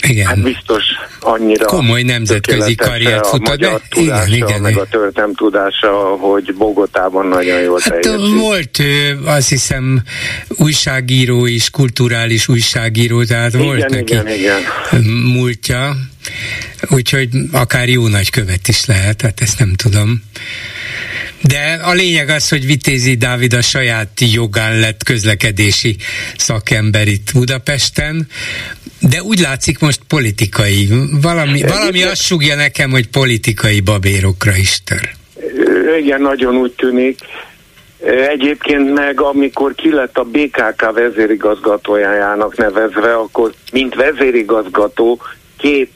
Igen. Hát biztos annyira komoly nemzetközi karriert futott. Tudása, igen, igen, meg a történelem tudása, hogy Bogotában nagyon jól hát teljesít. Volt azt hiszem újságíró is, kulturális újságíró, tehát igen, volt neki igen, igen. múltja, úgyhogy akár jó nagykövet is lehet, hát ezt nem tudom. De a lényeg az, hogy Vitézi Dávid a saját jogán lett közlekedési szakember itt Budapesten, de úgy látszik most politikai. Valami, valami azt sugja nekem, hogy politikai babérokra is tör. Igen, nagyon úgy tűnik. Egyébként meg amikor ki lett a BKK vezérigazgatójának nevezve, akkor mint vezérigazgató két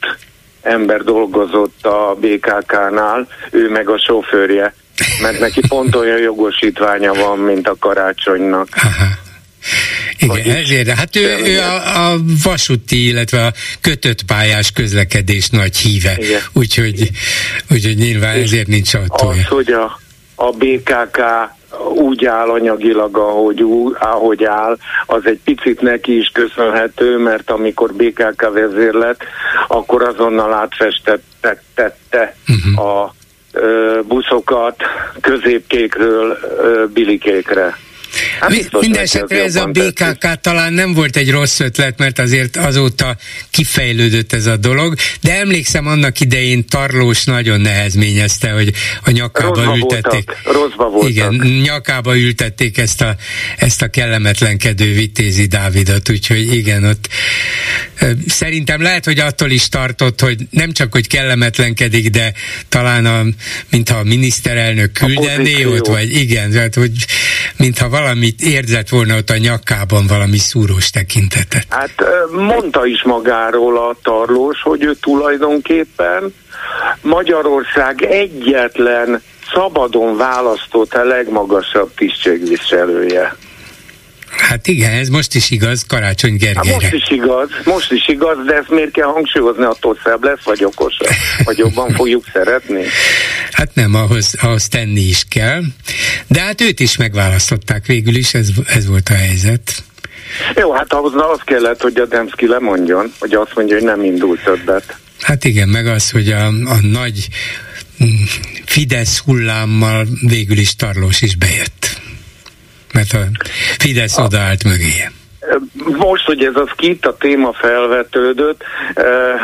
ember dolgozott a BKK-nál, ő meg a sofőrje mert neki pont olyan jogosítványa van, mint a karácsonynak. Aha. Igen, ezért. Hát ő, ő a, a vasúti, illetve a kötött pályás közlekedés nagy híve. Úgyhogy, úgyhogy nyilván És ezért nincs autója. Az, hogy a, a BKK úgy áll anyagilag, ahogy, ahogy áll, az egy picit neki is köszönhető, mert amikor BKK vezér lett, akkor azonnal átfestette uh-huh. a buszokat középkékről bilikékre. Mindenesetre ez a BKK tetszik. talán nem volt egy rossz ötlet, mert azért azóta kifejlődött ez a dolog, de emlékszem annak idején Tarlós nagyon nehezményezte, hogy a nyakába Rosszba ültették. Voltak. Rosszba voltak. Igen, nyakába ültették ezt a, ezt a kellemetlenkedő vitézi Dávidot, úgyhogy igen, ott szerintem lehet, hogy attól is tartott, hogy nem csak, hogy kellemetlenkedik, de talán a, mintha a miniszterelnök küldené ott, vagy igen, tehát, hogy mintha valamit érzett volna ott a nyakában valami szúrós tekintetet. Hát mondta is magáról a tarlós, hogy ő tulajdonképpen Magyarország egyetlen szabadon választott a legmagasabb tisztségviselője. Hát igen, ez most is igaz Karácsony Gergelyre. Hát most is igaz, most is igaz, de ezt miért kell hangsúlyozni, attól szebb lesz, vagy okosabb, vagy jobban fogjuk szeretni? Hát nem, ahhoz, ahhoz tenni is kell, de hát őt is megválasztották végül is, ez, ez volt a helyzet. Jó, hát ahhoz az kellett, hogy a Demszki lemondjon, hogy azt mondja, hogy nem indult többet. Hát igen, meg az, hogy a, a nagy mm, Fidesz hullámmal végül is Tarlós is bejött mert a Fidesz a... odaállt mögéje. Most, hogy ez az kit a téma felvetődött,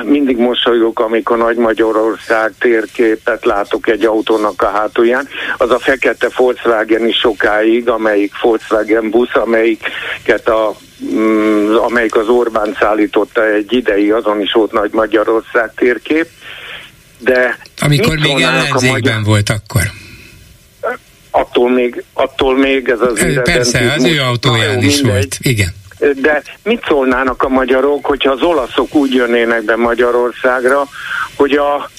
mindig mosolyogok, amikor Nagy Magyarország térképet látok egy autónak a hátulján. Az a fekete Volkswagen is sokáig, amelyik Volkswagen busz, amelyiket a mm, amelyik az Orbán szállította egy idei, azon is volt Nagy Magyarország térkép. De Amikor még ellenzékben magyar... volt akkor attól még, attól még ez az Persze, az ő autóján is mindegy. volt, igen. De mit szólnának a magyarok, hogyha az olaszok úgy jönnének be Magyarországra, hogy a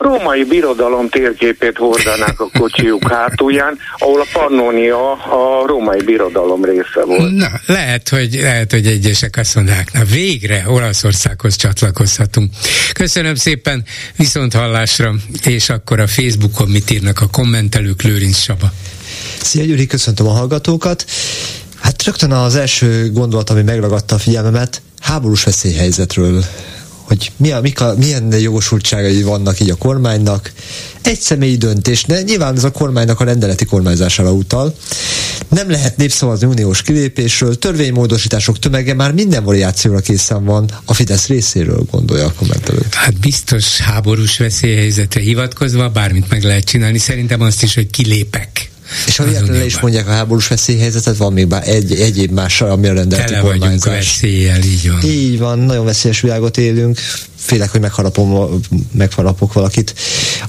római birodalom térképét hordanák a kocsijuk hátulján, ahol a Pannonia a római birodalom része volt. Na, lehet, hogy, lehet, hogy egyesek azt mondják, na végre Olaszországhoz csatlakozhatunk. Köszönöm szépen, viszont hallásra, és akkor a Facebookon mit írnak a kommentelők, Lőrinc Saba. Szia Gyuri, köszöntöm a hallgatókat. Hát rögtön az első gondolat, ami megragadta a figyelmemet, háborús veszélyhelyzetről hogy mi a, mik a, milyen jogosultságai vannak így a kormánynak. Egy személyi döntés, de nyilván ez a kormánynak a rendeleti kormányzására utal. Nem lehet népszavazni uniós kilépésről, törvénymódosítások tömege már minden variációra készen van, a Fidesz részéről gondolja a kommentelő. Hát biztos háborús veszélyhelyzetre hivatkozva bármit meg lehet csinálni, szerintem azt is, hogy kilépek és ha véletlenül is mondják a háborús veszélyhelyzetet, van még bár egy, egyéb más, ami a rendeleti Tele vagyunk veszéllyel, így van. Így van, nagyon veszélyes világot élünk, félek, hogy megharapom, megharapok valakit.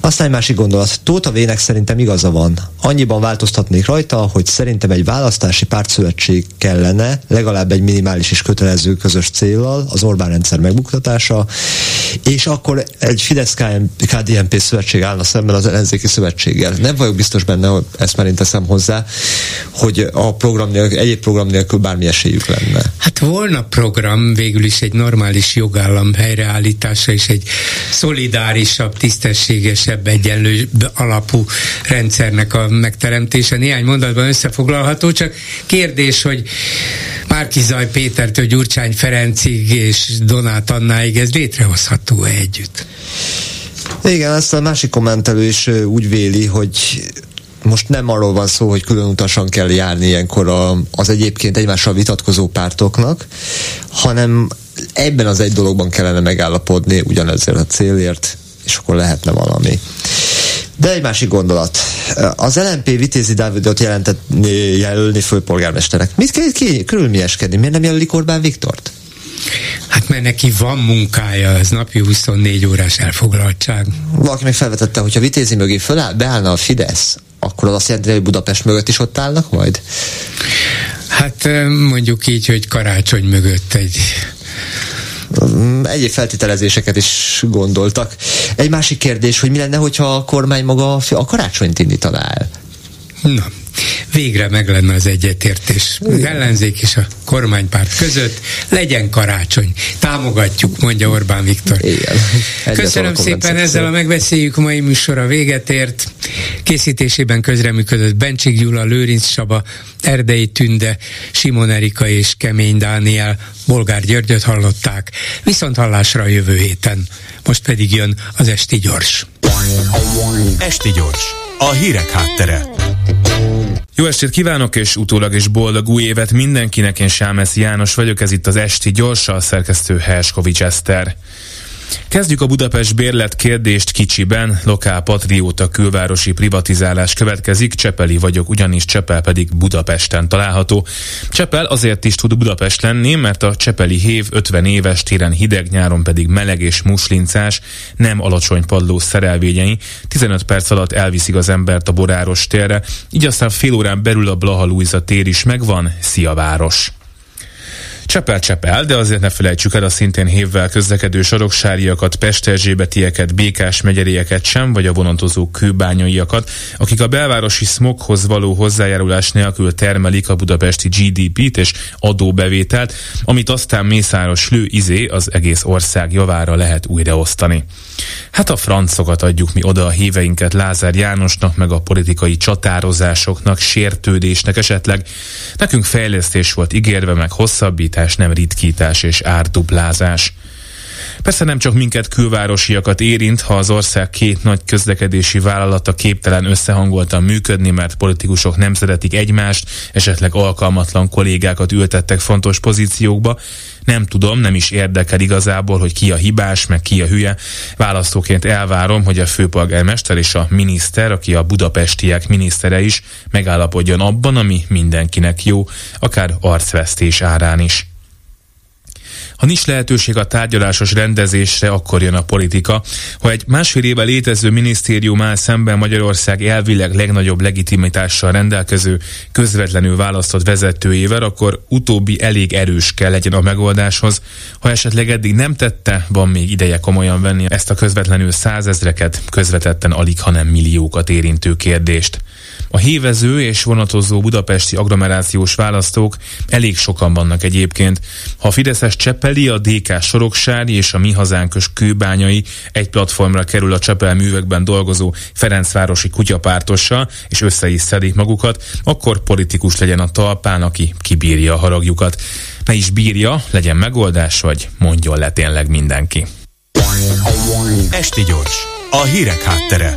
Aztán egy másik gondolat. Tóta Vének szerintem igaza van. Annyiban változtatnék rajta, hogy szerintem egy választási pártszövetség kellene, legalább egy minimális és kötelező közös célral, az Orbán rendszer megbuktatása, és akkor egy Fidesz-KDNP szövetség állna szemben az ellenzéki szövetséggel. Nem vagyok biztos benne, hogy ezt már én teszem hozzá, hogy a program nélkül, egyéb program nélkül bármi esélyük lenne. Hát volna program végül is egy normális jogállam helyreállítása és egy szolidárisabb, tisztességesebb, egyenlő alapú rendszernek a megteremtése. Néhány mondatban összefoglalható, csak kérdés, hogy Márkizaj Pétertől Gyurcsány Ferencig és Donát Annáig ez létrehozható-e együtt? Igen, ezt a másik kommentelő is úgy véli, hogy most nem arról van szó, hogy külön utasan kell járni ilyenkor a, az egyébként egymással vitatkozó pártoknak, hanem ebben az egy dologban kellene megállapodni ugyanezzel a célért, és akkor lehetne valami. De egy másik gondolat. Az LNP Vitézi Dávidot jelentett jelölni főpolgármesterek. Mit kell ki körülmieskedni? Miért nem jelölik Orbán Viktort? Hát mert neki van munkája, ez napi 24 órás elfoglaltság. Valaki meg felvetette, hogyha Vitézi mögé föláll, beállna a Fidesz, akkor az azt jelenti, hogy Budapest mögött is ott állnak majd? Hát mondjuk így, hogy karácsony mögött egy egyéb feltételezéseket is gondoltak. Egy másik kérdés, hogy mi lenne, hogyha a kormány maga a karácsonyt indítaná el? Na, végre meg lenne az egyetértés. Az ellenzék és a kormánypárt között legyen karácsony. Támogatjuk, mondja Orbán Viktor. Igen. Köszönöm szépen, ezzel a megbeszéljük mai műsora véget ért. Készítésében közreműködött Bencsik Gyula, Lőrinc Saba, Erdei Tünde, Simon Erika és Kemény Dániel, Bolgár Györgyöt hallották. Viszont hallásra a jövő héten. Most pedig jön az Esti Gyors. Esti Gyors, a hírek háttere. Jó estét kívánok, és utólag is boldog új évet mindenkinek. Én Sámesz János vagyok, ez itt az Esti Gyorsa, a szerkesztő Herskovics Eszter. Kezdjük a Budapest bérlet kérdést kicsiben. Lokál patrióta külvárosi privatizálás következik. Csepeli vagyok, ugyanis Csepel pedig Budapesten található. Csepel azért is tud Budapest lenni, mert a Csepeli hév 50 éves, téren hideg, nyáron pedig meleg és muslincás, nem alacsony padló szerelvényei. 15 perc alatt elviszik az embert a Boráros térre, így aztán fél órán belül a Blaha Luisa tér is megvan. Szia város! Csepel-Csepel, de azért ne felejtsük el a szintén hévvel közlekedő saroksáriakat, Pesterzsébetieket, Békás megyerieket sem, vagy a vonatozó kőbányaiakat, akik a belvárosi smoghoz való hozzájárulás nélkül termelik a budapesti GDP-t és adóbevételt, amit aztán mészáros lő izé az egész ország javára lehet újraosztani. Hát a francokat adjuk mi oda a híveinket Lázár Jánosnak, meg a politikai csatározásoknak, sértődésnek esetleg. Nekünk fejlesztés volt ígérve, meg hosszabbítás, nem ritkítás és árduplázás. Persze nem csak minket külvárosiakat érint, ha az ország két nagy közlekedési vállalata képtelen összehangoltan működni, mert politikusok nem szeretik egymást, esetleg alkalmatlan kollégákat ültettek fontos pozíciókba. Nem tudom, nem is érdekel igazából, hogy ki a hibás, meg ki a hülye. Választóként elvárom, hogy a főpolgármester és a miniszter, aki a budapestiek minisztere is, megállapodjon abban, ami mindenkinek jó, akár arcvesztés árán is. Ha nincs lehetőség a tárgyalásos rendezésre, akkor jön a politika. Ha egy másfél éve létező minisztérium áll szemben Magyarország elvileg legnagyobb legitimitással rendelkező, közvetlenül választott vezetőjével, akkor utóbbi elég erős kell legyen a megoldáshoz. Ha esetleg eddig nem tette, van még ideje komolyan venni ezt a közvetlenül százezreket, közvetetten alig, hanem milliókat érintő kérdést. A hévező és vonatozó budapesti agglomerációs választók elég sokan vannak egyébként. Ha a Fideszes Csepeli, a DK Soroksári és a Mi Hazánkös kőbányai egy platformra kerül a Csepel művekben dolgozó Ferencvárosi kutyapártossal, és össze is szedik magukat, akkor politikus legyen a talpán, aki kibírja a haragjukat. Ne is bírja, legyen megoldás, vagy mondjon le tényleg mindenki. Esti gyors, a hírek háttere.